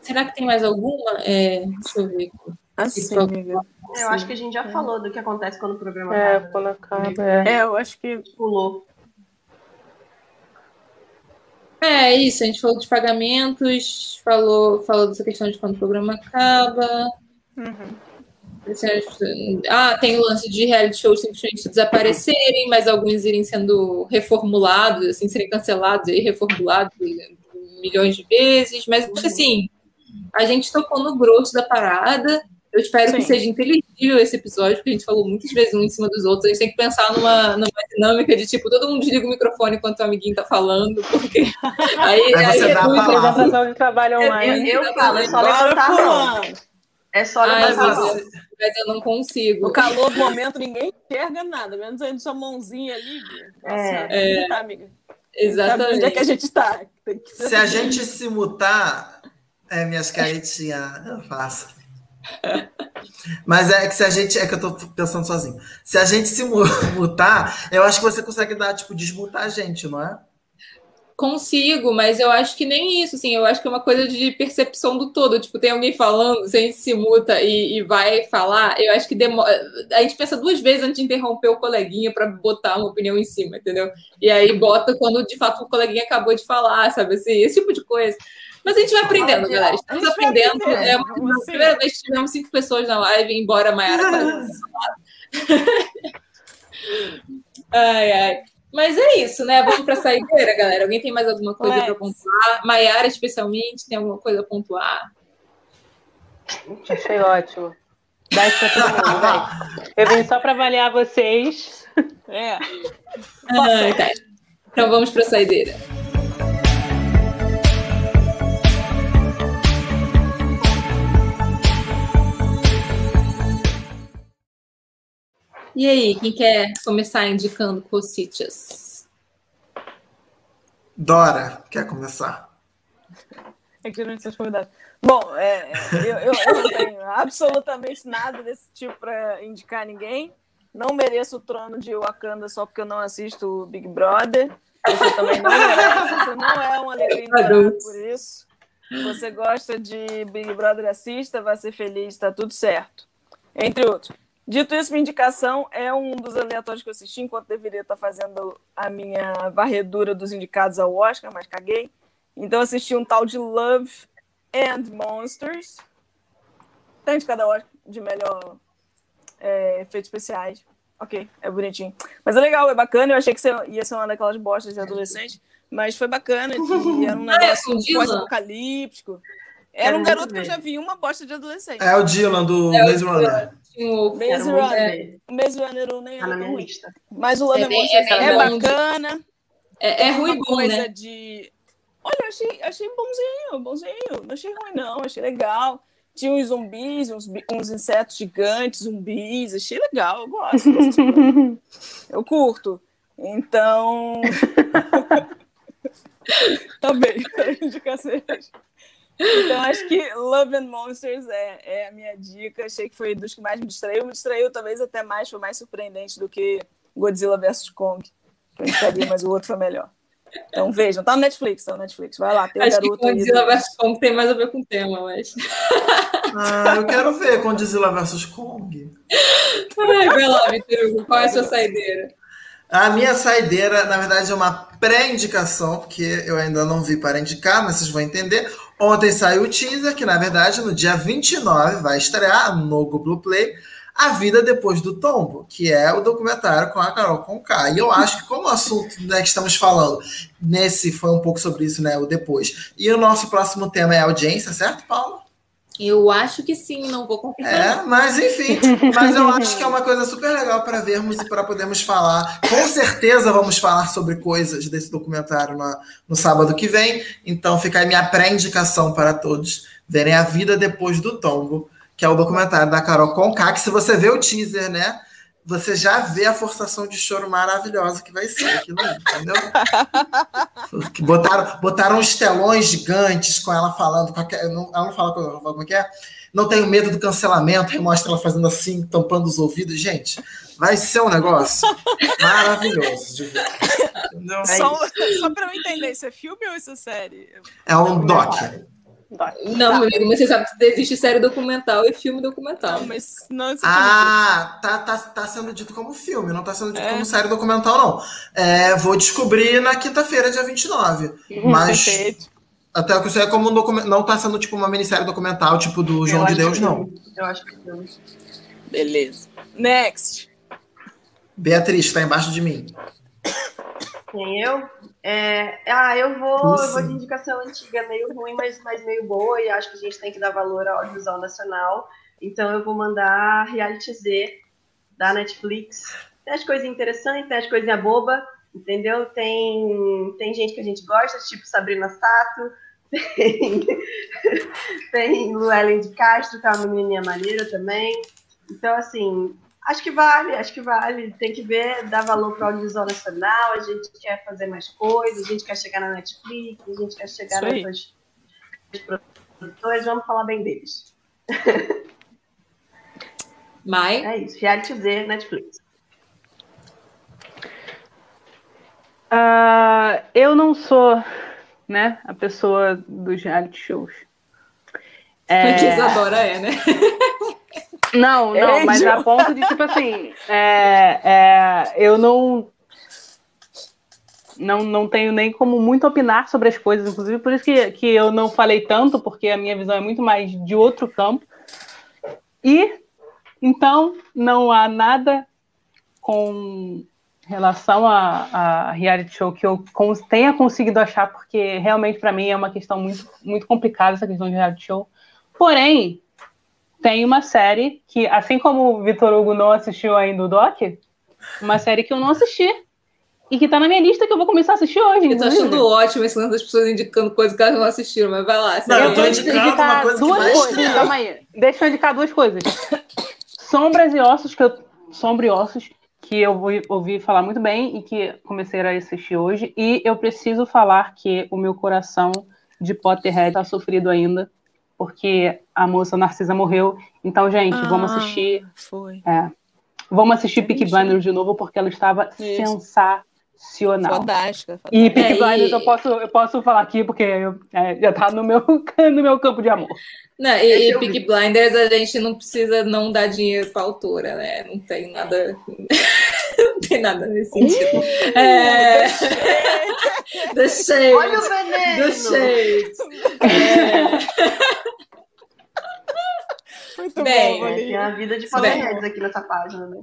será que tem mais alguma? É, deixa eu ver. Assim, amiga. Eu acho que a gente já falou do que acontece quando o programa é, acaba. Quando acaba é. é, eu acho que pulou. É, isso, a gente falou de pagamentos, falou, falou dessa questão de quando o programa acaba. Uhum. Ah, tem o lance de reality shows simplesmente desaparecerem, mas alguns irem sendo reformulados, assim, serem cancelados e reformulados milhões de vezes. Mas, assim, a gente tocou no grosso da parada. Eu espero Sim. que seja inteligível esse episódio, porque a gente falou muitas vezes um em cima dos outros. A gente tem que pensar numa, numa dinâmica de tipo, todo mundo desliga o microfone enquanto o amiguinho tá falando, porque aí, aí, aí é muito apresentação de trabalho online. Eu, eu, eu falo, é só levantar a mão. É só levantar a mão mas eu não consigo. No calor do momento, ninguém enxerga nada, menos a sua mãozinha ali. É. é. Tá, amiga? Exatamente. onde é que a gente está? Se a gente se mutar, é, minhas caretinhas, eu faço. Mas é que se a gente. É que eu tô pensando sozinho. Se a gente se mutar, eu acho que você consegue dar, tipo, desmutar a gente, não é? Consigo, mas eu acho que nem isso, assim, eu acho que é uma coisa de percepção do todo. Tipo, tem alguém falando, se a gente se muta e, e vai falar, eu acho que demora. A gente pensa duas vezes antes de interromper o coleguinha para botar uma opinião em cima, entendeu? E aí bota quando de fato o coleguinha acabou de falar, sabe assim, esse tipo de coisa. Mas a gente vai aprendendo, galera. Estamos aprendendo. aprendendo. É uma, a primeira vez que tivemos cinco pessoas na live, embora a Mayara quase Ai, ai. Mas é isso, né? Vamos para a saideira, galera. Alguém tem mais alguma coisa para pontuar? Maiara, especialmente, tem alguma coisa a pontuar? Achei ótimo. Dá isso para todo mundo, vai. Eu vim só para avaliar vocês. É. Ah, tá. Então vamos para a saideira. E aí, quem quer começar indicando cositas? Dora, quer começar? É que geralmente vocês convidados. Bom, é, eu, eu, eu, não tenho absolutamente nada desse tipo para indicar ninguém. Não mereço o trono de Wakanda só porque eu não assisto Big Brother. Você também não merece, você não é um alegria por isso. Você gosta de Big Brother, assista, vai ser feliz, está tudo certo. Entre outros. Dito isso, minha indicação é um dos aleatórios que eu assisti enquanto deveria estar fazendo a minha varredura dos indicados ao Oscar, mas caguei. Então assisti um tal de Love and Monsters. Tem de cada Oscar de melhor é, efeitos especiais. Ok, é bonitinho. Mas é legal, é bacana. Eu achei que ia ser uma daquelas bostas de adolescente, mas foi bacana. E era um ah, é negócio pós-apocalíptico. Era um garoto que eu já vi uma bosta de adolescente. É o Dylan do é Maze Runner. O Maze Runner. O Maze Runner eu nem tá na minha lista. Mas o Lana é, é, é, bacana. É, é ruim bom, coisa né? de. Olha, achei, achei bonzinho, bonzinho. Não achei ruim, não. Achei legal. Tinha uns zumbis, uns, uns insetos gigantes, zumbis. Achei legal, eu gosto. eu curto. Então. tá bem, indicação. Então, acho que Love and Monsters é, é a minha dica. Achei que foi dos que mais me distraiu. Me distraiu talvez até mais, foi mais surpreendente do que Godzilla vs. Kong. Que eu estaria, mas o outro foi melhor. Então vejam, tá no Netflix, tá no Netflix. Vai lá, tem o Acho que garoto aí. Godzilla vs Kong tem mais a ver com o tema, mas. Ah, eu quero ver Godzilla vs Kong. Ai, vai lá, Vitor Hugo, qual é a sua saideira? A minha saideira, na verdade, é uma pré-indicação, porque eu ainda não vi para indicar, mas vocês vão entender. Ontem saiu o teaser, que na verdade no dia 29 vai estrear no Google Play A Vida Depois do Tombo, que é o documentário com a Carol Conká. E eu acho que, como o assunto né, que estamos falando, nesse foi um pouco sobre isso, né? O depois. E o nosso próximo tema é audiência, certo, Paulo? Eu acho que sim, não vou confirmar. É, mas enfim, mas eu acho que é uma coisa super legal para vermos e para podermos falar. Com certeza vamos falar sobre coisas desse documentário no sábado que vem. Então fica aí minha pré-indicação para todos verem a vida depois do tombo, que é o documentário da Carol Conká, que se você vê o teaser, né? Você já vê a forçação de choro maravilhosa que vai ser aquilo ali, entendeu? Que botaram, botaram uns telões gigantes com ela falando. Não- ela não fala com- como é que é? Não tenho medo do cancelamento, aí mostra ela fazendo assim, tampando os ouvidos. Gente, vai ser um negócio maravilhoso de ver. Só, só pra eu entender, isso é filme ou isso é série? É um doc. Não, meu amigo, mas você sabe que existe série documental e filme documental. Não, mas não isso aqui Ah, tá, tá, tá sendo dito como filme, não tá sendo dito É. como série documental, não. É, vou descobrir na quinta-feira, dia 29. Mas Perfeito. até o que sei é como um documental. Não tá sendo tipo uma minissérie documental, tipo do João Eu de Deus, que não. Eu acho que não. Beleza. Next. Beatriz, tá embaixo de mim. Quem eu? É, ah, eu vou, eu vou de indicação antiga, meio ruim, mas, mas meio boa, e acho que a gente tem que dar valor ao audiovisual nacional. Então eu vou mandar Reality Z da Netflix. Tem as coisinhas interessantes, tem as coisinhas bobas, entendeu? Tem, tem gente que a gente gosta, tipo Sabrina Sato, tem, tem Luellen de Castro, que é uma menininha maneira também. Então, assim, acho que vale, acho que vale. Tem que ver, dar valor para o audiovisual nacional. A gente quer fazer mais coisas, a gente quer chegar na Netflix, a gente quer chegar Isso aí. nessas produtores. Vamos falar bem deles. Mai, É isso. Reality Z, Netflix. Ah, eu não sou, né, a pessoa dos reality shows. É, que Isadora é, né? Não, não, mas a ponto de, tipo assim, é, é, eu não, não. Não tenho nem como muito opinar sobre as coisas, inclusive por isso que, que eu não falei tanto, porque a minha visão é muito mais de outro campo. E então não há nada com relação a, a reality show que eu tenha conseguido achar, porque realmente para mim é uma questão muito, muito complicada essa questão de reality show. Porém, tem uma série que, assim como o Vitor Hugo não assistiu ainda o Doc, uma série que eu não assisti e que tá na minha lista que eu vou começar a assistir hoje. Eu tô inclusive. achando ótimo esse lance das pessoas indicando coisas que elas não assistiram, mas vai lá. Não, eu tô vou indicando uma indicar coisa que duas vai coisas. estrear. Calma aí. Deixa eu indicar duas coisas. Sombras e Ossos, que eu. Sombra e Ossos, que eu ouvi, ouvi falar muito bem e que comecei a assistir hoje. E eu preciso falar que o meu coração de Potterhead tá sofrido ainda, porque a moça Narcisa morreu. Então, gente, vamos Ah, assistir. Foi. É, vamos assistir Peaky Isso. Blinders de novo, porque ela estava Isso. sensacional. Fantástica. E Peaky É, e- Blinders eu posso, eu posso falar aqui, porque eu- é, já tá no meu, no meu campo de amor. Não, e, e Peaky. Blinders a gente não precisa não dar dinheiro pra autora, né? Não tem nada. não tem nada nesse sentido. É... The Shade. Olha o veneno! The Shade. É... Muito Bem, bom, É, tem a vida de. Potterheads aqui nessa página, né?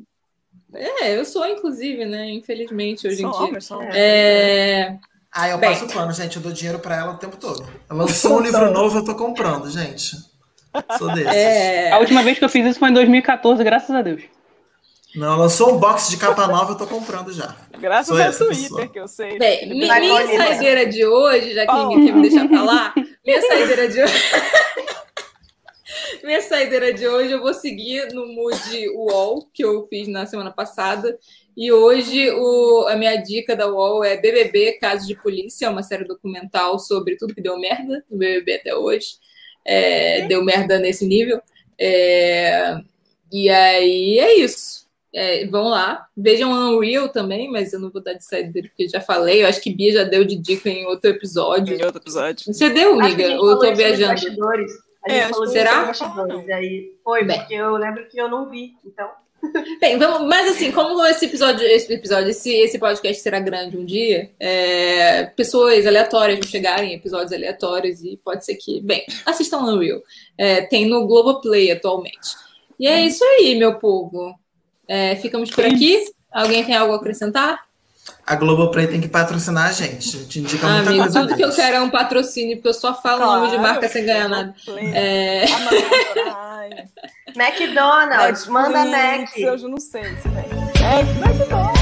é, eu sou, inclusive, né? Infelizmente, hoje em São dia. homens. É... Ah, eu Bem. passo pano, gente. Eu dou dinheiro pra ela o tempo todo. Ela lançou um livro novo, eu tô comprando, gente. Sou desses. É... A última vez que eu fiz isso foi em 2014, graças a Deus. Não, lançou um box de capa nova, eu tô comprando já. Graças Sou ao essa Twitter, pessoa. que eu sei. Bem, mi- Vai, minha Paulina. saideira de hoje, já que Fala. ninguém quer me deixar falar, minha saideira de hoje. Minha saideira de hoje, eu vou seguir no mood UOL, que eu fiz na semana passada. E hoje o, a minha dica da UOL é BBB Casos de Polícia, uma série documental sobre tudo que deu merda no BBB até hoje. É, deu merda nesse nível. É, e aí é isso. É, vão lá. Vejam Unreal também, mas eu não vou dar de saída dele porque já falei. Eu acho que Bia já deu de dica em outro episódio. Em outro episódio. Você deu, Acho que a amiga? gente Ou eu tô viajando? bastidores. A É, gente acho falou que isso será? bastidores. Aí foi, Bem. porque eu lembro que eu não vi. Então, Bem, vamos, mas assim, como esse episódio, esse episódio, esse, esse podcast será grande um dia, é, pessoas aleatórias vão chegarem, episódios aleatórios, e pode ser que, bem, assistam Unreal. É, tem no Globoplay atualmente. E é isso aí, meu povo. É, ficamos por aqui. Alguém tem algo a acrescentar? A Globoplay tem que patrocinar a gente. A gente indica Ah, muita amigo, coisa tudo que eu quero é um patrocínio, porque eu só falo nome de marca sem ganhar nada. É, McDonald's, manda Mac. Eu não sei se tem. É, McDonald's.